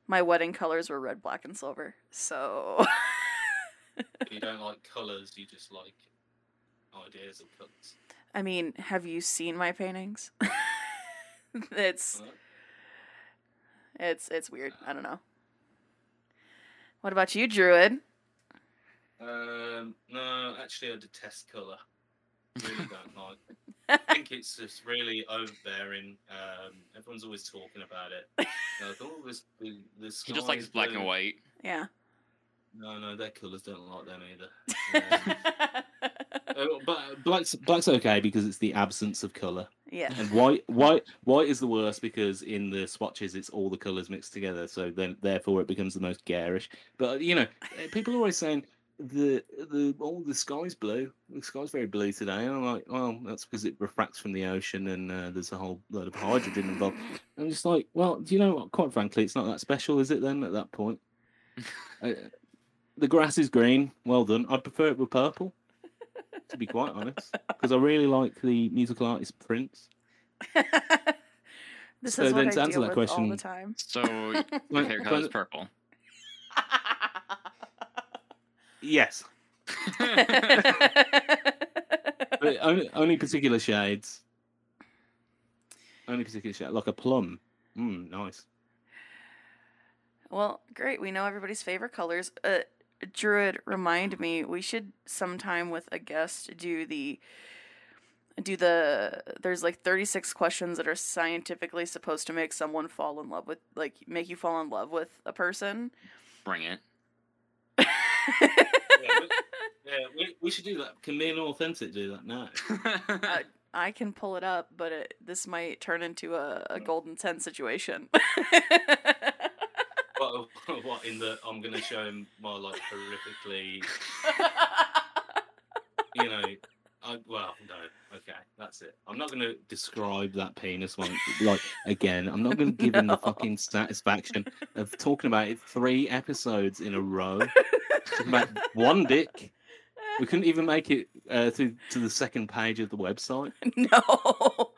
S1: my wedding colors were red, black and silver. So
S2: you don't like colors, you just like ideas of colors.
S1: I mean, have you seen my paintings? it's it's it's weird. I don't know. What about you, Druid?
S2: Um, no, actually, I detest color. Really don't like. it. I think it's just really overbearing. Um, everyone's always talking about it. They're like, oh, this the, the
S3: He just likes
S2: is
S3: black
S2: blue."
S3: and white.
S1: Yeah.
S2: No, no, their colors don't like them either. Um, uh, but black's black's okay because it's the absence of color,
S1: yeah.
S2: and white white white is the worst because in the swatches it's all the colors mixed together. So then therefore it becomes the most garish. But you know, uh, people are always saying the the oh the sky's blue. The sky's very blue today. And I'm like, well, that's because it refracts from the ocean and uh, there's a whole load of hydrogen involved. I'm just like, well, do you know what? Quite frankly, it's not that special, is it? Then at that point, uh, the grass is green. Well done. I'd prefer it with purple, to be quite honest, because I really like the musical artist Prince.
S1: this
S2: So
S1: is
S2: then
S1: what
S2: to
S1: I
S2: answer
S1: deal
S2: that
S1: with all
S2: question-
S1: the time.
S3: So your
S2: When-
S3: favorite color is purple.
S2: Yes, but only, only particular shades. Only particular shade, like a plum. Mm, nice.
S1: well, great. We know everybody's favorite colors. Uh, Druid, remind me, we should sometime with a guest do the do the there's like 36 questions that are scientifically supposed to make someone fall in love with like make you fall in love with a person.
S3: Bring it.
S2: Yeah, we, we should do that. Can me and Authentik do that now?
S1: Uh, I can pull it up, but it, this might turn into a, a golden 10 situation.
S2: what, what in the? I'm gonna show him my like horrifically. You know, I well no. Okay, that's it. I'm not gonna describe that penis one like again. I'm not gonna give him the fucking satisfaction of talking about it three episodes in a row. about one dick. We couldn't even make it uh, to to the second page of the website.
S1: no.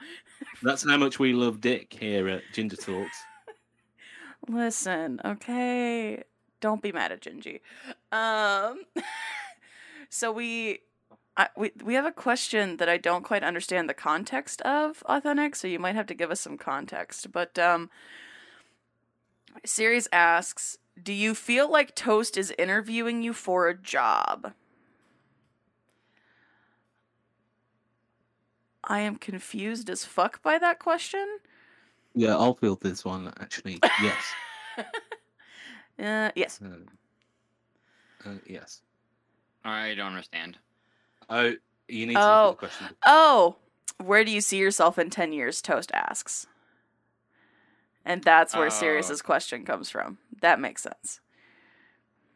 S2: That's how much we love dick here at Ginger Talks.
S1: Listen, okay. Don't be mad at Gingy. Um, so we, I, we we have a question that I don't quite understand the context of Authentik. So you might have to give us some context. But um, Sirius asks, do you feel like Toast is interviewing you for a job? I am confused as fuck by that question.
S2: Yeah, I'll field this one actually. Yes.
S1: Uh, yes.
S2: Um, uh, yes.
S3: I don't understand.
S2: Oh, you need to
S1: Oh.
S2: look the question.
S1: Oh, where do you see yourself in 10 years? Toast asks. And that's where
S3: Oh.
S1: Sirius's question comes from. That makes sense.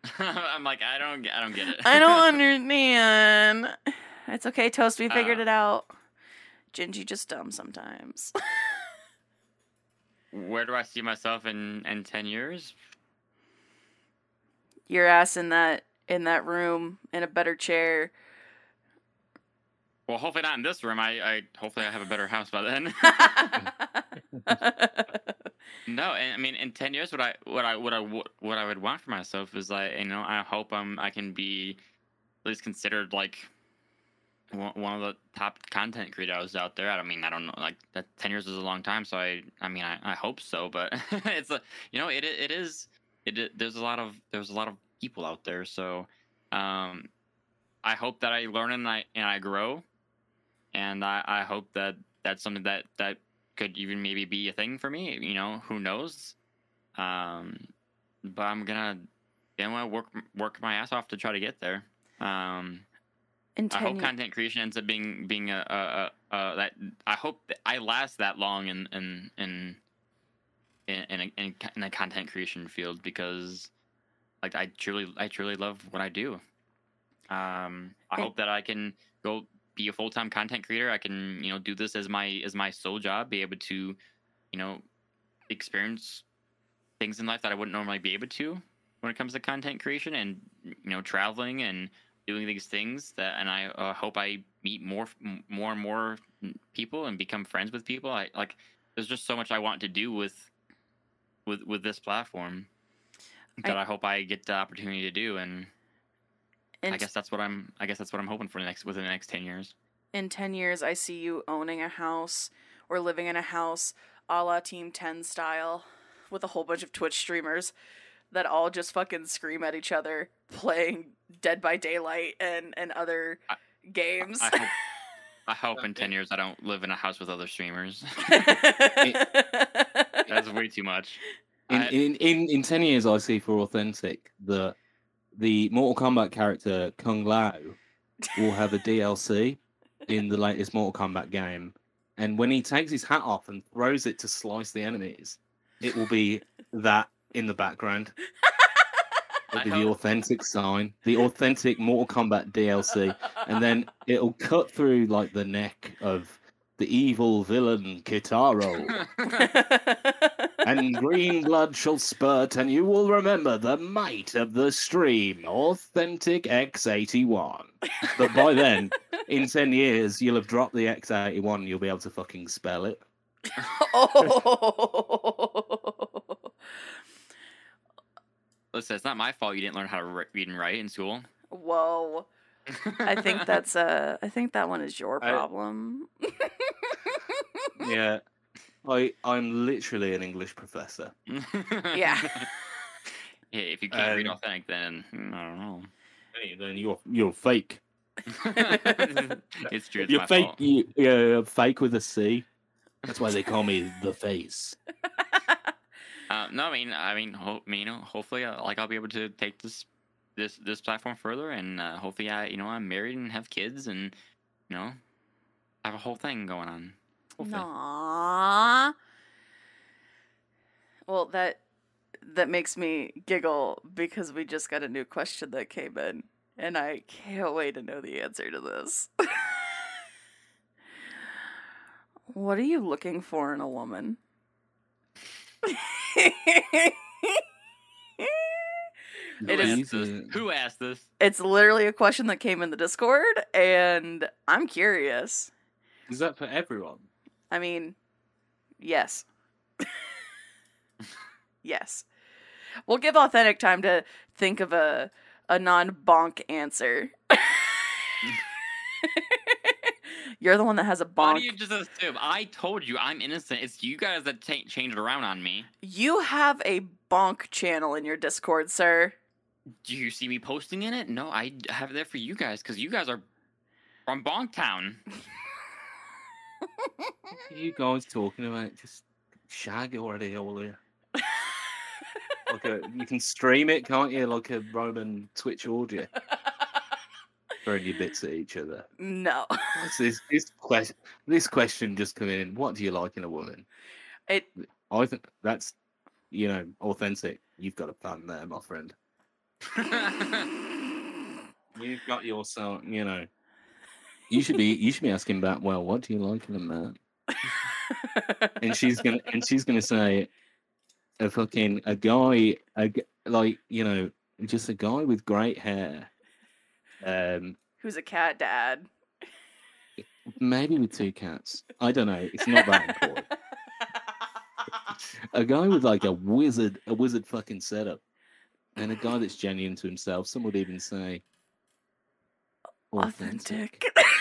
S3: I'm like, I don't, get- I don't get it.
S1: I don't understand. It's okay, Toast. We figured
S3: Uh.
S1: it out. Gingy just dumb sometimes.
S3: Where do I see myself in in ten years?
S1: Your ass in that in that room in a better chair,
S3: Well, hopefully not in this room. I, I hopefully I have a better house by then. no, and I mean, in ten years, what I what I what I what I would want for myself is like, you know, I hope I'm I can be at least considered like one of the top content creators out there. I don't mean I don't know like that ten years is a long time, so I I mean I, I hope so, but it's a you know it it is it there's a lot of there's a lot of people out there, so um I hope that I learn and I and I grow, and I I hope that that's something that that could even maybe be a thing for me. You know, who knows? Um, but I'm gonna I'm gonna work work my ass off to try to get there. Um, I hope content creation ends up being being a, a, a, a that I hope that I last that long in in in in in, a, in, in the content creation field because like I truly I truly love what I do. Um, I
S1: And-
S3: hope that I can go be a full time content creator. I can you know do this as my as my sole job. Be able to you know experience things in life that I wouldn't normally be able to when it comes to content creation and you know traveling and doing these things that and I uh, hope I meet more more and more people and become friends with people. I like there's just so much I want to do with with with this platform that
S1: I-
S3: I, hope I get the opportunity to do and
S1: in,
S3: I guess that's what I'm I guess that's what I'm hoping for the next within the next 10 years.
S1: in 10 years, I see you owning a house or living in a house a la Team 10 style with a whole bunch of Twitch streamers that all just fucking scream at each other playing Dead by Daylight and, and other
S3: I-
S1: games.
S3: I hope I hope in 10 years I don't live in a house with other streamers. That's way too much.
S2: In, in in in ten years, I see for Authentik that the Mortal Kombat character Kung Lao will have a DLC in the latest Mortal Kombat game, and when he takes his hat off and throws it to slice the enemies, it will be that in the background. It'll be the authentic sign, the authentic Mortal Kombat DLC, and then it'll cut through like the neck of the evil villain Kintaro. and green blood shall spurt, and you will remember the might of the stream, Authentik X81. But by then, in 10 years, you'll have dropped the X81, and you'll be able to fucking spell it.
S1: oh.
S3: Listen, it's not my fault you didn't learn how to read and write in school.
S1: Whoa. I think that's uh I think that one is your
S2: I-
S1: problem.
S2: Yeah. I, I'm literally an English professor.
S1: Yeah.
S3: Yeah, if you can't read
S2: Um,
S3: Authentik, then mm, I don't know.
S2: Hey, then you're you're fake.
S3: it's true. It's
S2: You're fake.
S3: fault.
S2: You, you're fake with a C. That's why they call me the face.
S3: Uh, no, I mean, I mean, ho- I mean, you know, hopefully, uh, like I'll be able to take this this this platform further, and uh, hopefully, I you know I'm married and have kids, and you know, have a whole thing going on. Hopefully.
S1: Aww. Well, that that makes me giggle because we just got a new question that came in, and I can't wait to know the answer to this. what are you looking for in a woman?
S3: Who
S1: It is-
S3: asked this? Who asked this?
S1: it's literally a question that came in the Discord, and I'm curious.
S2: Is that for everyone?
S1: I mean, yes. yes. We'll give Authentik time to think of a a non-bonk answer. You're the one that has a
S3: Why
S1: bonk.
S3: do you just assume? I told you I'm innocent. It's you guys that ta changed around on me.
S1: You have a bonk channel in your Discord, sir.
S3: Do you see me posting in it? No, I have it there for you guys because you guys are from Bonktown.
S2: What are you guys talking about? Just shag already, all. Like a, you can stream it, can't you? Like a Roman Twitch audio, throwing your bits at each other.
S1: no.
S2: What's this? This question. This question just come in. What do you like in a woman?
S1: It
S2: I think that's, you know, Authentik. You've got a pun there, my friend. You've got yourself. You know, you should be. You should be asking back. Well, what do you like in a man? and she's gonna and she's gonna say a fucking a guy a like you know just a guy with great hair um
S1: Who's a cat dad?
S2: Maybe with two cats. I don't know. It's not that important. a guy with like a wizard, a wizard fucking setup, and a guy that's genuine to himself. Some would even say authentic.
S1: Authentic.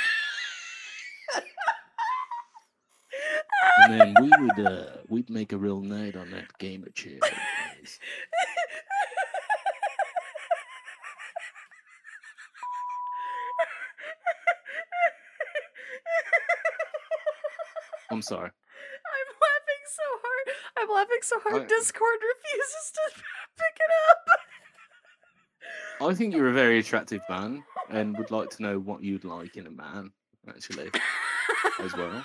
S2: And then we would uh we'd make a real night on that gamer chair. guys. I'm sorry.
S1: I'm laughing so hard. I'm laughing so hard.
S2: I-
S1: Discord refuses to pick it up.
S2: I think you're a very attractive man and would like to know what you'd like in a man, actually, as well.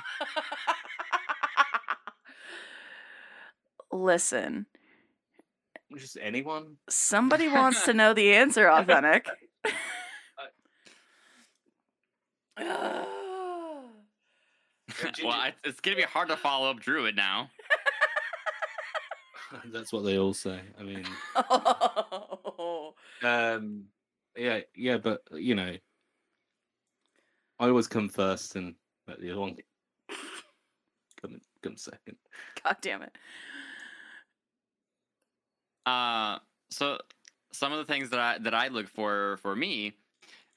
S1: Listen,
S2: Just anyone.
S1: somebody wants to know the answer, Authentik.
S3: well, it's gonna be hard to follow up Druid now.
S2: That's what they all say. I mean,
S1: Oh.
S2: um, yeah, yeah, but you know, I always come first and let the other one come come second.
S1: God damn it.
S3: Uh, so some of the things that I that I look for for me,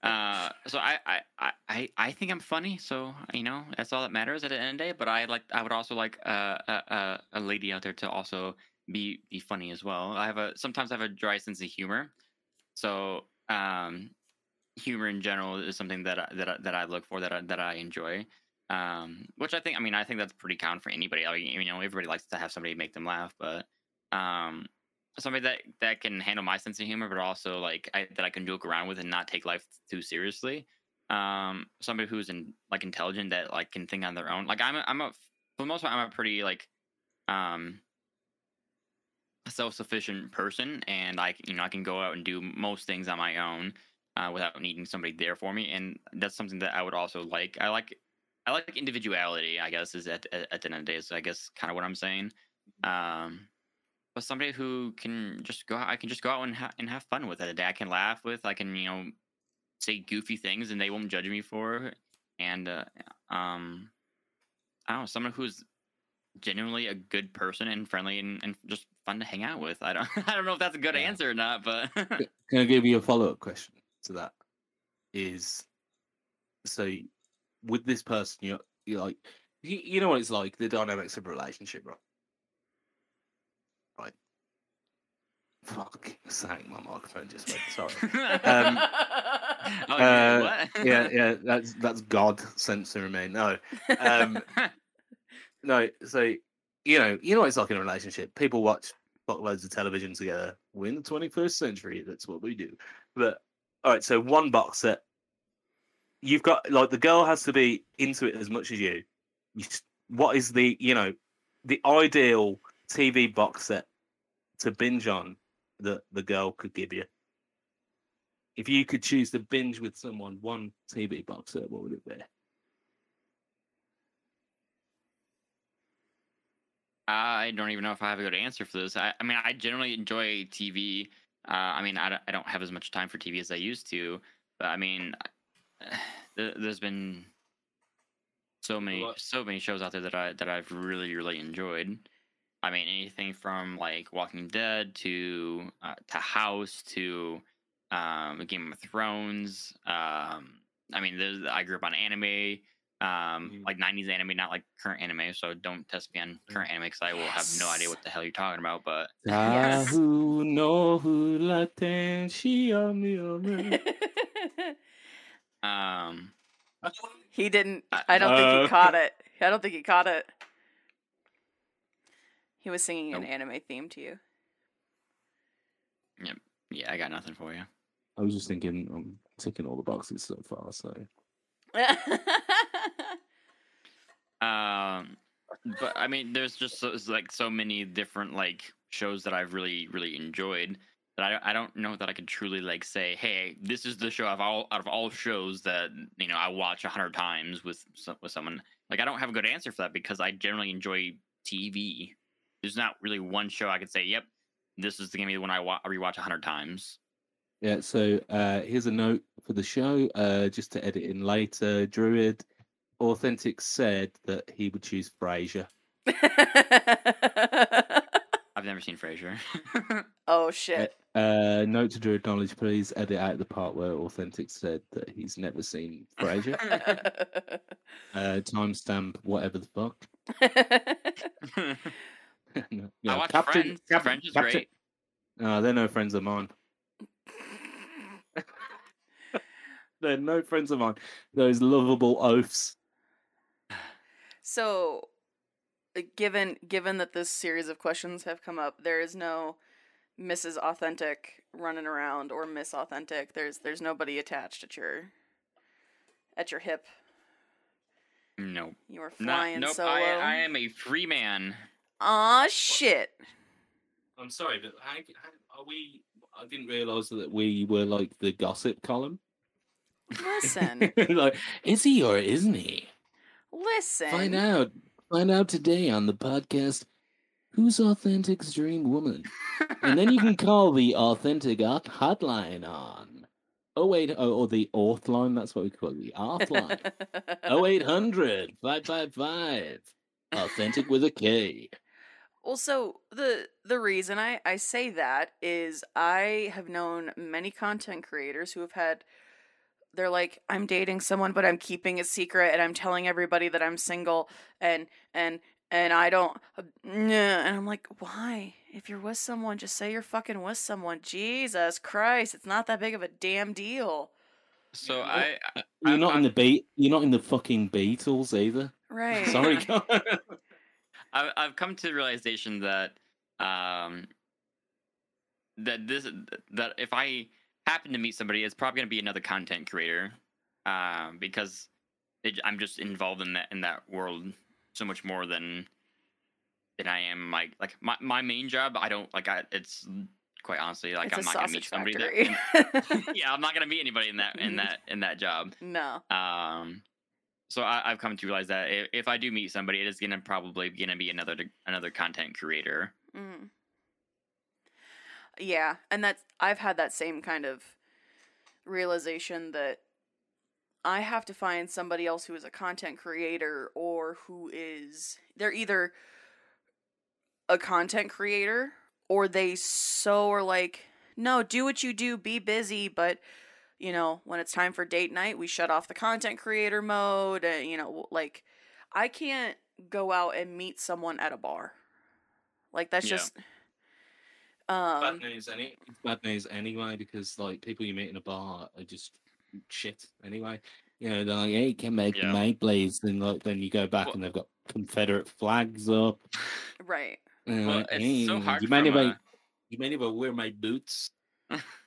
S3: uh, so I I I- I think I'm funny, so you know that's all that matters at the end of the day. But I like I would also like uh, a a a lady out there to also be be funny as well. I have a sometimes I have a dry sense of humor, so um, humor in general is something that I, that I, that I look for that I, that I enjoy. Um, which I think I mean I think that's pretty common for anybody. I mean, you know everybody likes to have somebody make them laugh, but um somebody that that can handle my sense of humor, but also like I, that I can joke around with and not take life too seriously. Um, somebody who's in like intelligent that like can think on their own. Like I'm a, I'm a for the most part I'm a pretty like um self sufficient person, and I you know I can go out and do most things on my own uh, without needing somebody there for me, and that's something that I would also like. I like I like individuality. I guess is at at, at the end of the day. So I guess kind of what I'm saying. Um, but somebody who can just go out, I can just go out and, ha- and have fun with it. A day I can laugh with, I can, you know, say goofy things and they won't judge me for it. And, uh, um, I don't know, someone who's genuinely a good person and friendly and, and just fun to hang out with. I don't, I don't know if that's a good
S2: Yeah.
S3: answer or not, but
S2: Can I give you a follow up question to that? Is so with this person, you're, you're like, you, you know what it's like the dynamics of a relationship, right? Right. Fuck, sake, my microphone just went. Sorry. Um,
S3: oh,
S2: uh,
S3: yeah, what?
S2: yeah, yeah, that's that's God censoring me. No, um, no. So you know, you know what it's like in a relationship. People watch fuckloads of television together. We're in the 21st century. That's what we do. But all right, so one box set. You've got like the girl has to be into it as much as you. you what is the you know the ideal TV box set to binge on that the girl could give you? If you could choose to binge with someone one TV box set, what would it be?
S3: I don't even know if I have a good answer for this. I, I mean, I generally enjoy TV. Uh, I mean, I don't, I don't have as much time for TV as I used to, but I mean, there, there's been so many, so many shows out there that I that I've really, really enjoyed. I mean, anything from like Walking Dead to uh, to House to um, Game of Thrones. Um, I mean, there's, I grew up on anime um
S2: Mhm.
S3: like 90s anime not like current anime so don't test me on current anime because i will have no idea what the hell you're talking about but
S1: Yes.
S2: Tahu no hulaten shiamiomi.
S3: um
S1: he didn't.
S3: I-
S1: I don't think
S2: Uh,
S1: he caught it. I don't think he caught it. He was singing an anime theme to you.
S3: yeah i got nothing for you.
S2: I was just thinking, I'm ticking all the boxes so far. So.
S3: Um but i mean there's just so, like so many different like shows that i've really really enjoyed that I, don't- I don't know that i could truly like say hey this is the show of all out of all shows that you know i watch a hundred times with with someone. Like i don't have a good answer for that because i generally enjoy tv there's not really one show i could say yep this is gonna be the one i wa- rewatch a hundred times
S2: yeah, so uh, here's a note for the show, uh, just to edit in later. Druid, Authentik said that he would choose Frasier.
S3: I've never seen Frasier.
S1: oh shit.
S2: Uh, note to Druid knowledge, please edit out the part where Authentik said that he's never seen Frasier. uh, timestamp, whatever the fuck. No, no,
S3: I watch
S2: Captain-
S3: Friends.
S2: Cap-
S3: Friends is
S2: Captain-
S3: great.
S2: Oh, they're no friends of mine. They're no friends of mine. Those lovable oafs.
S1: so, given given that this series of questions have come up, there is no Mrs. Authentik running around or Miss Authentik. There's there's nobody attached at your at your hip.
S3: No.
S1: You are
S3: Not,
S1: flying
S3: nope.
S1: solo.
S3: I, I am a free man.
S1: Aw shit.
S2: I'm sorry, but how, how, are we? I didn't realise that we were like the gossip column.
S1: Listen.
S2: like, is he or isn't he?
S1: Listen.
S2: Find out. Find out today on the podcast. Who's Authentik's dream woman? And then you can call the Authentic Art hotline on. Oh wait, oh, or the Auth line. That's what we call it, the Auth line. Oh eight hundred five five five. Authentic with a K.
S1: Well, so the the reason I I say that is I have known many content creators who have had they're like I'm dating someone but I'm keeping it secret and I'm telling everybody that I'm single and and and I don't uh, and I'm like why? If you're with someone just say you're fucking with someone. Jesus Christ it's not that big of a damn deal.
S3: So I, I
S2: You're
S3: I'm-
S2: not in the beat. You're not in the fucking Beatles either.
S1: right.
S2: Sorry, go-
S3: I, I've come to the realization that um that this that if I happen to meet somebody, it's probably gonna be another content creator, um, because it, I'm just involved in that in that world so much more than than I am like like my my main job. I don't like I it's quite honestly like
S1: it's
S3: I'm not gonna meet somebody that yeah I'm not gonna meet anybody in that in that in that job.
S1: no
S3: Um, so I, I've come to realize that if, if I do meet somebody, it is gonna probably gonna be another another content creator.
S1: Mm. Yeah, and that's I've had that same kind of realization that I have to find somebody else who is a content creator or who is they're either a content creator or they so are like no, do what you do, be busy, but you know, when it's time for date night, we shut off the content creator mode, and you know, like I can't go out and meet someone at a bar. Like that's
S3: Yeah.
S1: just
S2: bad
S1: um
S2: news any bad news anyway because like people you meet in a bar are just shit anyway. You know, they're like, hey, come back
S3: Yeah.
S2: to my place and like then you go back
S3: Well-
S2: and they've got Confederate flags up.
S1: right.
S3: Well,
S2: like,
S3: it's so hard
S2: you mind if
S3: from
S2: I
S3: a-
S2: you mind if I wear my boots?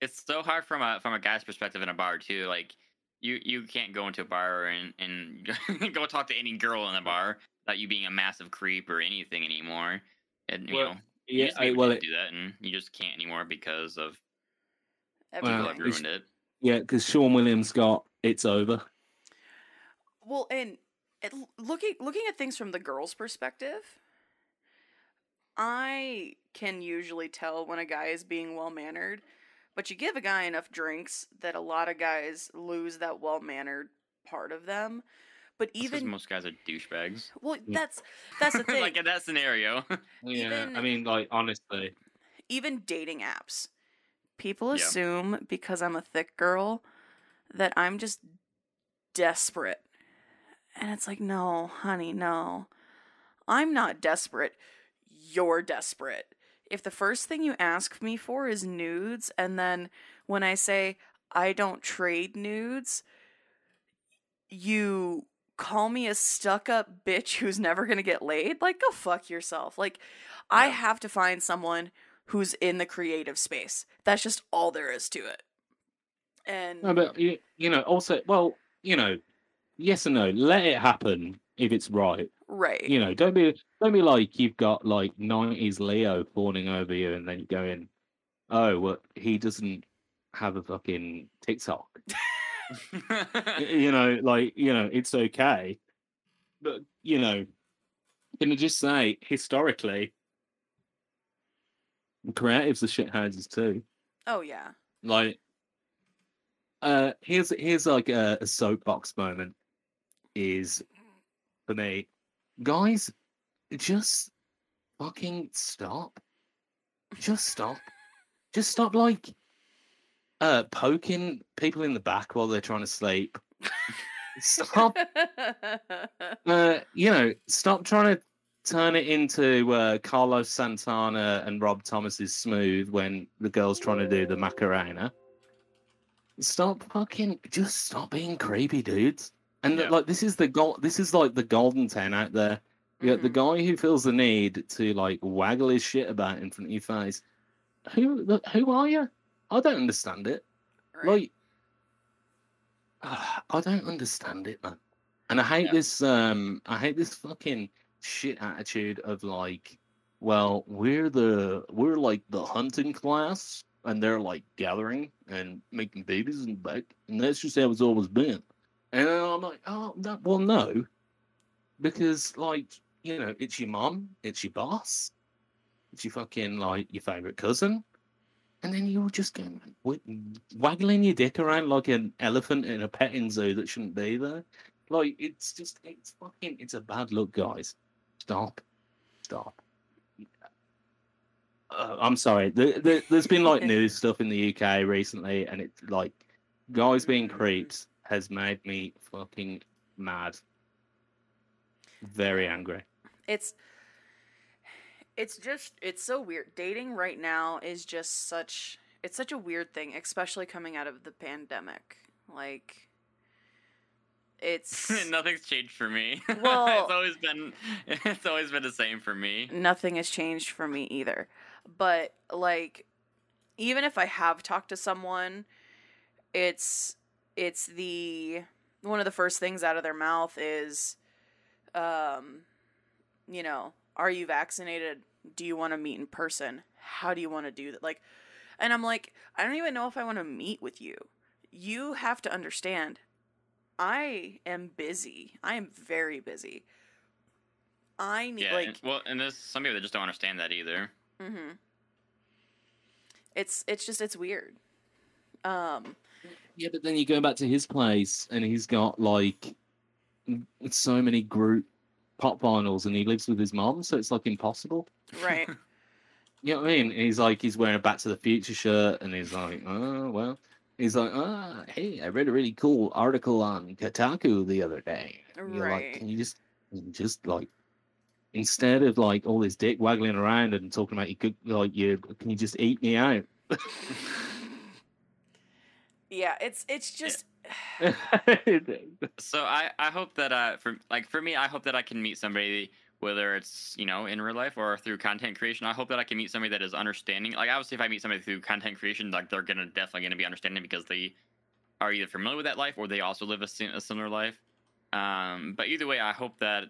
S3: It's so hard from a from a guy's perspective in a bar too. Like you you can't go into a bar and and go talk to any girl in the bar without you being a massive creep or anything anymore. And you
S2: Well,
S3: know, you
S2: Yeah,
S3: used to be
S2: I, well, it,
S3: do that, and you just can't anymore because of
S1: Everything.
S3: people
S2: Well,
S3: have ruined it.
S2: yeah, because Sean Williams got it's over.
S1: Well, and it, looking looking at things from the girl's perspective, I can usually tell when a guy is being well mannered, but you give a guy enough drinks that a lot of guys lose that well mannered part of them. But
S3: Even
S1: even
S3: most guys are douchebags.
S1: well, that's that's the thing.
S3: like in that scenario.
S2: Yeah, I mean, like honestly,
S1: even dating apps, people
S3: Yeah.
S1: assume because I'm a thick girl that I'm just desperate. And it's like, no, honey, no. I'm not desperate. You're desperate. If the first thing you ask me for is nudes, and then when I say I don't trade nudes, you call me a stuck up bitch who's never gonna get laid, like, go fuck yourself. Like, I have to find someone who's in the creative space. That's just all there is to it. And
S2: no, but you, you know, also, well, you know, yes and no. Let it happen if it's right.
S1: Right.
S2: You know, don't be don't be like you've got like nineties Leo fawning over you, and then going, oh, well, he doesn't have a fucking TikTok. You know, like you know, it's okay, but you know, can I just say historically, creatives are shithouses too.
S1: Oh yeah.
S2: Like, uh, here's here's like a, a soapbox moment. is for me, guys, just fucking stop. Just stop. Just stop like uh poking people in the back while they're trying to sleep. stop uh, you know, stop trying to turn it into uh, Carlos Santana and Rob Thomas's smooth when the girl's trying to do the Macarena. Stop fucking, just stop being creepy, dudes. And
S3: Yeah.
S2: like, this is the goal. This is like the golden ten out there. You got the guy who feels the need to like waggle his shit about in front of your face. Who, who are you? I don't understand it.
S1: Right.
S2: Like, I don't understand it, man. And I hate
S3: Yeah.
S2: this. Um, I hate this fucking shit attitude of like, well, we're the we're like the hunting class, and they're like gathering and making babies in the back, and that's just how it's always been. And I'm like, oh, no, well, no, because like, you know, it's your mom, it's your boss, it's your fucking like your favorite cousin, and then you're just going waggling your dick around like an elephant in a petting zoo that shouldn't be there. Like it's just it's fucking it's a bad look, guys. Stop, stop. Uh, I'm sorry. There, there, there's been like news stuff in the UK recently, and it's like guys being creeps has made me fucking mad. Very angry.
S1: it's it's just it's so weird dating right now is just such it's such a weird thing especially coming out of the pandemic like it's
S3: Nothing's changed for me.
S1: Well-
S3: it's always been it's always been the same for me.
S1: nothing has changed for me either but like even if i have talked to someone it's it's the one of the first things out of their mouth is um you know are you vaccinated do you want to meet in person how do you want to do that like and i'm like i don't even know if i want to meet with you you have to understand i am busy i am very busy i need
S3: Yeah,
S1: like
S3: and- well, and there's some people that just don't understand that either.
S1: Mm-hmm. It's it's just it's weird. Um
S2: Yeah, but then you go back to his place and he's got like so many Funko Pop vinyls and he lives with his mom, so it's like impossible.
S1: right.
S2: You know what I mean? And he's like, he's wearing a Back to the Future shirt and he's like, oh, well. He's like, ah, hey, I read a really cool article on Kotaku the other day. And You're
S1: Right.
S2: like, can you just, just like, instead of like all this dick waggling around and talking about you could, like, you, can you just eat me out?
S1: yeah, it's it's just
S3: So I I hope that uh for like for me I hope that I can meet somebody whether it's you know in real life or through content creation. I hope that I can meet somebody that is understanding. Like obviously if I meet somebody through content creation, like they're gonna definitely gonna be understanding because they are either familiar with that life or they also live a, a similar life. Um, but either way, I hope that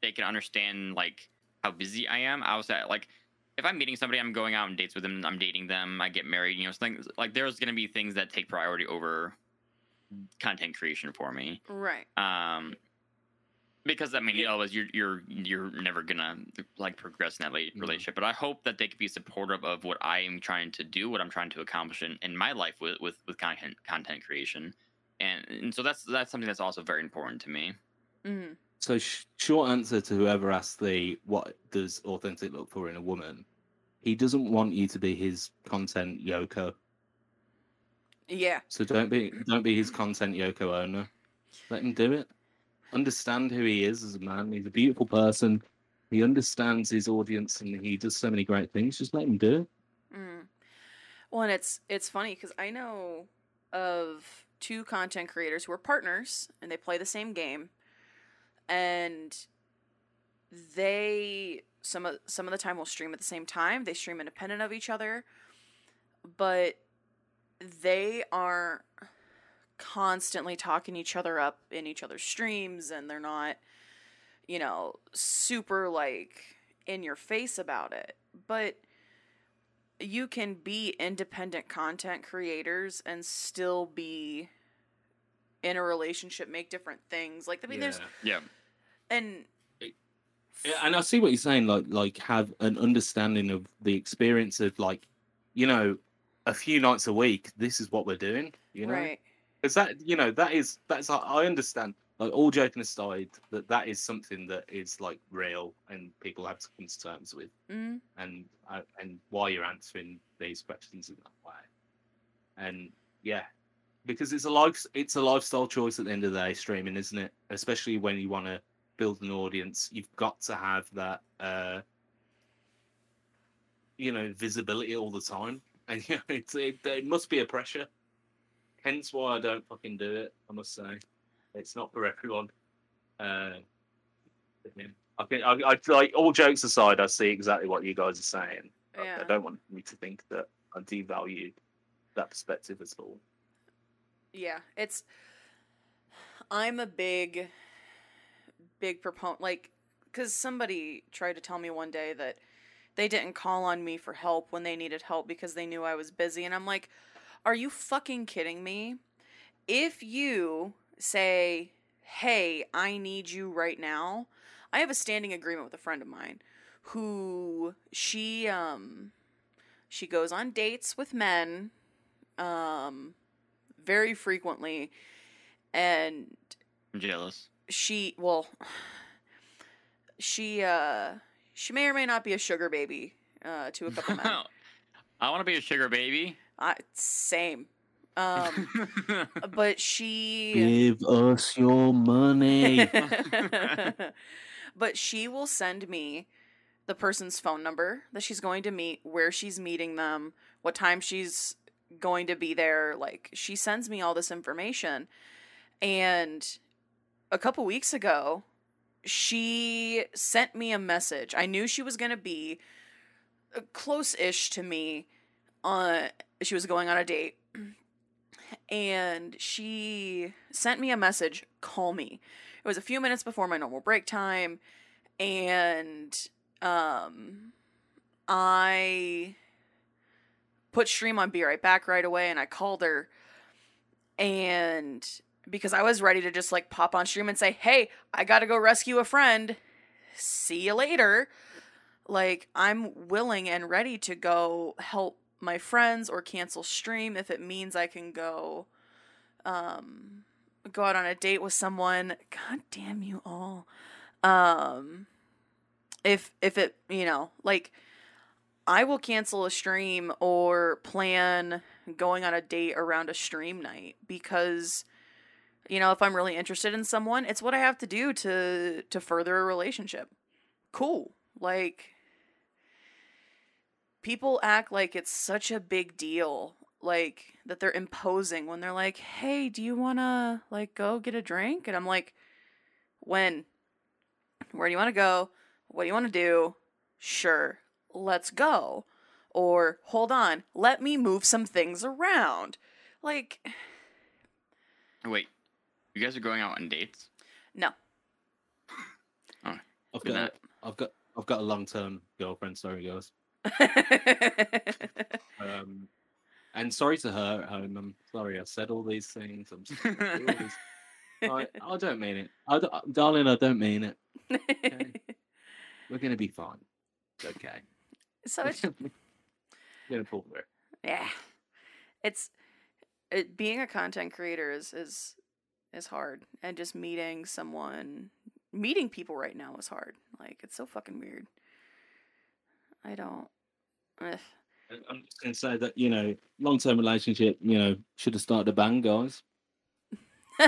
S3: they can understand like how busy I am. I was at like if I'm meeting somebody, I'm going out on dates with them, I'm dating them, I get married, you know, things like there's gonna be things that take priority over content creation for me.
S1: right.
S3: Um because I mean, you know, as you're you're you're never gonna like progress in that la-
S2: Mhm.
S3: relationship. But I hope that they could be supportive of what I am trying to do, what I'm trying to accomplish in, in my life with, with with content content creation, and and so that's that's something that's also very important to me.
S1: Mm-hmm.
S2: So, sh- short answer to whoever asked the what does Authentik look for in a woman, he doesn't want you to be his content Yoko.
S1: Yeah.
S2: So don't be don't be his content Yoko Ono. Let him do it. Understand who he is as a man. He's a beautiful person. He understands his audience and he does so many great things. Just let him do it.
S1: Mm. Well, and it's it's funny because I know of two content creators who are partners and they play the same game, and they some of some of the time will stream at the same time. They stream independent of each other, but they are constantly talking each other up in each other's streams, and they're not, you know, super like in your face about it, but you can be independent content creators and still be in a relationship make different things. Like i mean there's
S3: Yeah,
S1: and
S2: and I see what you're saying. Like, like have an understanding of the experience of like, you know, a few nights a week. This is what we're doing. You know,
S1: right
S2: Because that, you know, that is that's I I understand. Like all joking aside, that that is something that is like real and people have to come to terms with,
S1: Mm,
S2: and uh, and why you're answering these questions in that way. And yeah, because it's a life it's a lifestyle choice at the end of the day, streaming, isn't it? Especially when you want to build an audience, you've got to have that. uh you know visibility all the time, and you know it's it, it must be a pressure. Hence why I don't fucking do it. I must say, it's not for everyone. Uh, yeah. I I, I like all jokes aside, I see exactly what you guys are saying. I- I don't want me to think that I devalue that perspective at all.
S1: Yeah, it's. I'm a big, big proponent. Like, because somebody tried to tell me one day that they didn't call on me for help when they needed help because they knew I was busy. And I'm like, are you fucking kidding me? If you say, hey, I need you right now, I have a standing agreement with a friend of mine who she, um, she goes on dates with men, um, very frequently and
S3: I'm jealous.
S1: She well she uh she may or may not be a sugar baby uh to a couple men
S3: I want to be a sugar baby.
S1: I, same um but she
S2: Give us your money.
S1: but she will send me the person's phone number that she's going to meet where she's meeting them what time she's going to be there like she sends me all this information and a couple weeks ago she sent me a message. I knew she was going to be uh, close-ish to me on she was going on a date. And she sent me a message call me. It was a few minutes before my normal break time. And um i put stream on be right back right away and i called her. And because i was ready to just like pop on stream and say hey i gotta go rescue a friend. See you later. Like i'm willing and ready to go help my friends or cancel stream if it means i can go um go out on a date with someone. God damn you all. Um if if it you know like i will cancel a stream or plan going on a date around a stream night because you know if i'm really interested in someone it's what i have to do to to further a relationship. Cool. Like people act like it's such a big deal like that they're imposing when they're like hey do you want to like go get a drink? And i'm like when? Where do you want to go? What do you want to do? Sure let's go. Or hold on let me move some things around. Like
S3: Wait, you guys are going out on dates?
S1: no
S2: I've got,
S3: night.
S2: I've got, I've got a long-term girlfriend. Sorry, girls. Um, and sorry to her at home. I'm sorry I said all these things. I'm sorry I do all these- I, I don't mean it. I don't- darling, I don't mean it. We're gonna be fine. It's okay.
S1: so it's
S2: We're gonna pull through.
S1: yeah it's it, being a content creator is is is hard and just meeting someone meeting people right now is hard like it's so fucking weird i don't ugh.
S2: I'm just gonna say that you know, long-term relationship, you know, should have started a band, guys.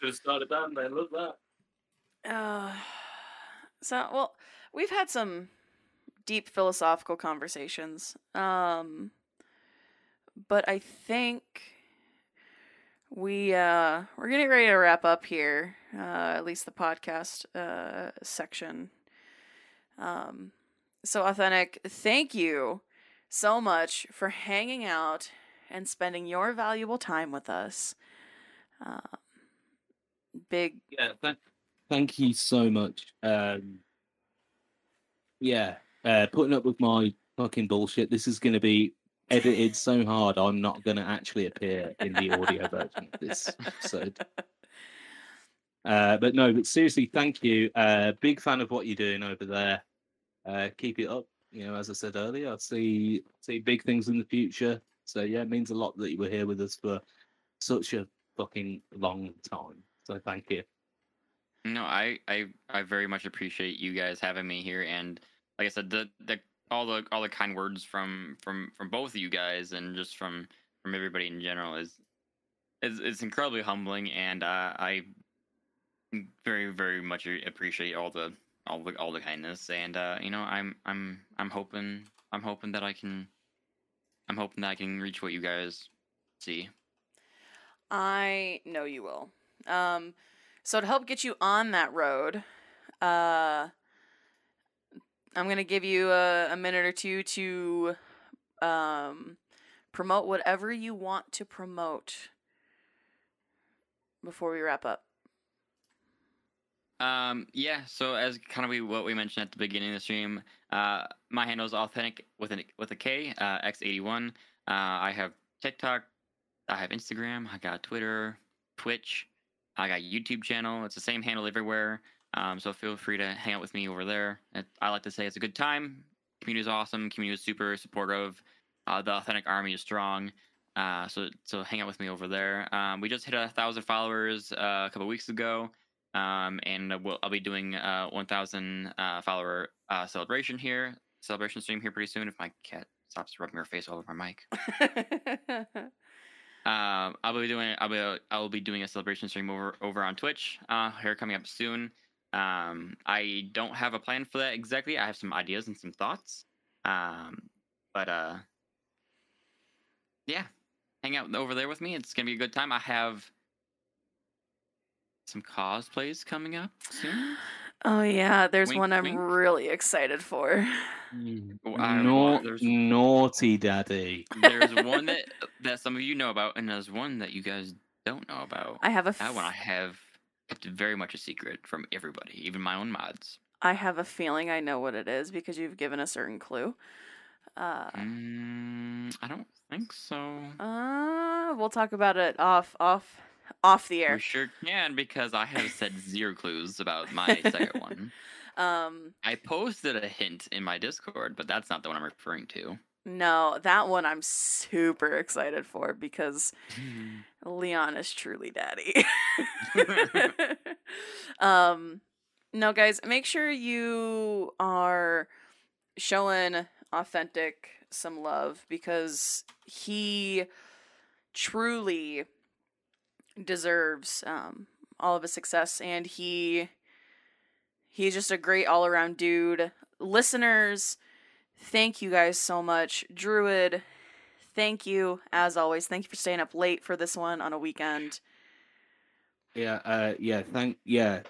S2: Should have started a band. Look at that.
S1: Uh, so well, we've had some deep philosophical conversations. Um, but I think we uh we're getting ready to wrap up here. Uh, at least the podcast uh section. Um, so Authentik. Thank you so much for hanging out and spending your valuable time with us. Um, big
S2: Yeah, thank, thank you so much. Um, yeah, uh, putting up with my fucking bullshit. This is going to be edited so hard. I'm not going to actually appear in the audio version of this episode. Uh, but no, but seriously, thank you. Uh, big fan of what you're doing over there. Uh, keep it up. You know, as I said earlier, I see see big things in the future. So yeah, it means a lot that you were here with us for such a fucking long time. So thank you.
S3: No, I, I I very much appreciate you guys having me here, and like I said, the the all the all the kind words from from from both of you guys, and just from from everybody in general is is it's incredibly humbling, and uh, I very very much appreciate all the all the all the kindness, and uh, you know I'm I'm I'm hoping I'm hoping that I can I'm hoping that I can reach what you guys see.
S1: I know you will. Um, so to help get you on that road, uh, I'm gonna give you a, a minute or two to um, promote whatever you want to promote before we wrap up.
S3: Um, yeah, so as kind of we, what we mentioned at the beginning of the stream, uh, my handle is authentic with an with a K, uh, X81. Uh, I have TikTok, I have Instagram, I got Twitter, Twitch, I got YouTube channel. It's the same handle everywhere. Um, so feel free to hang out with me over there. I like to say it's a good time. Community is awesome. Community is super supportive. Uh, the Authentik army is strong. Uh, so so hang out with me over there. Um, we just hit a thousand followers uh, a couple weeks ago, um, and we'll, I'll be doing a 1,000 uh, follower uh, celebration here, celebration stream here pretty soon. If my cat stops rubbing her face all over my mic. Um, I'll be doing I'll be I'll be doing a celebration stream over over on Twitch. Uh, here coming up soon. Um, I don't have a plan for that exactly. I have some ideas and some thoughts. Um, but uh, yeah, hang out over there with me. It's gonna be a good time. I have some cosplays coming up soon.
S1: Oh yeah, there's
S3: Wink,
S1: one I'm
S3: wink.
S1: really excited for.
S3: I don't there's-
S2: naughty daddy.
S3: There's one that that some of you know about, and there's one that you guys don't know about.
S1: I have a
S3: That one I have kept very much a secret from everybody, even my own mods.
S1: I have a feeling I know what it is because you've given a certain clue. Uh,
S3: Mm, I don't think so.
S1: uh we'll talk about it off off off the air.
S3: We sure can because I have said zero clues about my second one.
S1: Um
S3: I posted a hint in my Discord, but that's not the one I'm referring to.
S1: No, that one I'm super excited for because Leon is truly daddy. um no guys, make sure you are showing Authentik some love because he truly deserves um all of his success and he he's just a great all-around dude. Listeners, thank you guys so much. Druid, thank you as always. Thank you for staying up late for this one on a weekend.
S2: Yeah, uh, yeah. Thank, yeah,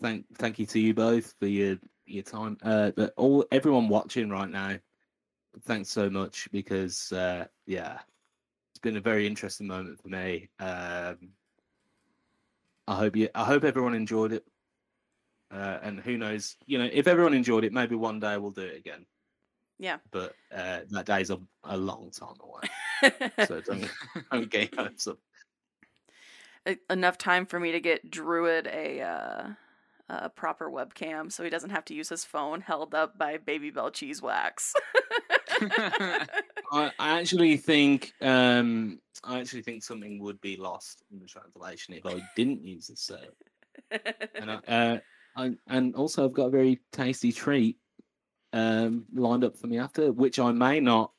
S2: thank, thank you to you both for your your time. Uh, but all everyone watching right now, thanks so much because uh, yeah, it's been a very interesting moment for me. Um, I hope you, I hope everyone enjoyed it. Uh, and who knows, you know, if everyone enjoyed it, maybe one day we'll do it again.
S1: Yeah.
S2: But uh, that day's a, a long time away, so don't don't get hopes up.
S1: Enough time for me to get Druid a uh, a proper webcam so he doesn't have to use his phone held up by Babybel cheese wax.
S2: I, actually think um I actually think something would be lost in the translation if I didn't use this setup. And I, uh, I, and also I've got a very tasty treat um lined up for me after, which I may not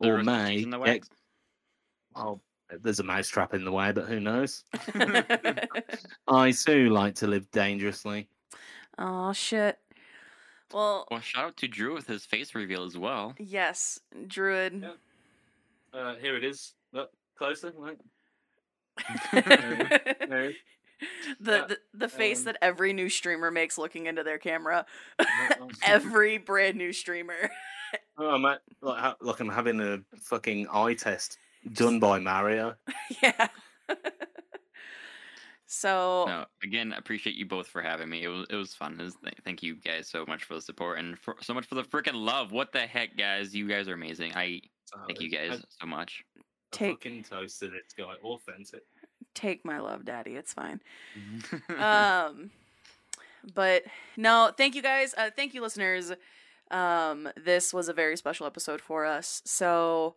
S3: The
S2: or
S3: roasted
S2: may
S3: cheese in the
S2: get-
S3: wax?
S2: Oh, there's a mousetrap in the way, but who knows? I too like to live dangerously.
S1: oh shit. Well,
S3: well, shout out to Drew with his face reveal as well.
S1: yes, Druid.
S2: Yeah. Uh, here it is. Look closer. Right.
S1: the,
S2: There it is.
S1: the the face
S2: um,
S1: that every new streamer makes looking into their camera.
S2: Oh,
S1: every brand new streamer.
S2: Oh, mate, like, ha- like I'm having a fucking eye test done by Mario.
S1: yeah. so
S3: No, again, appreciate you both for having me. It was it was fun. It was, thank you guys so much for the support and for, so much for the freaking love. What the heck, guys? You guys are amazing. I thank you guys so much.
S2: I,
S1: Take-
S2: fucking toasted it, guy. Authentik.
S1: Take my love, daddy. It's fine. um but no thank you guys uh thank you listeners um this was a very special episode for us so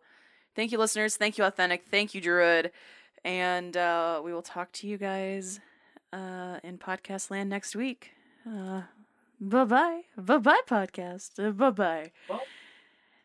S1: Thank you, listeners. Thank you, Authentik. Thank you, Druid. And uh, we will talk to you guys uh, in podcast land next week. Uh, bye bye. Bye bye, podcast. Uh, bye bye.
S2: Bye.